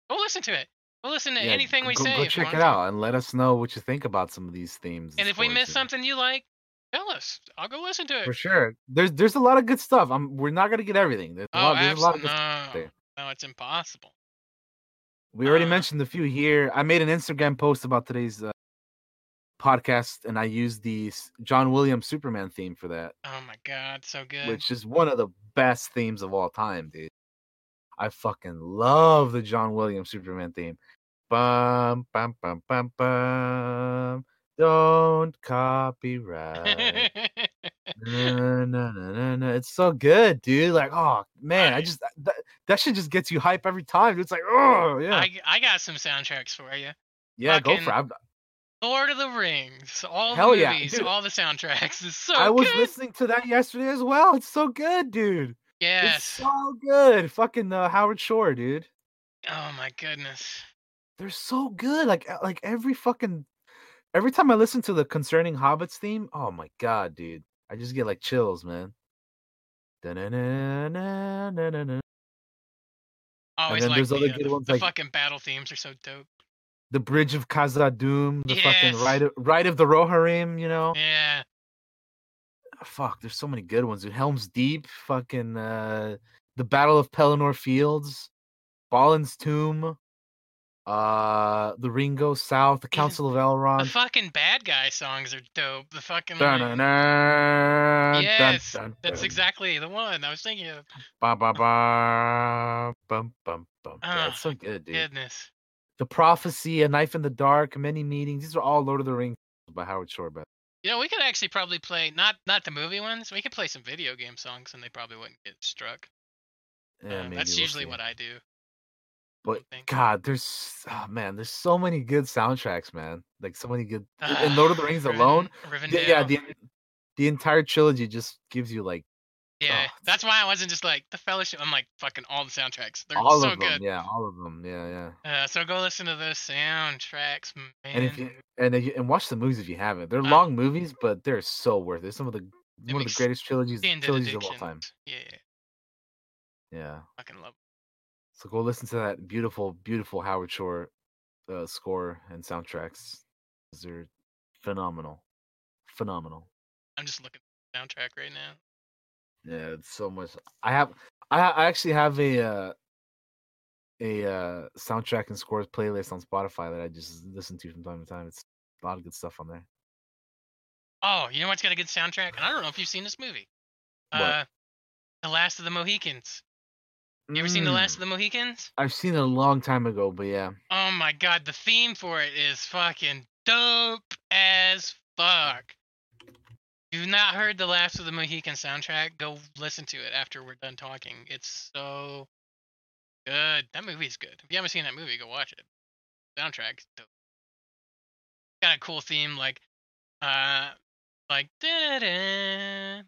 Speaker 1: Go listen to it. Go listen to
Speaker 2: Yeah,
Speaker 1: anything we
Speaker 2: go,
Speaker 1: say.
Speaker 2: Go check it out and let us know what you think about some of these themes.
Speaker 1: And if we miss something you like, tell us. I'll go listen to it.
Speaker 2: for sure, there's there's a lot of good stuff. I'm we're not gonna get everything. There's a
Speaker 1: Oh,
Speaker 2: lot, there's a lot of
Speaker 1: absolutely.
Speaker 2: good stuff
Speaker 1: No,
Speaker 2: there.
Speaker 1: no, it's impossible.
Speaker 2: We already
Speaker 1: Uh,
Speaker 2: mentioned a few here. I made an Instagram post about today's uh, podcast, and I used the John Williams Superman theme for that,
Speaker 1: Oh my god, so good.
Speaker 2: which is one of the best themes of all time, dude. I fucking love the John Williams Superman theme. Bum bum bum bum bum. Don't copyright. na, na, na, na, na. It's so good, dude. Like, oh man, I just that, that shit just gets you hype every time. It's like, oh yeah,
Speaker 1: I I got some soundtracks for you.
Speaker 2: yeah. Go for it.
Speaker 1: Lord of the Rings, all
Speaker 2: Hell
Speaker 1: the movies,
Speaker 2: dude.
Speaker 1: all the soundtracks. It's so
Speaker 2: I was
Speaker 1: good.
Speaker 2: listening to that yesterday as well. It's so good, dude. Yeah. It's
Speaker 1: yes.
Speaker 2: so good. Fucking uh, Howard Shore, dude.
Speaker 1: Oh my goodness.
Speaker 2: They're so good. Like uh, like every fucking every time I listen to the concerning hobbits theme, oh my god, dude. I just get like chills, man. Da-na-na-na-na-na-na.
Speaker 1: Always
Speaker 2: then
Speaker 1: like
Speaker 2: there's
Speaker 1: the,
Speaker 2: other
Speaker 1: uh,
Speaker 2: good
Speaker 1: the,
Speaker 2: ones
Speaker 1: the
Speaker 2: like-
Speaker 1: fucking battle themes are so dope.
Speaker 2: The Bridge of Khazad-dûm, the fucking
Speaker 1: Yes.
Speaker 2: right of, Ride of the Rohirrim, you know.
Speaker 1: Yeah.
Speaker 2: Fuck, there's so many good ones. Dude. Helm's Deep, fucking uh the Battle of Pelennor Fields, Balin's Tomb, uh the Ring Goes South, the Council of Elrond.
Speaker 1: The fucking bad guy songs are dope. The fucking
Speaker 2: Dun,
Speaker 1: like,
Speaker 2: dun, dun,
Speaker 1: Yes,
Speaker 2: dun,
Speaker 1: that's exactly the one I was thinking of.
Speaker 2: Ba, ba, ba, bum, bum, bum. Yeah,
Speaker 1: Ah,
Speaker 2: so good, dude.
Speaker 1: Goodness.
Speaker 2: The Prophecy, A Knife in the Dark, Many Meetings. These are all Lord of the Rings by Howard Shore. But
Speaker 1: You know, we could actually probably play not not the movie ones. We could play some video game songs, and they probably wouldn't get struck.
Speaker 2: yeah,
Speaker 1: Uh,
Speaker 2: maybe
Speaker 1: that's
Speaker 2: we'll
Speaker 1: usually
Speaker 2: see.
Speaker 1: what I do.
Speaker 2: But. God, there's oh man, there's so many good soundtracks, man. Like so many good. in Lord of the Rings alone,
Speaker 1: Riven,
Speaker 2: the-
Speaker 1: Rivendell.
Speaker 2: yeah, the the entire trilogy just gives you like
Speaker 1: yeah.
Speaker 2: oh,
Speaker 1: That's why I wasn't just like the Fellowship. I'm like fucking all the soundtracks. They're
Speaker 2: all
Speaker 1: so
Speaker 2: of them.
Speaker 1: good.
Speaker 2: Yeah, all of them. Yeah, yeah.
Speaker 1: Uh, so go listen to those soundtracks, man.
Speaker 2: And if you and if you, and watch the movies if you haven't. They're
Speaker 1: Uh,
Speaker 2: long movies, but they're so worth it. Some of the one of the greatest trilogies trilogies of all time.
Speaker 1: Yeah,
Speaker 2: Yeah.
Speaker 1: fucking love.
Speaker 2: So go listen to that beautiful, beautiful Howard Shore uh, score and soundtracks. They're phenomenal, phenomenal.
Speaker 1: I'm just looking at the soundtrack right now.
Speaker 2: Yeah, it's so much. I have, I, I actually have a uh, a uh, soundtrack and scores playlist on Spotify that I just listen to from time to time. It's a lot of good stuff on there.
Speaker 1: Oh, you know what's got a good soundtrack? And I don't know if you've seen this movie.
Speaker 2: What?
Speaker 1: Uh, The Last of the Mohicans. You ever seen The Last of
Speaker 2: Mm,
Speaker 1: the Mohicans?
Speaker 2: I've seen it a long time ago, but yeah,
Speaker 1: Oh my god, the theme for it is fucking dope as fuck. If you've not heard the Last of the Mohican soundtrack, go listen to it after we're done talking. It's so good. That movie's good. If you haven't seen that movie, go watch it. Soundtrack's dope. Got a cool theme like uh like da-da-da,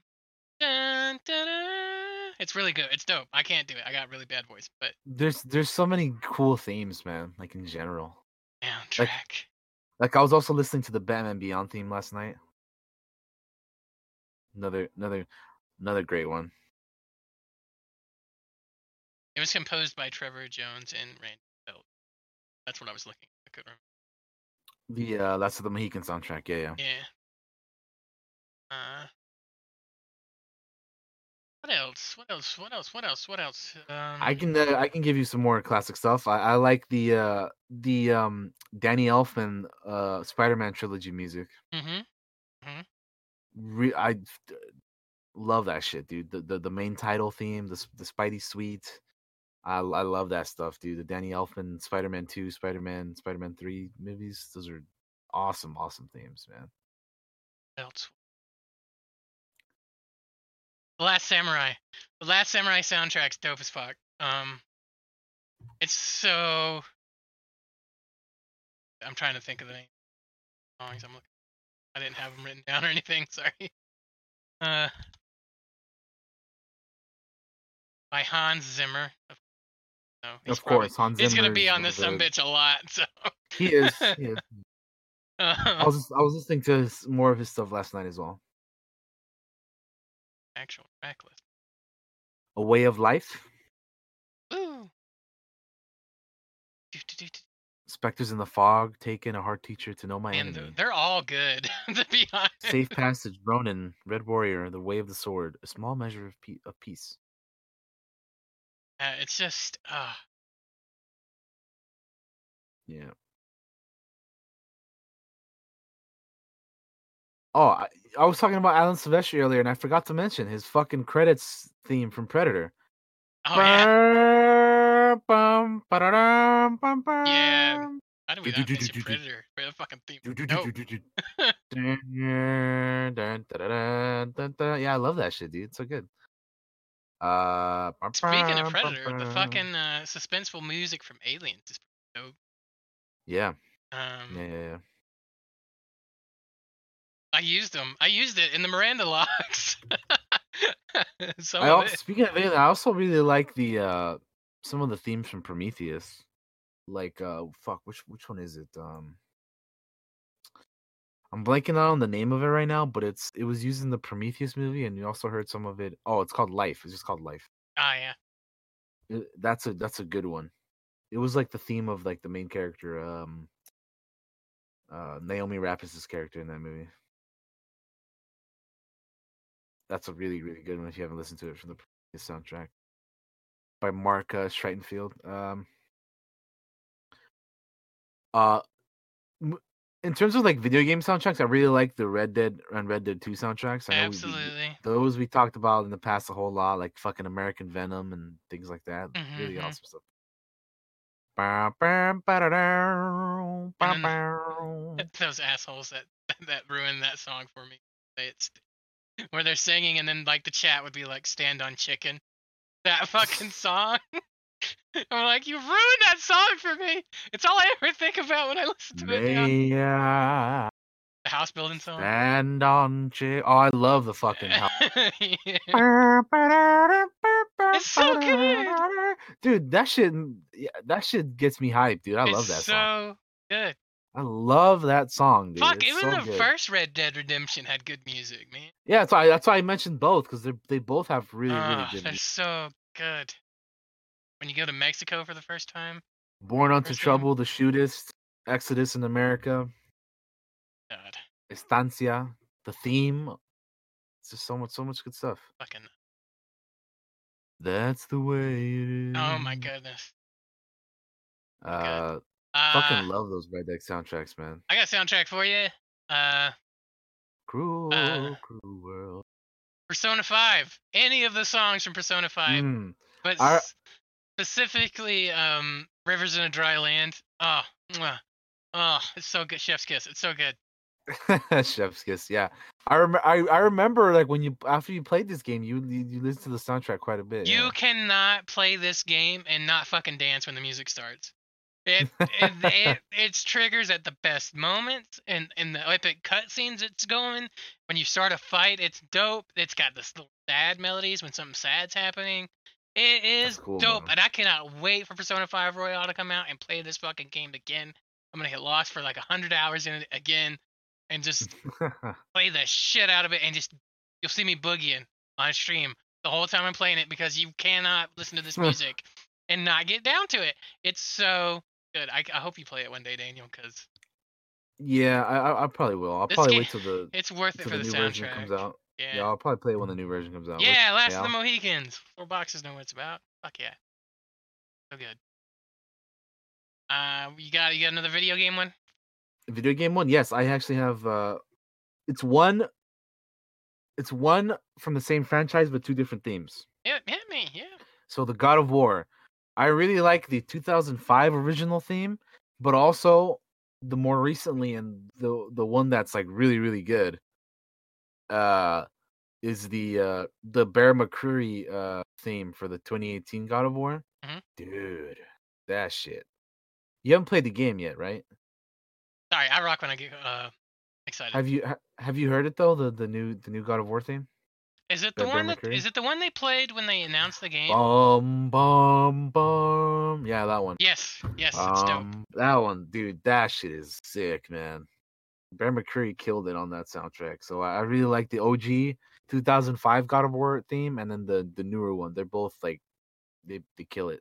Speaker 1: dun, da-da. It's really good. It's dope. I can't do it. I got really bad voice, but
Speaker 2: there's there's so many cool themes, man. Like in general.
Speaker 1: soundtrack.
Speaker 2: Like I was also listening to the Batman Beyond theme last night. Another another another great one.
Speaker 1: It was composed by Trevor Jones and Randy Belt. That's what I was looking. I couldn't remember.
Speaker 2: The uh that's the Mohican soundtrack, yeah, yeah.
Speaker 1: Yeah. Uh. What else? What else? What else? What else? What else? Um,
Speaker 2: I can uh, I can give you some more classic stuff. I, I like the uh the um Danny Elfman uh Spider-Man trilogy music.
Speaker 1: Mm-hmm.
Speaker 2: Re- I d- love that shit, dude. The, the the main title theme, the the Spidey suite. I I love that stuff, dude. The Danny Elfman Spider-Man 2, Spider-Man, Spider-Man 3 movies. Those are awesome awesome themes, man.
Speaker 1: What else? The Last Samurai. The Last Samurai soundtrack's dope as fuck. Um, it's so. I'm trying to think of the name. Songs I'm looking. I didn't have them written down or anything. Sorry. Uh. By Hans Zimmer. Of, no,
Speaker 2: of
Speaker 1: probably-
Speaker 2: course, Hans Zimmer.
Speaker 1: He's gonna be on this some bitch a lot. So.
Speaker 2: He is. He is. I
Speaker 1: Uh,
Speaker 2: was just, I was listening to his, more of his stuff last night as well.
Speaker 1: Actual track list.
Speaker 2: A Way of Life,
Speaker 1: Ooh.
Speaker 2: Spectres in the Fog, Taken, A Hard Teacher to Know My
Speaker 1: And
Speaker 2: Enemy,
Speaker 1: they're all good, to be honest.
Speaker 2: Safe Passage, Ronin, Red Warrior, The Way of the Sword, A Small Measure of, pe- of Peace.
Speaker 1: Uh, it's just, uh,
Speaker 2: Yeah. Oh, I, I was talking about Alan Silvestri earlier, and I forgot to mention his fucking credits theme from Predator.
Speaker 1: oh yeah.
Speaker 2: Bum, bum, ba-da-dum, bum,
Speaker 1: Yeah. How do we not mention Predator? For the fucking theme. Nope.
Speaker 2: Yeah, I love that shit, dude. It's so good. Uh,
Speaker 1: Speaking of Predator, the fucking uh, suspenseful music from Aliens is dope.
Speaker 2: Yeah,
Speaker 1: Um,
Speaker 2: yeah, yeah, yeah.
Speaker 1: I used them. I used it in the Miranda locks.
Speaker 2: I
Speaker 1: of
Speaker 2: also
Speaker 1: it.
Speaker 2: speaking of it, I also really like the uh some of the themes from Prometheus. Like uh fuck, which which one is it? Um I'm blanking out on the name of it right now, but it's it was used in the Prometheus movie, and you also heard some of it. Oh, it's called Life. It's just called Life.
Speaker 1: Ah, yeah.
Speaker 2: It- that's a that's a good one. It was like the theme of like the main character, um, uh, Naomi Rapace's character in that movie. That's a really really good one. If you haven't listened to it from the Prometheus soundtrack by Mark uh. Um, uh, in terms of like video game soundtracks, I really like the Red Dead and Red Dead Two soundtracks. I know we-
Speaker 1: Absolutely.
Speaker 2: those we talked about in the past a whole lot, like fucking American Venom and things like that. Really
Speaker 1: Mhm.
Speaker 2: awesome stuff. Bow, bow, ba-da-dow, bow,
Speaker 1: then- Those assholes that that ruined that song for me. It's where they're singing and then like the chat would be like "Stand on Chicken," that fucking song. I'm like, you ruined that song for me. It's all I ever think about when I listen to it
Speaker 2: yeah
Speaker 1: The house building song.
Speaker 2: stand on chi- Oh, I love the fucking. house. It's
Speaker 1: so good.
Speaker 2: dude. That shit, that shit gets me hyped, dude. I love that song.
Speaker 1: It's
Speaker 2: that
Speaker 1: so
Speaker 2: song.
Speaker 1: good.
Speaker 2: I love that song, dude.
Speaker 1: Fuck,
Speaker 2: It's
Speaker 1: even
Speaker 2: so
Speaker 1: the
Speaker 2: good.
Speaker 1: first Red Dead Redemption had good music, man.
Speaker 2: Yeah, that's why. That's why I mentioned both because they they both have really really
Speaker 1: Ah,
Speaker 2: good.
Speaker 1: they're
Speaker 2: music.
Speaker 1: so good. When you go to Mexico for the first time,
Speaker 2: Born unto trouble, the shootist, Exodus in America,
Speaker 1: God,
Speaker 2: Estancia, the theme. It's just so much, so much good stuff.
Speaker 1: fucking.
Speaker 2: That's the way it is.
Speaker 1: Oh my goodness.
Speaker 2: Uh,
Speaker 1: Uh,
Speaker 2: fucking love those Red Dead soundtracks, man.
Speaker 1: I got a soundtrack for you. Uh,
Speaker 2: Cruel,
Speaker 1: Uh,
Speaker 2: cruel world.
Speaker 1: Persona 5. Any of the songs from Persona 5,
Speaker 2: Mm.
Speaker 1: but s- specifically um, Rivers in a Dry Land. Oh, mwah. oh, it's so good. Chef's Kiss. It's so good.
Speaker 2: Chef's kiss, yeah. I remember. I, I remember like when you after you played this game, you you, you listened to the soundtrack quite a bit.
Speaker 1: You
Speaker 2: yeah.
Speaker 1: cannot play this game and not fucking dance when the music starts. It it, it it's triggers at the best moments and and the epic cutscenes it's going. When you start a fight, it's dope. It's got this little sad melodies when something sad's happening. It is
Speaker 2: cool,
Speaker 1: dope,
Speaker 2: man.
Speaker 1: and I cannot wait for Persona 5 Royal to come out and play this fucking game again. I'm gonna get lost for like a hundred hours in it again, and just play the shit out of it and just you'll see me boogieing on stream the whole time I'm playing it because you cannot listen to this music and not get down to it. It's so good. I, I hope you play it one day, Daniel, because
Speaker 2: yeah, I, I probably will. I'll
Speaker 1: This
Speaker 2: probably
Speaker 1: game-
Speaker 2: wait till the
Speaker 1: it's worth it for
Speaker 2: the
Speaker 1: the,
Speaker 2: new version comes out.
Speaker 1: Yeah.
Speaker 2: Yeah, I'll probably play it when the new version comes out.
Speaker 1: Yeah, Last
Speaker 2: yeah.
Speaker 1: of the Mohicans. Four boxes know what it's about. Fuck yeah. So good. Uh, you got you got another video game one?
Speaker 2: video game one yes i actually have uh it's one it's one from the same franchise but two different themes
Speaker 1: Yeah, hit me. Yeah.
Speaker 2: so the god of war i really like the 2005 original theme but also the more recently and the the one that's like really really good uh is the uh the bear mccreary uh theme for the 2018 god of war
Speaker 1: Mhm.
Speaker 2: dude that shit you haven't played the game yet right
Speaker 1: Sorry, I rock when I get uh excited.
Speaker 2: Have you ha- have you heard it though the the new the new God of War theme?
Speaker 1: Is it the one that is it the one they played when they announced the game?
Speaker 2: Bum bum bum. Yeah, that one.
Speaker 1: Yes, yes, it's dope.
Speaker 2: Um, that one, dude. That shit is sick, man. Bear McCreary killed it on that soundtrack. So I I really like the OG 2005 God of War theme, and then the the newer one. They're both like they they kill it.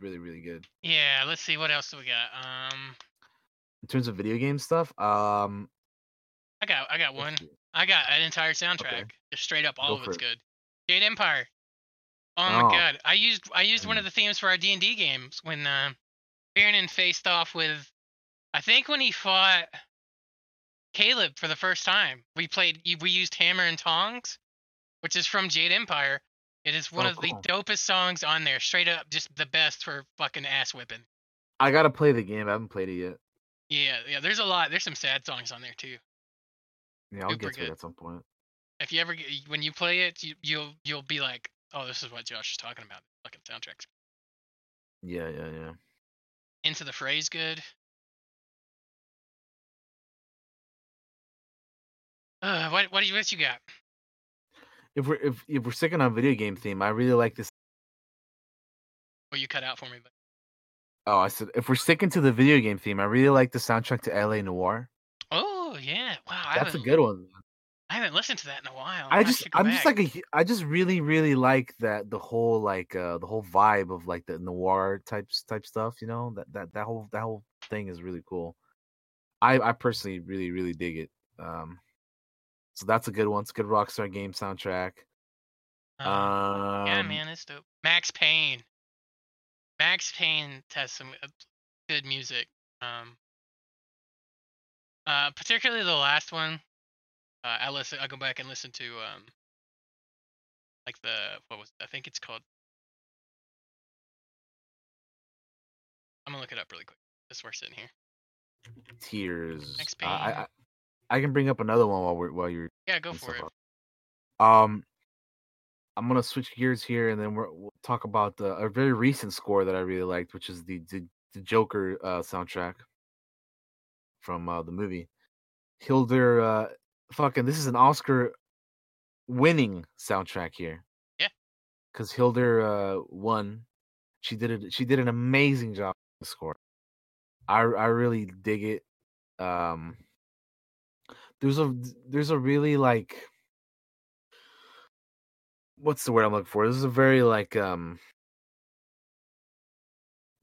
Speaker 2: Really really good.
Speaker 1: Yeah, let's see what else do we got. Um,
Speaker 2: In terms of video game stuff, um,
Speaker 1: I got I got one. I got an entire soundtrack, just straight up. All
Speaker 2: Go
Speaker 1: of it's
Speaker 2: it.
Speaker 1: good. Jade Empire. Oh my
Speaker 2: Oh.
Speaker 1: god, I used I used one of the themes for our D and D games when uh, faced off with, I think when he fought Caleb for the first time. We played we used Hammer and Tongs, which is from Jade Empire. It is one
Speaker 2: Oh,
Speaker 1: of the
Speaker 2: cool.
Speaker 1: dopest songs on there. Straight up, just the best for fucking ass whipping.
Speaker 2: I gotta play the game. I haven't played it yet.
Speaker 1: Yeah, yeah. There's a lot. There's some sad songs on there too.
Speaker 2: Yeah, I'll get to it at some point.
Speaker 1: If you ever get, when you play it, you, you'll you'll be like, oh, this is what Josh is talking about. Fucking soundtracks.
Speaker 2: Yeah, yeah, yeah.
Speaker 1: Into the phrase, good. Uh, what what do you what you got?
Speaker 2: If we're if, if we're sticking on video game theme, I really like this.
Speaker 1: Well, you cut out for me, but
Speaker 2: Oh, I said if we're sticking to the video game theme, I really like the soundtrack to LA
Speaker 1: Noire. Yeah, wow,
Speaker 2: That's a good one.
Speaker 1: I haven't listened to that in a while.
Speaker 2: I
Speaker 1: I
Speaker 2: just I'm just like a I just really really like that the whole like uh the whole vibe of like the noir types type stuff, you know? That that that whole that whole thing is really cool. I I personally really really dig it. Um so that's a good one. It's a good Rockstar game soundtrack.
Speaker 1: Uh,
Speaker 2: Um
Speaker 1: yeah, man, it's dope. Max Payne. Max Payne has some uh, good music. Um, uh, particularly the last one. Uh, I listen. I go back and listen to um, like the what was it? I think it's called. I'm gonna look it up really quick. Just we're sitting here.
Speaker 2: Tears.
Speaker 1: Max
Speaker 2: I, I I can bring up another one while we're while you're
Speaker 1: Yeah, go for it.
Speaker 2: up. Um, I'm gonna switch gears here, and then we're, we'll talk about the, a very recent score that I really liked, which is the the, the Joker uh, soundtrack from uh, the movie. Hildur, uh, fucking, this is an Oscar winning soundtrack here.
Speaker 1: Yeah.
Speaker 2: because Hildur uh, won. She did it. She did an amazing job with the score. I I really dig it. Um, there's a there's a really like what's the word I'm looking for? This is a very like um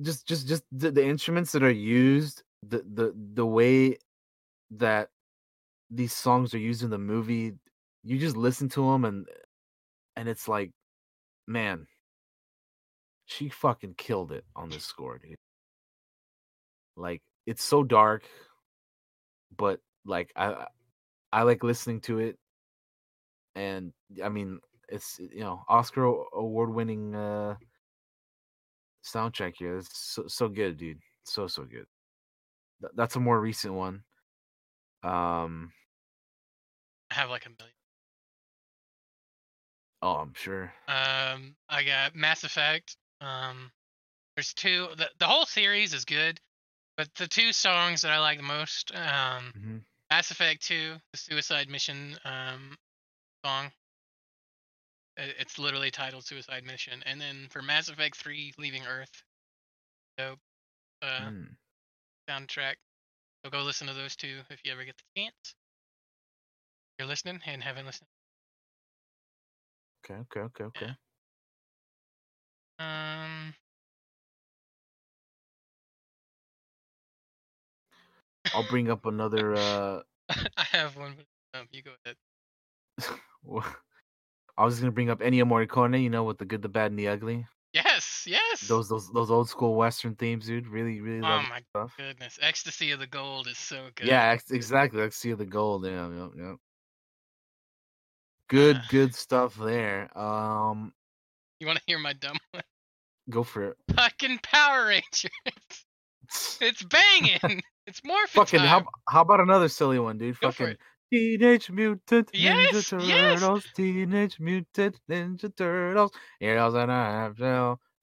Speaker 2: just just just the, the instruments that are used, the the the way that these songs are used in the movie, you just listen to them and and it's like, man, she fucking killed it on this score, dude. Like it's so dark, but like I I like listening to it, and I mean it's you know Oscar award winning uh soundtrack here. It's so so good, dude. So so good. Th- that's a more recent one. Um.
Speaker 1: I have like a million.
Speaker 2: Oh, I'm sure.
Speaker 1: Um, I got Mass Effect. Um, there's two. The the whole series is good, but the two songs that I like the most, um,
Speaker 2: hmm
Speaker 1: Mass Effect 2, the Suicide Mission um song. I- It's literally titled Suicide Mission, and then for Mass Effect 3, Leaving Earth. Dope. Uh,
Speaker 2: Mm.
Speaker 1: Soundtrack. So go listen to those two if you ever get the chance. You're listening and haven't listened.
Speaker 2: Okay. Okay. Okay. Okay.
Speaker 1: Um,
Speaker 2: I'll bring up another. uh
Speaker 1: I have one. But, um, you go ahead.
Speaker 2: I was gonna bring up Ennio Morricone. You know, with the good, the bad, and the ugly.
Speaker 1: Yes, yes.
Speaker 2: Those those those old school western themes, dude. Really, really
Speaker 1: Oh my
Speaker 2: stuff.
Speaker 1: goodness, Ecstasy of the Gold is so good.
Speaker 2: Yeah, ex- exactly. Let's see the gold. Yeah, yeah, yeah. Good,
Speaker 1: Uh.
Speaker 2: good stuff there. Um,
Speaker 1: You want to hear my dumb one?
Speaker 2: go for it.
Speaker 1: Fucking Power Rangers. It's banging. it's more
Speaker 2: Fucking
Speaker 1: time.
Speaker 2: how how about another silly one, dude?
Speaker 1: Go
Speaker 2: Fucking. Teenage Mutant
Speaker 1: Yes,
Speaker 2: Ninja
Speaker 1: yes.
Speaker 2: Turtles, Teenage Mutant Ninja Turtles. Heroes and I have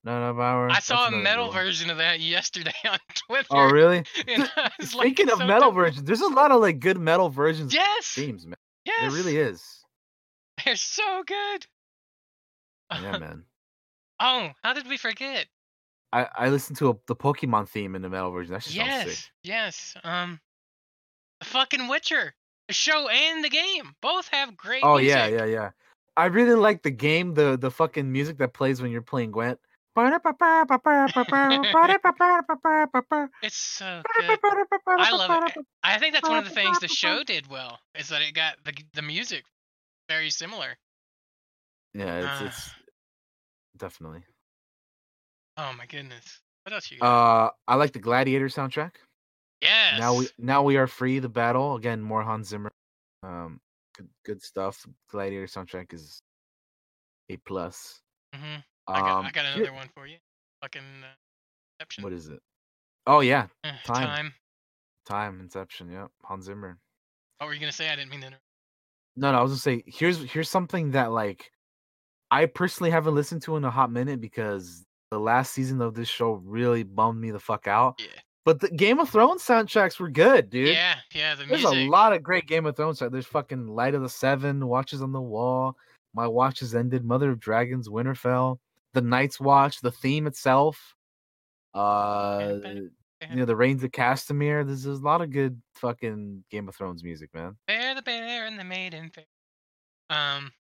Speaker 2: no none of our.
Speaker 1: I saw
Speaker 2: That's
Speaker 1: a metal
Speaker 2: one.
Speaker 1: version of that yesterday on Twitter.
Speaker 2: Oh, really?
Speaker 1: and I like,
Speaker 2: Speaking of metal versions, there's a lot of like good metal versions of
Speaker 1: Yes.
Speaker 2: themes, man.
Speaker 1: Yes.
Speaker 2: There really is.
Speaker 1: They're so good.
Speaker 2: Yeah, man.
Speaker 1: oh, how did we forget?
Speaker 2: I I listened to a, the Pokemon theme in the metal version. That
Speaker 1: Yes.
Speaker 2: sick.
Speaker 1: Yes. Um, fucking Witcher, the show and the game both have great.
Speaker 2: Oh
Speaker 1: music.
Speaker 2: yeah, yeah, yeah. I really like the game, the the fucking music that plays when you're playing Gwent.
Speaker 1: It's so good. I love it. I think that's one of the things the show did well is that it got the the music very similar.
Speaker 2: Yeah, it's
Speaker 1: Ah.
Speaker 2: it's definitely.
Speaker 1: Oh my goodness. What else you got?
Speaker 2: Uh, I like the Gladiator soundtrack.
Speaker 1: yes.
Speaker 2: Now we now we are free. The battle again. More Hans Zimmer. Um, good good stuff. Gladiator soundtrack is a plus.
Speaker 1: Hmm I got
Speaker 2: Um,
Speaker 1: I got another one for you. Fucking uh, Inception.
Speaker 2: What is it? Oh yeah,
Speaker 1: Eh,
Speaker 2: Time.
Speaker 1: time.
Speaker 2: Time Inception. Yep, Hans Zimmer.
Speaker 1: What were you gonna say? I didn't mean to. interrupt.
Speaker 2: No, no, I was gonna say here's here's something that like I personally haven't listened to in a hot minute because the last season of this show really bummed me the fuck out.
Speaker 1: Yeah.
Speaker 2: But the Game of Thrones soundtracks were good, dude.
Speaker 1: Yeah, yeah. The
Speaker 2: There's
Speaker 1: music.
Speaker 2: a lot of great Game of Thrones. There's fucking Light of the Seven, Watches on the Wall, My Watch Has Ended, Mother of Dragons, Winterfell, The Night's Watch, the theme itself. Uh, you know, the Rains of Castamere. There's, there's a lot of good fucking Game of Thrones music, man.
Speaker 1: Bear the bear and the maiden fair. Um,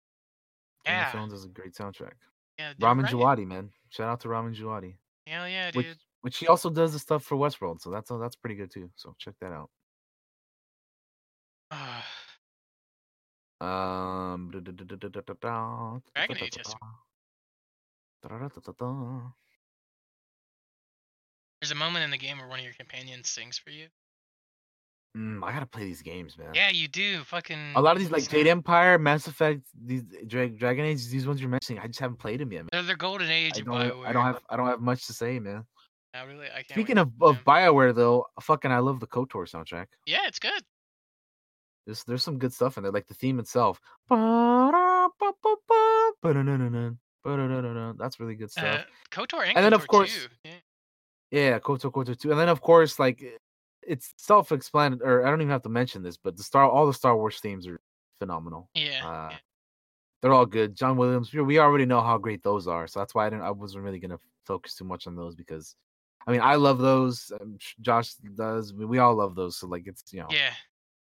Speaker 2: Game
Speaker 1: Yeah.
Speaker 2: of Thrones is a great soundtrack.
Speaker 1: yeah.
Speaker 2: Ramin
Speaker 1: right.
Speaker 2: Djawadi, man. Shout out to Ramin Djawadi,
Speaker 1: Hell yeah, dude.
Speaker 2: which which he also does the stuff for Westworld, so that's that's pretty good too. So check that out. Um,
Speaker 1: Dragon Age is- There's a moment in the game where one of your companions sings for you.
Speaker 2: Mm, I gotta play these games, man.
Speaker 1: Yeah, you do. Fucking.
Speaker 2: A lot of these like Jade Empire, Mass Effect, these Dra- Dragon Age, these ones you're mentioning, I just haven't played them yet, man.
Speaker 1: They're the golden age
Speaker 2: I don't,
Speaker 1: Bioware.
Speaker 2: I don't have I don't have much to say, man.
Speaker 1: I really, I can't.
Speaker 2: Speaking of, of. Bioware though, fucking I love the KOTOR soundtrack.
Speaker 1: yeah, it's good.
Speaker 2: There's there's some good stuff in there, like the theme itself. That's really good stuff.
Speaker 1: Uh, KOTOR and,
Speaker 2: And then, of course,
Speaker 1: 2, Yeah.
Speaker 2: Yeah, KOTOR KOTOR 2. And then of course, like it's self-explanatory or I don't even have to mention this, but the Star all the Star Wars themes are phenomenal.
Speaker 1: Yeah.
Speaker 2: Uh,
Speaker 1: yeah.
Speaker 2: They're all good. John Williams, we- already know how great those are. So that's why I didn't I wasn't really gonna focus too much on those because I mean I love those. um, Josh does. We, we all love those. So like it's you know
Speaker 1: Yeah.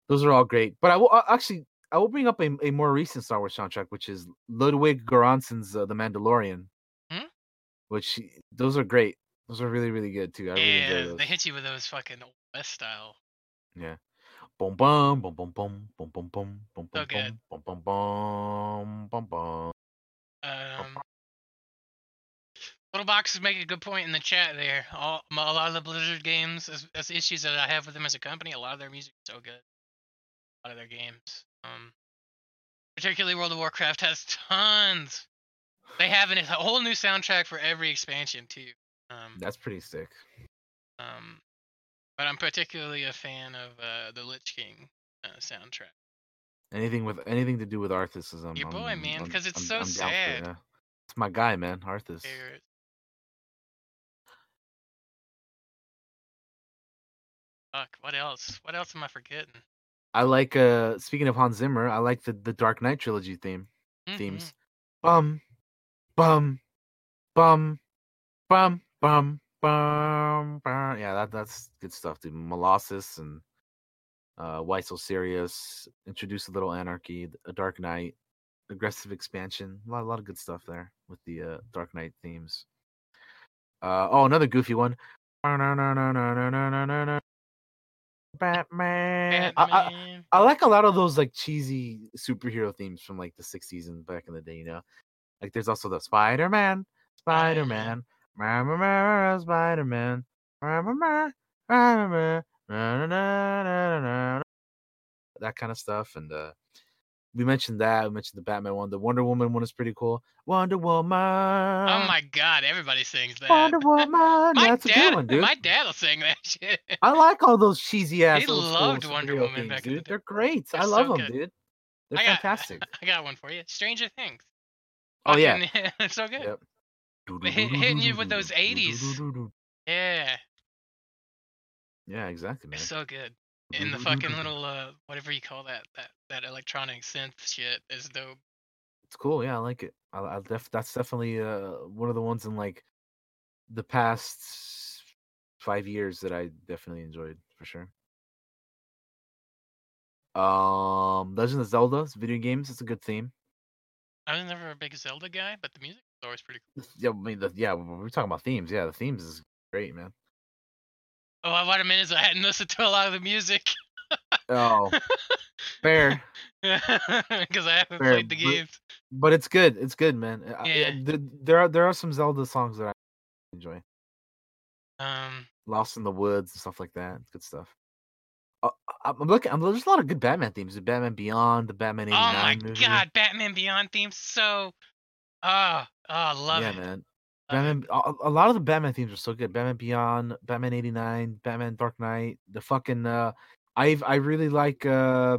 Speaker 2: those are all great. But I will uh, actually I will bring up a, a more recent Star Wars soundtrack, which is Ludwig Göransson's uh, The Mandalorian.
Speaker 1: Hmm?
Speaker 2: Which those are great. Those are really really good too. I really enjoy
Speaker 1: Yeah. They hit you with those fucking West style.
Speaker 2: Yeah. Boom bum bum bum bum bum bum
Speaker 1: So
Speaker 2: bum
Speaker 1: good.
Speaker 2: bum bum bum bum bum.
Speaker 1: Um, Little boxes make a good point in the chat there. All a lot of the Blizzard games, as, as issues that I have with them as a company, a lot of their music is so good. A lot of their games, um, particularly World of Warcraft has tons. They have an, a whole new soundtrack for every expansion too. Um,
Speaker 2: That's pretty sick.
Speaker 1: um, but I'm particularly a fan of uh, the Lich King uh, soundtrack.
Speaker 2: Anything with anything to do with Arthas is I'm,
Speaker 1: Your boy,
Speaker 2: I'm-
Speaker 1: man, 'cause it's
Speaker 2: I'm-
Speaker 1: so
Speaker 2: I'm for
Speaker 1: sad.
Speaker 2: yeah. It's my guy, man. Arthas.
Speaker 1: Favorite. Fuck. What else? What else am I forgetting?
Speaker 2: I like uh speaking of Hans Zimmer, I like the the Dark Knight trilogy theme
Speaker 1: Mhm.
Speaker 2: themes. Bum bum bum bum bum bum bum. Yeah, that that's good stuff, dude. Molossus and uh Why So Serious, Introduce a Little Anarchy, A Dark Knight, Aggressive Expansion. A lot, a lot of good stuff there with the uh, Dark Knight themes. Uh oh, another goofy one. Batman. I, I, I like a lot of those like cheesy superhero themes from like the 60s and back in the day, you know. Like there's also the Spider Man, Spider Man, Spider Man, that kind of stuff. And uh we mentioned that. We mentioned the Batman one. The Wonder Woman one is pretty cool. Wonder oh Woman.
Speaker 1: oh my god, everybody sings that.
Speaker 2: Wonder Woman.
Speaker 1: my
Speaker 2: That's a
Speaker 1: dad,
Speaker 2: good one, dude.
Speaker 1: my dad will sing that shit.
Speaker 2: I like all those cheesy ass.
Speaker 1: He loved Wonder Woman back in the
Speaker 2: dude.
Speaker 1: day.
Speaker 2: They're great. I
Speaker 1: They're
Speaker 2: love
Speaker 1: so
Speaker 2: them,
Speaker 1: good.
Speaker 2: dude. They're
Speaker 1: I got,
Speaker 2: fantastic.
Speaker 1: I got one for you. Stranger Things.
Speaker 2: Oh yeah.
Speaker 1: Fucking- it's so good.
Speaker 2: Yep.
Speaker 1: Hit- hitting you with those 80s. Yeah,
Speaker 2: Yeah, exactly, man.
Speaker 1: it's so good. And the fucking little uh, whatever you call that, that that electronic synth shit is dope.
Speaker 2: It's cool. Yeah, I like it. I, I def- that's definitely uh one of the ones in like the past five years that I definitely enjoyed for sure. Um, Legend of Zelda video games. It's a good theme.
Speaker 1: I was never a big Zelda guy, but the music is always pretty cool.
Speaker 2: Yeah, I mean, the, yeah, we're talking about themes. Yeah, the themes is great, man.
Speaker 1: Oh, what I meant is I hadn't listened to a lot of the music
Speaker 2: Oh, fair.
Speaker 1: because I haven't
Speaker 2: Fair,
Speaker 1: played the
Speaker 2: but-
Speaker 1: games.
Speaker 2: but it's good. It's good, man. I- I-
Speaker 1: Yeah.
Speaker 2: there, are there are some Zelda songs that I enjoy.
Speaker 1: Um,
Speaker 2: Lost in the Woods and stuff like that. It's good stuff. Uh, I- I'm looking. I'm, there's a lot of good Batman themes. The Batman Beyond, the Batman
Speaker 1: oh my
Speaker 2: movie.
Speaker 1: god, Batman Beyond theme so. Oh, oh, I love
Speaker 2: yeah,
Speaker 1: it.
Speaker 2: man. Batman. A, a lot of the Batman themes are so good. Batman Beyond, Batman '89, Batman Dark Knight. The fucking. Uh, I I really like uh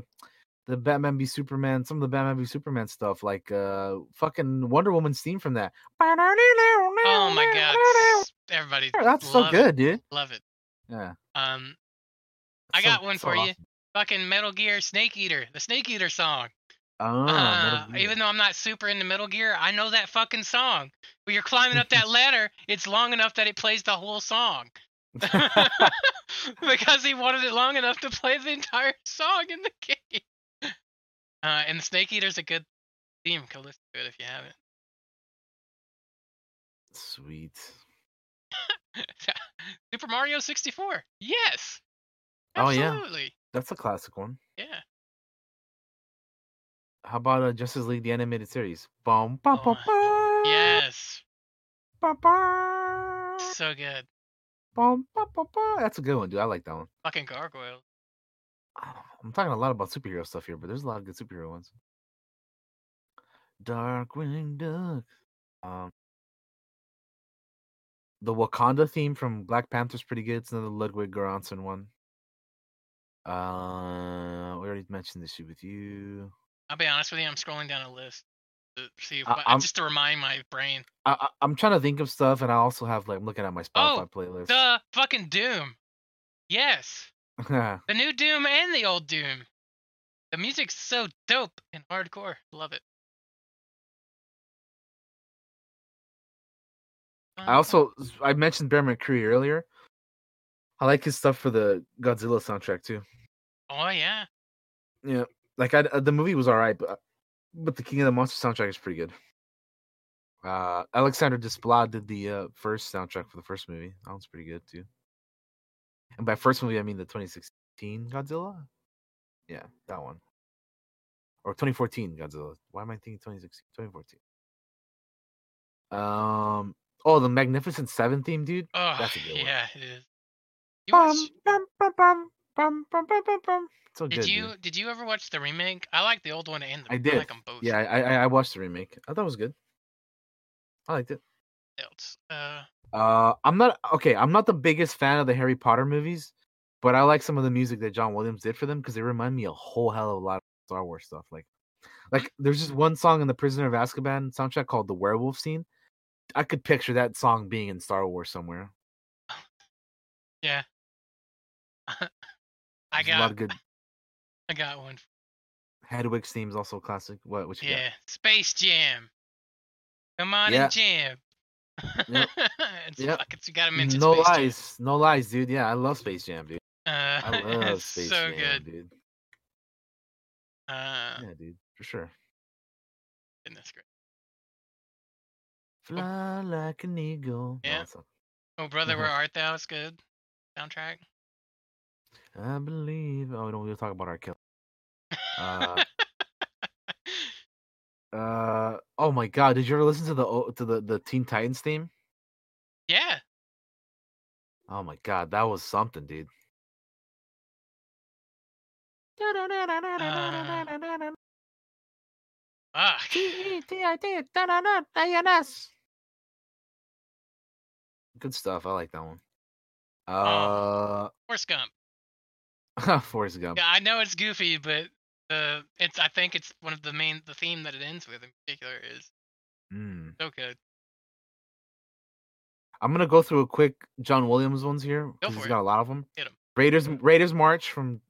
Speaker 2: the Batman v Superman. Some of the Batman v Superman stuff, like uh fucking Wonder Woman's theme from that.
Speaker 1: Oh my god, everybody.
Speaker 2: That's so
Speaker 1: love it,
Speaker 2: good, dude.
Speaker 1: Love it.
Speaker 2: Yeah.
Speaker 1: Um, I
Speaker 2: So-
Speaker 1: got one
Speaker 2: so
Speaker 1: for you.
Speaker 2: awesome.
Speaker 1: fucking Metal Gear Snake Eater, the Snake Eater song.
Speaker 2: Oh,
Speaker 1: Uh, even though I'm not super into Metal Gear, I know that fucking song. When you're climbing up that ladder, it's long enough that it plays the whole song. because he wanted it long enough to play the entire song in the game. Uh, and Snake Eater's a good theme. Go listen to it if you haven't.
Speaker 2: Sweet.
Speaker 1: Super Mario 64. Yes.
Speaker 2: Oh, yeah.
Speaker 1: Absolutely.
Speaker 2: That's a classic one.
Speaker 1: yeah.
Speaker 2: How about uh, Justice League the animated series? Boom, bum, bum,
Speaker 1: Oh, Yes.
Speaker 2: bum, bum,
Speaker 1: So good.
Speaker 2: bum, bum, bum, bum. That's a good one, dude. I like that one.
Speaker 1: Fucking gargoyle.
Speaker 2: I'm talking a lot about superhero stuff here, but there's a lot of good superhero ones. Darkwing Duck. Um, the Wakanda theme from Black Panther's pretty good. It's another Ludwig Göransson one. Uh, we already mentioned this shit with you.
Speaker 1: I'll be honest with you. I'm scrolling down a list to see if
Speaker 2: I-
Speaker 1: just to remind my brain.
Speaker 2: I, I'm trying to think of stuff, and I also have like I'm looking at my oh, Spotify
Speaker 1: Oh,
Speaker 2: playlist.
Speaker 1: The fucking Doom. Yes. The new Doom and the old Doom. The music's so dope and hardcore. Love it.
Speaker 2: I also I mentioned Bear McCreary earlier. I like his stuff for the Godzilla soundtrack too.
Speaker 1: Oh yeah.
Speaker 2: Yeah, like I, the movie was alright, but but the King of the Monsters soundtrack is pretty good. Uh, Alexander Desplat did the uh, first soundtrack for the first movie. That one's pretty good too. And by first movie, I mean the 2016 Godzilla. Yeah, that one. Or 2014 Godzilla. Why am I thinking 2016? 2014. Um. Oh, the Magnificent Seven theme, dude.
Speaker 1: Oh
Speaker 2: That's a good one.
Speaker 1: yeah, it is.
Speaker 2: Bum, bum, bum, bum, bum, bum, bum, bum, bum. So
Speaker 1: did
Speaker 2: good,
Speaker 1: you
Speaker 2: dude.
Speaker 1: did you ever watch the remake? I like the old one and the
Speaker 2: I
Speaker 1: I
Speaker 2: did.
Speaker 1: like them both.
Speaker 2: Yeah, I, I I watched the remake. I thought it was good. I liked it.
Speaker 1: Else. Uh,
Speaker 2: Uh, I'm not okay. I'm not the biggest fan of the Harry Potter movies, but I like some of the music that John Williams did for them because they remind me a whole hell of a lot of Star Wars stuff. Like, like there's just one song in the Prisoner of Azkaban soundtrack called "The Werewolf Scene." I could picture that song being in Star Wars somewhere.
Speaker 1: yeah. I
Speaker 2: There's a lot
Speaker 1: got
Speaker 2: of good.
Speaker 1: I got one.
Speaker 2: Hedwig's theme is also a classic. What? You
Speaker 1: Yeah, Space Jam. Come on
Speaker 2: Yeah.
Speaker 1: and jam.
Speaker 2: Yep.
Speaker 1: it's
Speaker 2: Yep.
Speaker 1: fuck, it's, you gotta mention
Speaker 2: No
Speaker 1: Space Jam.
Speaker 2: lies, no lies, dude. Yeah, I love Space Jam, dude.
Speaker 1: Uh,
Speaker 2: I love Space
Speaker 1: so
Speaker 2: Jam,
Speaker 1: good.
Speaker 2: dude.
Speaker 1: Uh,
Speaker 2: Yeah, dude, for sure.
Speaker 1: goodness great.
Speaker 2: Fly like an eagle.
Speaker 1: Yeah.
Speaker 2: not-
Speaker 1: Oh brother,
Speaker 2: Uh-huh.
Speaker 1: where art thou? It's good. Soundtrack.
Speaker 2: I believe. Oh, we don't. We'll talk about our kill. Uh, uh. Oh my God! Did you ever listen to the to the the Teen Titans theme?
Speaker 1: yeah.
Speaker 2: Oh my God, that was something, dude.
Speaker 1: Fuck.
Speaker 2: Good stuff. I like that one.
Speaker 1: Oh.
Speaker 2: Uh,
Speaker 1: Forrest Gump.
Speaker 2: Forrest Gump.
Speaker 1: Yeah, I know it's goofy, but the it's I think it's one of the main the theme that it ends with in particular is
Speaker 2: Mm.
Speaker 1: so good.
Speaker 2: I'm gonna go through a quick John Williams ones here because he's
Speaker 1: it.
Speaker 2: got a lot of them.
Speaker 1: Hit.
Speaker 2: Raiders Raiders March from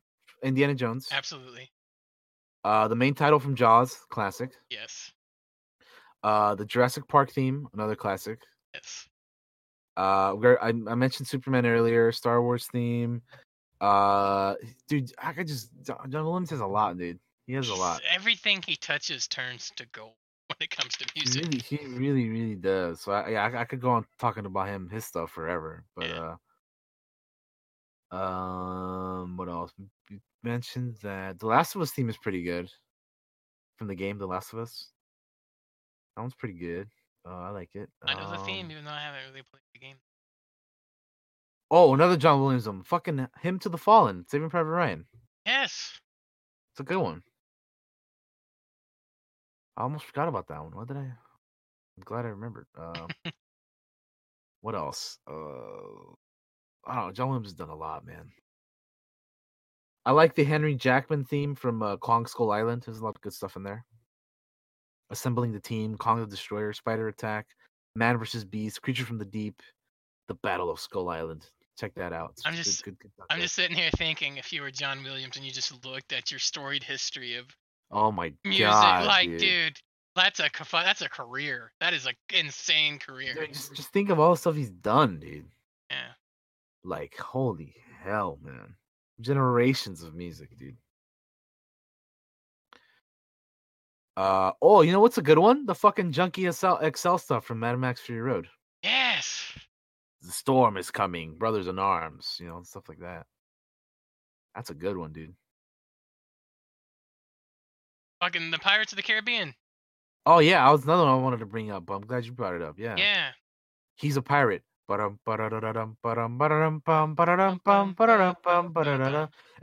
Speaker 2: Indiana Jones.
Speaker 1: Absolutely.
Speaker 2: Uh, the main title from Jaws, classic.
Speaker 1: Yes.
Speaker 2: Uh, the Jurassic Park theme, another classic.
Speaker 1: Yes.
Speaker 2: Uh, I, I mentioned Superman earlier, Star Wars theme. Uh, dude, I could just John Williams has a lot, dude. He has a lot.
Speaker 1: Everything he touches turns to gold when it comes to music.
Speaker 2: really, he really, really does. So I, yeah, I, I could go on talking about him, his stuff forever. But
Speaker 1: Yeah.
Speaker 2: uh, um, what else? You mentioned that the Last of Us theme is pretty good from the game, The Last of Us. That one's pretty good. Uh, I like it.
Speaker 1: I know the theme,
Speaker 2: Um,
Speaker 1: even though I haven't really played the game.
Speaker 2: Oh, another John Williams one. Fucking Hymn to the Fallen. Saving Private Ryan.
Speaker 1: Yes.
Speaker 2: It's a good one. I almost forgot about that one. What did I? I'm glad I remembered. Um, what else? Uh, I don't know. John Williams has done a lot, man. I like the Henry Jackman theme from uh, Kong Skull Island. There's a lot of good stuff in there. Assembling the team, Kong the Destroyer, Spider Attack, Man vs. Beast, Creature from the Deep, The Battle of Skull Island. Check that out. It's
Speaker 1: I'm just-
Speaker 2: good- good stuff
Speaker 1: I'm just sitting here thinking if you were John Williams and you just looked at your storied history of
Speaker 2: Oh my
Speaker 1: music,
Speaker 2: god,
Speaker 1: like,
Speaker 2: dude.
Speaker 1: dude, that's a that's a career. That is an insane career.
Speaker 2: Dude, just just think of all the stuff he's done, dude.
Speaker 1: Yeah.
Speaker 2: Like holy hell, man! Generations of music, dude. Uh oh, you know what's a good one? The fucking Junkie XL, XL stuff from Mad Max Fury Road. The storm is coming, brothers in arms, you know, stuff like that. That's a good one, dude.
Speaker 1: Fucking the Pirates of the Caribbean.
Speaker 2: Oh yeah, I was another one I wanted to bring up, but I'm glad you brought it up. Yeah.
Speaker 1: Yeah.
Speaker 2: He's a pirate. And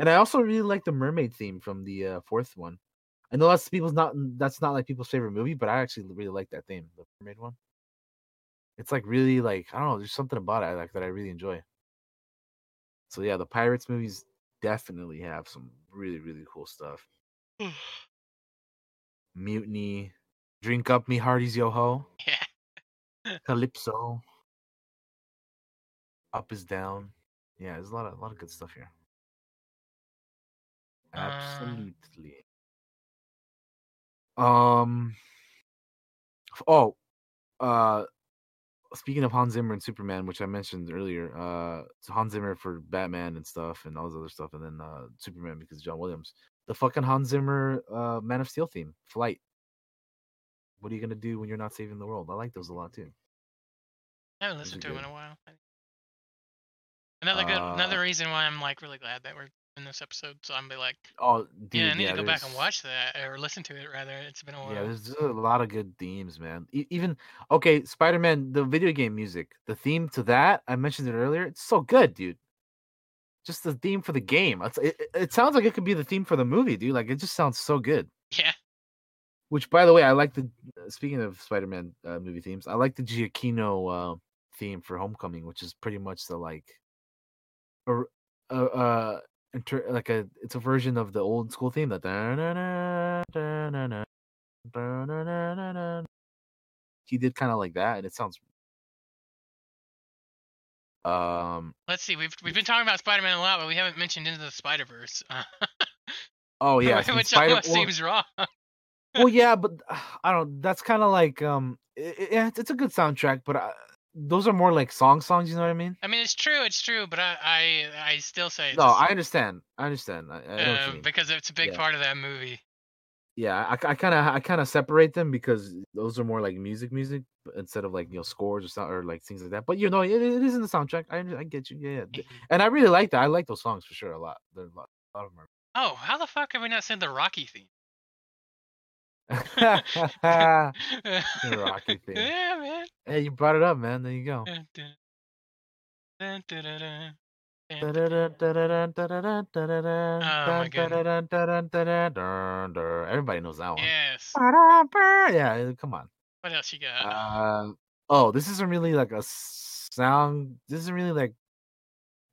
Speaker 2: I also really like the mermaid theme from the uh, fourth one. I know that's people's not that's not like people's favorite movie, but I actually really like that theme, the mermaid one. It's like really like I don't know, there's something about it I like that I really enjoy. So yeah, the Pirates movies definitely have some really really cool stuff. Mutiny, Drink Up Me Hearties Yo Ho.
Speaker 1: yeah.
Speaker 2: Calypso. Up is down. Yeah, there's a lot of a lot of good stuff here.
Speaker 1: Uh,
Speaker 2: Absolutely. Um. f- Oh, uh, speaking of Hans Zimmer and Superman, which I mentioned earlier, uh, Hans Zimmer for Batman and stuff, and all this other stuff, and then uh, Superman because John Williams. The fucking Hans Zimmer uh, Man of Steel theme, Flight. What are you gonna do when you're not saving the world? I like those a lot too.
Speaker 1: I haven't listened to them in a while. Another good,
Speaker 2: Uh,
Speaker 1: another reason why I'm like really glad that we're in this episode. So I'm be like,
Speaker 2: Oh, dude,
Speaker 1: yeah, I need
Speaker 2: yeah,
Speaker 1: to go back and watch that or listen to it rather. It's been a while.
Speaker 2: Yeah, there's, there's a lot of good themes, man. E- even okay, Spider-Man, the video game music, the theme to that I mentioned it earlier. It's so good, dude. Just the theme for the game. It's, it, it- sounds like it could be the theme for the movie, dude. Like it just sounds so good.
Speaker 1: yeah.
Speaker 2: Which, by the way, I like the. uh, Speaking of Spider-Man uh, movie themes, I like the Giacchino uh, theme for Homecoming, which is pretty much the like, or uh, uh, inter- like a it's a version of the old school theme. That he did kind of like that, and it sounds. Um.
Speaker 1: Let's see. We've we've been talking about Spider-Man a lot, but we haven't mentioned Into the Spider-Verse.
Speaker 2: Oh yeah, I mean,
Speaker 1: which
Speaker 2: Spider-
Speaker 1: almost
Speaker 2: well-
Speaker 1: seems wrong.
Speaker 2: well, yeah, but uh, I don't. That's kind of like um, i i- yeah, it's, a good soundtrack, but uh, those are more like song songs. You know what I mean?
Speaker 1: I mean, it's true, it's true, but I I, I still say it's
Speaker 2: No, I understand. I understand. I, I know what you
Speaker 1: uh, because it's a big
Speaker 2: Yeah.
Speaker 1: part of that movie.
Speaker 2: Yeah, I, I kind of I kind of separate them because those are more like music, music instead of like you know scores or something or like things like that. But you know, it, it is in the soundtrack. I I get you. Yeah, yeah. And I really like that. I like those songs for sure a lot. There's a lot, a lot of them.
Speaker 1: Oh, how the fuck have we not said the Rocky theme?
Speaker 2: Rocky theme.
Speaker 1: Yeah, man.
Speaker 2: hey, you brought it up, man. There you go.
Speaker 1: My
Speaker 2: Everybody knows that one.
Speaker 1: Yes.
Speaker 2: Yeah, come on.
Speaker 1: What else you got?
Speaker 2: Uh, oh, this isn't really like a sound. This isn't really like.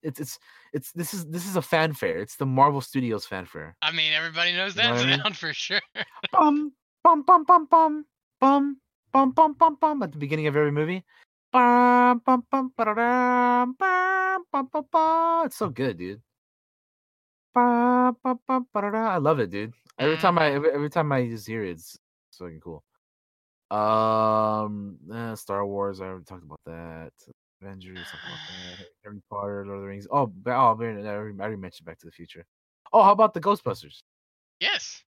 Speaker 2: It's it's it's this is this is a fanfare. It's the Marvel Studios fanfare.
Speaker 1: I mean, everybody knows
Speaker 2: you know
Speaker 1: that
Speaker 2: I mean?
Speaker 1: sound for sure.
Speaker 2: Bum bum bum bum bum bum bum bum bum bum at the beginning of every movie. Bum bum bum bum bum bum. It's so good, dude. Bum bum bum. I love it, dude. Every time I every, every time I just hear it, it's, it's fucking cool. Um, eh, Star Wars. I already talked about that. Avengers, something like that. Harry Potter, Lord of the Rings. Oh, oh, I already, I already mentioned Back to the Future. Oh, how about the Ghostbusters?
Speaker 1: Yes.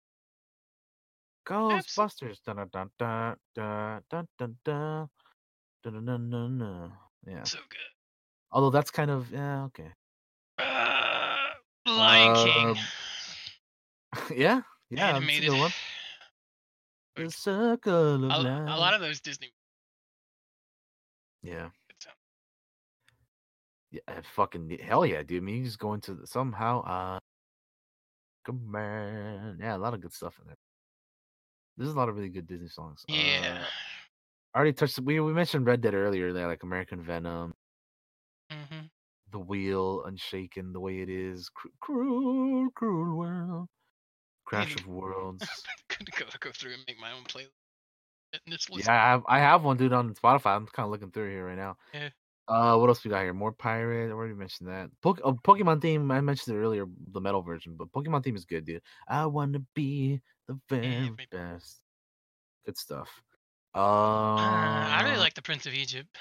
Speaker 2: Ghostbusters. Dun dun dun dun dun dun dun dun dun dun dun dun. dun. Yeah.
Speaker 1: So good.
Speaker 2: Although that's kind of yeah okay.
Speaker 1: Uh, Lion King.
Speaker 2: Um, yeah, yeah, that's a
Speaker 1: Animated.
Speaker 2: one. The circle of
Speaker 1: A,
Speaker 2: life.
Speaker 1: a lot of those Disney.
Speaker 2: yeah, yeah, fucking hell yeah, dude. I mean, you just go into the, somehow. Uh, come on, yeah, a lot of good stuff in there. There's a lot of really good Disney songs.
Speaker 1: Yeah.
Speaker 2: Uh, I already touched. We we mentioned Red Dead earlier. There, like American Venom,
Speaker 1: hmm
Speaker 2: The Wheel, Unshaken, The Way It Is, cru- Cruel, Cruel World, Crash of Worlds.
Speaker 1: Could go go through and make my own playlist. And This was
Speaker 2: yeah, I have, I have one dude on Spotify. I'm kind of looking through here right now.
Speaker 1: Yeah.
Speaker 2: Uh, what else we got here? More pirate. I already mentioned that. Po- oh, Pokemon theme. I mentioned it earlier, the metal version, but Pokemon theme is good, dude. I want to be the very
Speaker 1: Everybody.
Speaker 2: best. Good stuff. Um,
Speaker 1: Uh, I really like the Prince of Egypt.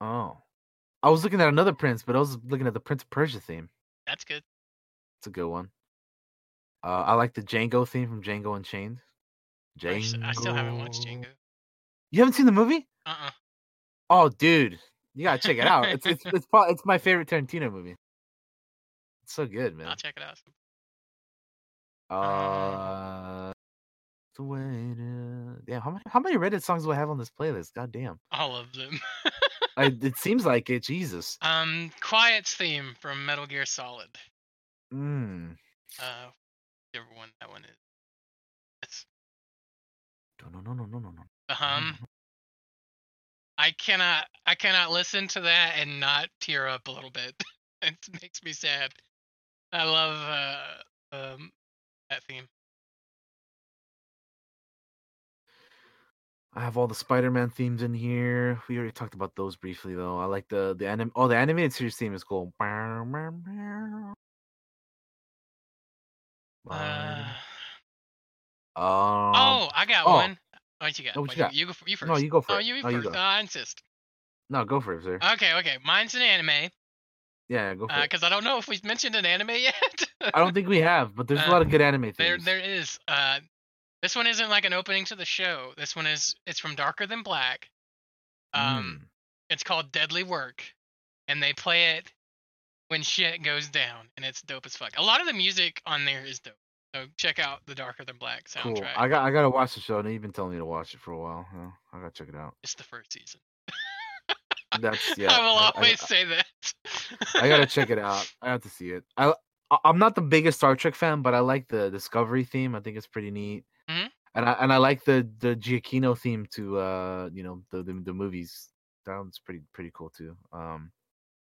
Speaker 2: Oh, I was looking at another Prince, but I was looking at the Prince of Persia theme.
Speaker 1: That's good.
Speaker 2: It's a good one. Uh, I like the Django theme from Django Unchained.
Speaker 1: Django. I still haven't watched
Speaker 2: Django.
Speaker 1: Django.
Speaker 2: You haven't seen the movie?
Speaker 1: Uh uh
Speaker 2: Oh, dude, you gotta check it out. It's it's it's, pro- it's my favorite Tarantino movie. It's so good, man.
Speaker 1: I'll check it out.
Speaker 2: Uh, the way to yeah. How many how many Red Dead songs do I have on this playlist? God damn.
Speaker 1: All of them.
Speaker 2: I, it seems like it. Jesus.
Speaker 1: um, Quiet's theme from Metal Gear Solid.
Speaker 2: Mm.
Speaker 1: Uh, whichever one that one is. It's
Speaker 2: No no no no no no.
Speaker 1: the hum. I cannot I cannot listen to that and not tear up a little bit. it makes me sad. I love uh um that theme.
Speaker 2: I have all the Spider-Man themes in here. We already talked about those briefly, though. I like the the anim. Oh, the animated series theme is cool.
Speaker 1: Uh,
Speaker 2: Um,
Speaker 1: oh, I got
Speaker 2: oh.
Speaker 1: one. What you got?
Speaker 2: Oh, what you got?
Speaker 1: You go. f- You first.
Speaker 2: No, you go for
Speaker 1: Oh, you
Speaker 2: No, you
Speaker 1: first.
Speaker 2: go.
Speaker 1: Uh, I insist.
Speaker 2: no, go for it, sir.
Speaker 1: Okay, okay. Mine's an anime.
Speaker 2: yeah, go for it.
Speaker 1: Because I don't know if we've mentioned an anime yet.
Speaker 2: I don't think we have, but there's a
Speaker 1: uh,
Speaker 2: lot of good anime
Speaker 1: things.
Speaker 2: there,
Speaker 1: there is. Uh, this one isn't like an opening to the show. This one is. It's from Darker Than Black. Um,
Speaker 2: Mm.
Speaker 1: it's called Deadly Work, and they play it when shit goes down, and it's dope as fuck. A lot of the music on there is dope. So check out the Darker Than Black soundtrack. cool.
Speaker 2: I got I gotta watch the show. and You've been telling me to watch it for a while. I gotta check it out.
Speaker 1: It's the first season.
Speaker 2: That's yeah.
Speaker 1: I will
Speaker 2: I- I-
Speaker 1: always say that.
Speaker 2: I gotta check it out. I have to see it. I I- I'm not the biggest Star Trek fan, but I like the Discovery theme. I think it's pretty neat.
Speaker 1: Mhm.
Speaker 2: And I and I like the the Giacchino theme to uh you know the the, the movies. That one's pretty pretty cool too. Um,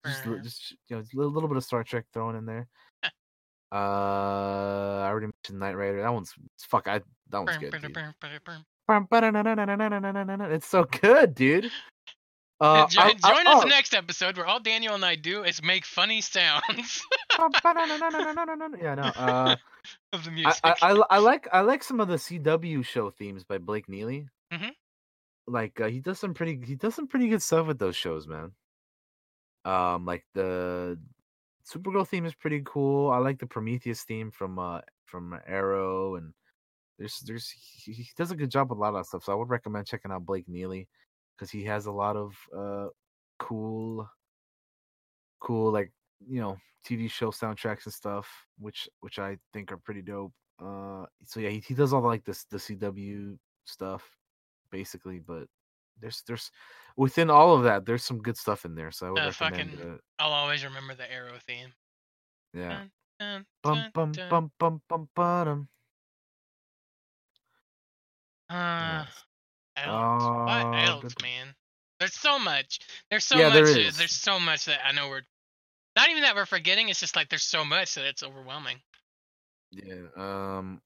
Speaker 2: just just you know a little, little bit of Star Trek thrown in there. Uh, I already mentioned Knight Rider. That one's fuck. I that one's good. dude. It's so good, dude. Uh,
Speaker 1: Jo-
Speaker 2: I- I-
Speaker 1: join us
Speaker 2: oh.
Speaker 1: next episode where all Daniel and I do is make funny sounds
Speaker 2: yeah, no. Uh,
Speaker 1: of the music.
Speaker 2: I, I, I like I like some of the CW show themes by Blake Neely.
Speaker 1: Mhm.
Speaker 2: Like uh, he does some pretty he does some pretty good stuff with those shows, man. Um, like the Supergirl theme is pretty cool. I like the Prometheus theme from uh from Arrow, and there's there's he, he does a good job with a lot of stuff. So I would recommend checking out Blake Neely because he has a lot of uh cool cool like you know TV show soundtracks and stuff, which which I think are pretty dope. Uh, so yeah, he, he does all like this the CW stuff, basically. But there's there's within all of that, there's some good stuff in there. So I would
Speaker 1: Uh,
Speaker 2: recommend.
Speaker 1: fucking-
Speaker 2: it.
Speaker 1: I'll always remember the Arrow theme.
Speaker 2: yeah.
Speaker 1: Dun,
Speaker 2: Bum
Speaker 1: dun,
Speaker 2: bum
Speaker 1: dun.
Speaker 2: bum bum bum bum.
Speaker 1: Uh,
Speaker 2: Yes.
Speaker 1: adults.
Speaker 2: Uh,
Speaker 1: what adults, man? There's so much. There's so
Speaker 2: Yeah,
Speaker 1: much.
Speaker 2: there
Speaker 1: uh. There's so much that I know we're. Not even that we're forgetting. It's just like there's so much that it's overwhelming.
Speaker 2: Yeah. Um,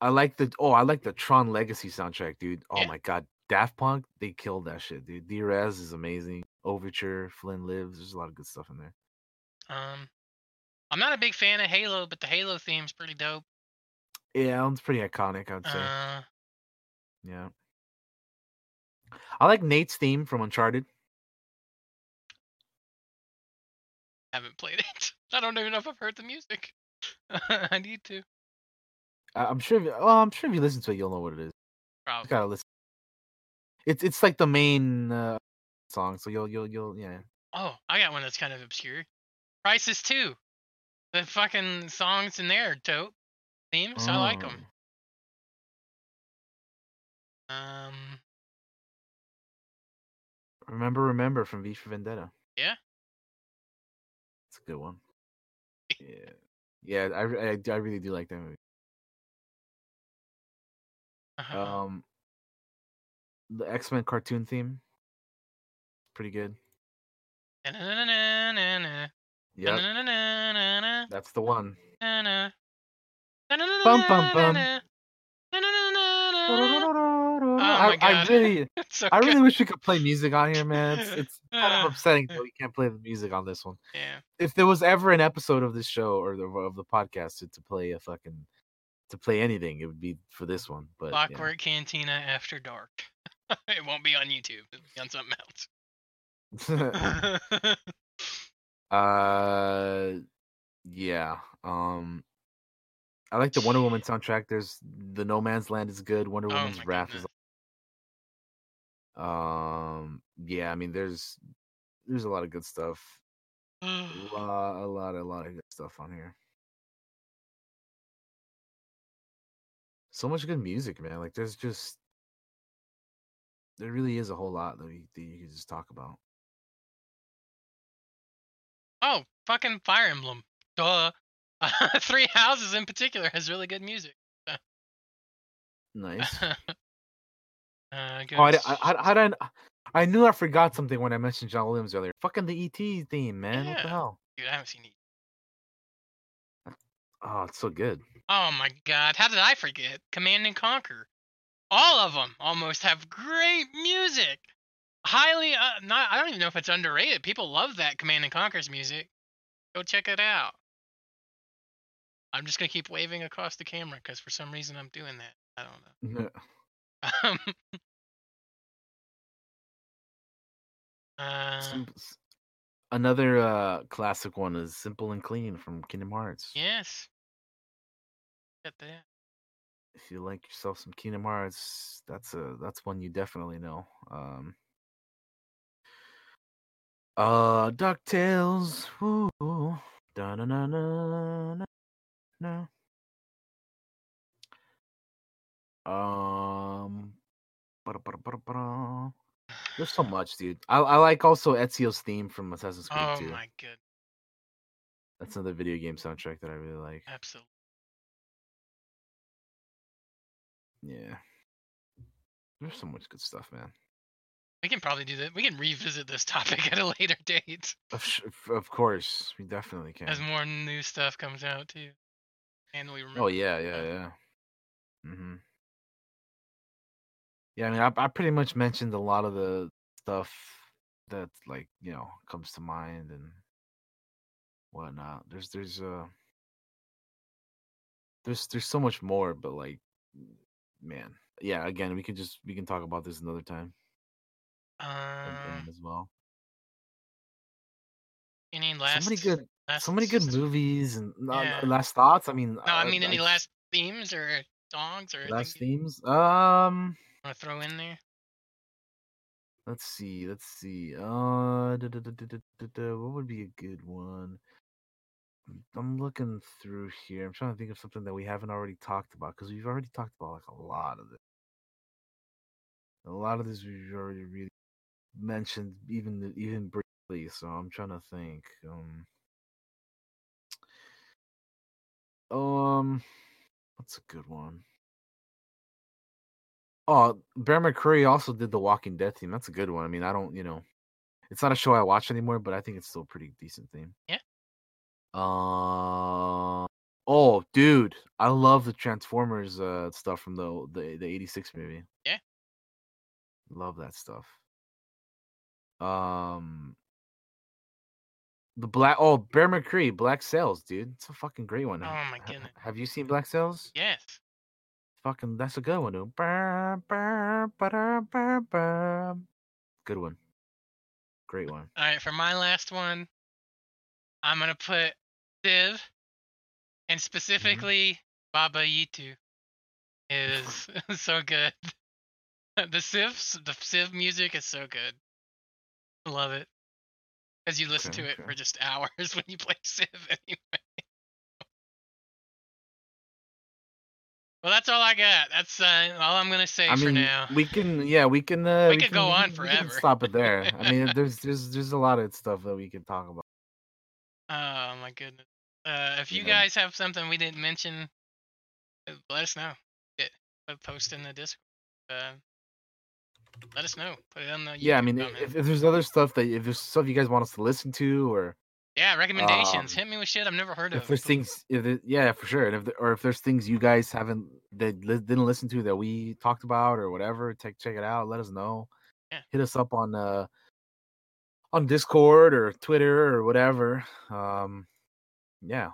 Speaker 2: I like the oh, I like the Tron Legacy soundtrack, dude. Oh
Speaker 1: Yeah.
Speaker 2: my god, Daft Punk, they killed that shit, dude. D-Rez is amazing. Overture, Flynn Lives. There's a lot of good stuff in there.
Speaker 1: Um, I'm not a big fan of Halo, but the Halo theme's pretty dope.
Speaker 2: Yeah, it's pretty iconic, I'd say.
Speaker 1: Uh,
Speaker 2: Yeah. I like Nate's theme from Uncharted.
Speaker 1: haven't played it. I don't even know if I've heard the music. I need to.
Speaker 2: I'm sure. If, well, I'm sure if you listen to it, you'll know what it is. You
Speaker 1: Probably.
Speaker 2: gotta listen. It's it's like the main uh, song, so you'll you'll you'll yeah.
Speaker 1: Oh, I got one that's kind of obscure. Crysis 2. The fucking songs in there, are dope. Themes, I like them.
Speaker 2: Oh.
Speaker 1: Um,
Speaker 2: Remember, remember from V for Vendetta.
Speaker 1: Yeah.
Speaker 2: it's a good one. Yeah, yeah, I I, I really do like that movie.
Speaker 1: uh-huh.
Speaker 2: Um, the X Men cartoon theme, pretty good.
Speaker 1: Na-na-na-na-na-na,
Speaker 2: that's the one. Bum, bum, bum.
Speaker 1: Oh
Speaker 2: I, I really,
Speaker 1: so
Speaker 2: I really wish we could play music on here, man. It's, it's kind of upsetting that we can't play the music on this one.
Speaker 1: Yeah.
Speaker 2: If there was ever an episode of this show or the, of the podcast to, to play a fucking to play anything, it would be for this one. But yeah.
Speaker 1: Cantina After Dark. it won't be on YouTube. It'll be on something else.
Speaker 2: uh, yeah. Um, I like the Wonder Woman soundtrack. There's the No Man's Land is good. Wonder
Speaker 1: Oh
Speaker 2: Woman's Wrath
Speaker 1: goodness.
Speaker 2: is. Um, yeah. I mean, there's there's a lot of good stuff. A lot, a lot, a lot of good stuff on here. So much good music, man. Like, there's just there really is a whole lot that, we, that you can just talk about.
Speaker 1: oh, fucking Fire Emblem. Duh. Three Houses in particular has really good music.
Speaker 2: Nice.
Speaker 1: uh,
Speaker 2: Oh, I, I, I, I, don't- I knew I forgot something when I mentioned John Williams earlier. Fucking the ET theme, man. What the hell?
Speaker 1: Dude, I haven't seen it.
Speaker 2: Oh, it's so good.
Speaker 1: Oh my god, how did I forget? Command and Conquer. All of them almost have great music. Highly, uh, not. I don't even know if it's underrated. People love that Command and Conquer's music. Go check it out. I'm just gonna keep waving across the camera because for some reason I'm doing that. I don't know. Um, uh,
Speaker 2: Sim- Another uh, classic one is Simple and Clean from Kingdom Hearts.
Speaker 1: yes. Get that.
Speaker 2: If you like yourself some Kingdom Hearts, that's a that's one you definitely know. Um, uh, Ducktales. Woo. Da na na na na. Um. There's so much, dude. I, I like also Ezio's theme from Assassin's Creed
Speaker 1: Oh
Speaker 2: 2.
Speaker 1: my good,
Speaker 2: That's another video game soundtrack that I really like.
Speaker 1: absolutely.
Speaker 2: Yeah. There's so much good stuff, man.
Speaker 1: We can probably do that. We can revisit this topic at a later date
Speaker 2: Of, of course, we definitely can.
Speaker 1: as more new stuff comes out too. And we remember.
Speaker 2: Oh yeah, yeah, yeah. Mm-hmm. Yeah, I mean, I, I pretty much mentioned a lot of the stuff that like you know comes to mind and whatnot. There's there's uh there's there's so much more, but like man, yeah. Again, we can just we can talk about this another time
Speaker 1: Um,
Speaker 2: as well.
Speaker 1: any last?
Speaker 2: so many good,
Speaker 1: last
Speaker 2: so many good movies and
Speaker 1: Yeah.
Speaker 2: last thoughts. I mean,
Speaker 1: No, I
Speaker 2: uh,
Speaker 1: mean any
Speaker 2: I-
Speaker 1: last themes or songs or
Speaker 2: last themes. Um.
Speaker 1: want to throw in there?
Speaker 2: Let's see. Let's see. Uh, da, da, da, what would be a good one? I'm- looking through here. I'm trying to think of something that we haven't already talked about because we've already talked about like a lot of this. A lot of this we've already really mentioned, even even briefly. So I'm trying to think. Um, um, what's a good one? Oh, Bear McCreary also did the Walking Dead theme. That's a good one. I mean, I don't, you know, it's not a show I watch anymore, but I think it's still a pretty decent theme.
Speaker 1: Yeah.
Speaker 2: Uh, oh, dude, I love the Transformers uh stuff from the the the '86 movie.
Speaker 1: Yeah.
Speaker 2: Love that stuff. Um, the black oh Bear McCree Black Sails, dude. It's a fucking great one.
Speaker 1: Oh my goodness.
Speaker 2: Have you seen Black Sails?
Speaker 1: Yes.
Speaker 2: Fucking, that's a good one, dude. Good one. Great one.
Speaker 1: All right, for my last one, I'm gonna put Civ, and specifically Baba Yetu is so good. The Civ, the Civ music is so good. I love it. Because you listen
Speaker 2: Okay,
Speaker 1: to it
Speaker 2: okay.
Speaker 1: for just hours when you play Civ anyway. Well, that's all I got. That's uh, all I'm gonna say
Speaker 2: I
Speaker 1: for now.
Speaker 2: we can, yeah, we can. Uh,
Speaker 1: We could go on
Speaker 2: we can
Speaker 1: forever.
Speaker 2: stop it there. I mean, there's, there's, there's a lot of stuff that we can talk about.
Speaker 1: Oh my goodness. Uh, if you
Speaker 2: Yeah.
Speaker 1: guys have something we didn't mention, uh, let us know. It, uh, post in the Discord. Uh, let us know. Put it on the
Speaker 2: Yeah, I mean, if, if there's other stuff that, if there's stuff you guys want us to listen to, or
Speaker 1: Yeah, recommendations.
Speaker 2: Um,
Speaker 1: Hit me with shit I've never heard
Speaker 2: if
Speaker 1: of.
Speaker 2: If there's things, if yeah, for sure, and if there, or if there's things you guys haven't that li- didn't listen to that we talked about or whatever, take check it out. Let us know.
Speaker 1: Yeah.
Speaker 2: Hit us up on uh on Discord or Twitter or whatever. Um, yeah,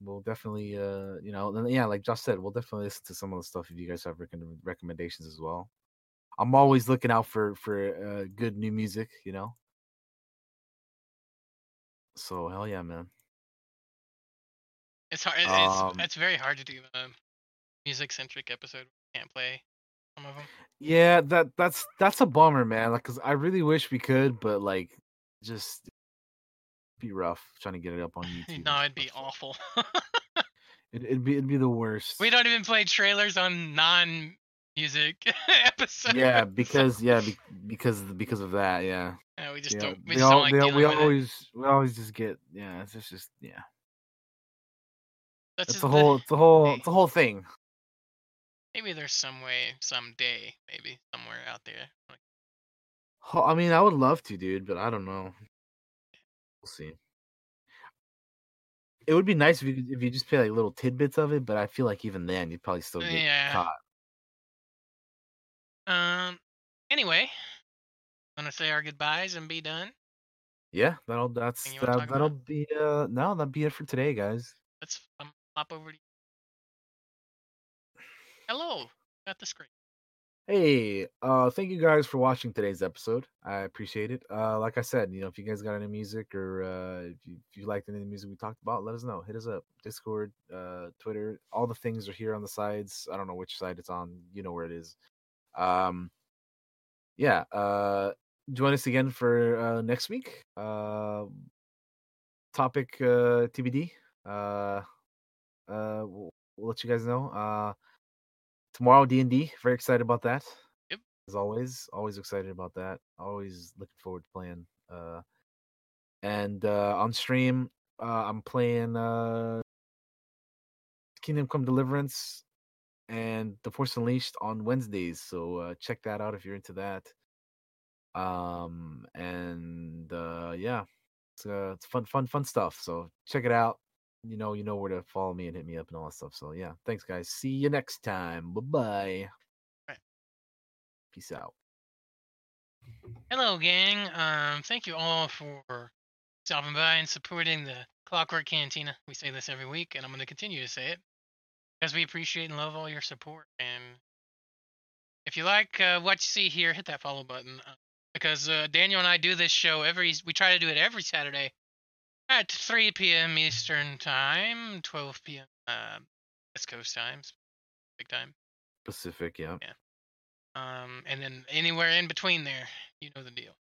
Speaker 2: we'll definitely uh you know then yeah, like Josh said, we'll definitely listen to some of the stuff if you guys have rec- recommendations as well. I'm always looking out for for uh, good new music, you know. So hell yeah, man.
Speaker 1: It's hard. It's
Speaker 2: Um,
Speaker 1: it's very hard to do a music centric episode. Can't play some of them.
Speaker 2: Yeah, that that's that's a bummer, man. Like, cause I really wish we could, but like, just be rough trying to get it up on YouTube.
Speaker 1: no, it'd be awful.
Speaker 2: It, it'd be it'd be the worst.
Speaker 1: we don't even play trailers on non music episodes.
Speaker 2: Yeah, because yeah, be, because because of that. Yeah,
Speaker 1: Yeah, we just
Speaker 2: yeah.
Speaker 1: don't. We just don't like
Speaker 2: all- we
Speaker 1: with it.
Speaker 2: always we always just get yeah. It's just, just yeah.
Speaker 1: That's
Speaker 2: It's a
Speaker 1: the-
Speaker 2: whole it's a whole
Speaker 1: hey.
Speaker 2: it's a whole thing.
Speaker 1: Maybe there's some way, someday, maybe somewhere out there. Like,
Speaker 2: I mean, I would love to, dude, but I don't know. We'll see. It would be nice if you if you just play like little tidbits of it, but I feel like even then you'd probably still get
Speaker 1: Yeah.
Speaker 2: caught.
Speaker 1: Um. Anyway, wanna say our goodbyes and be done.
Speaker 2: Yeah, that'll that's
Speaker 1: Anything you wanna
Speaker 2: that,
Speaker 1: about?
Speaker 2: be uh no, that'll be it for today, guys.
Speaker 1: Let's um, hop over to. Hello, got the screen.
Speaker 2: Hey, uh thank you guys for watching today's episode. I appreciate it. Uh like I said, you know, if you guys got any music or uh if you if you liked any of the music we talked about, let us know. Hit us up. Discord, uh Twitter, all the things are here on the sides. I don't know which side it's on. You know where it is. Um yeah, uh join us again for uh next week. Uh topic uh TBD. Uh uh we'll, we'll let you guys know. Uh tomorrow D and D. Very excited about that.
Speaker 1: Yep.
Speaker 2: As always, always excited about that. Always looking forward to playing. Uh, and uh, on stream, uh, I'm playing uh, Kingdom Come Deliverance and The Force Unleashed on Wednesdays. So uh, check that out if you're into that. Um, and uh, yeah, it's uh, it's fun, fun, fun stuff. So check it out you know you know where to follow me and hit me up and all that stuff so yeah thanks guys see you next time bye bye
Speaker 1: Right.
Speaker 2: peace out
Speaker 1: Hello, gang. Um, thank you all for stopping by and supporting the Clockwork Cantina. We say this every week, and I'm going to continue to say it because we appreciate and love all your support. And if you like uh, what you see here, hit that follow button uh, because uh, Daniel and I do this show every. We try to do it every Saturday at 3 p.m. Eastern Time, 12 p.m. Uh, West Coast times, big time.
Speaker 2: pacific yeah Yeah.
Speaker 1: Um, and then anywhere in between there, you know the deal.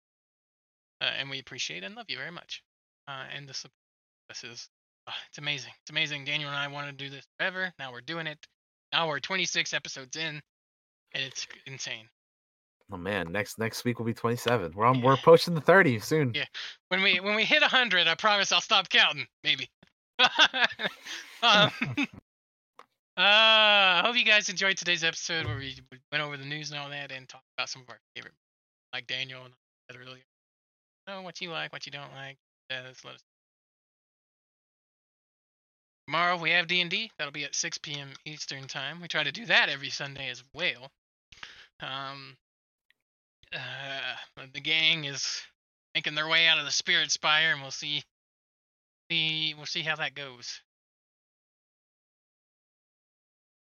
Speaker 1: Uh, and we appreciate and love you very much. Uh, and the support. This is, uh, it's amazing. It's amazing. Daniel and I wanted to do this forever. Now we're doing it. Now we're 26 episodes in, and it's insane.
Speaker 2: Oh man next next week will be 27 we're on
Speaker 1: Yeah.
Speaker 2: we're approaching the 30 soon
Speaker 1: Yeah. When we when we hit 100, I promise I'll stop counting. Maybe. um, uh, I hope you guys enjoyed today's episode where we we went over the news and all that and talked about some of our favorite, like Daniel and I said earlier. Know what you like, what you don't like. Uh, just let us. Tomorrow we have D and D. That'll be at 6 p.m. Eastern time. We try to do that every Sunday as well. Um, uh, the gang is making their way out of the Spirit Spire, and we'll see. See, we'll see how that goes.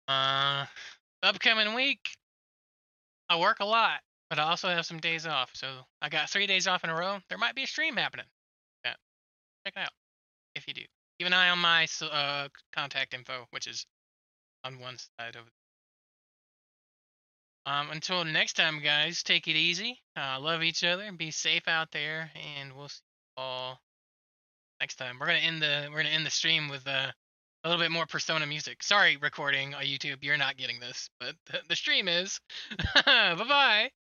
Speaker 1: Uh, upcoming week, I work a lot, but I also have some days off. So I got three days off in a row. There might be a stream happening. Yeah, check it out if you do. Keep an eye on my uh contact info, which is on one side of. Um, until next time, guys, take it easy. Uh, love each other. Be safe out there, and we'll see you all next time. We're gonna end the we're gonna end the stream with uh, a little bit more Persona music. Sorry, recording on YouTube, you're not getting this, but the, the stream is. bye bye.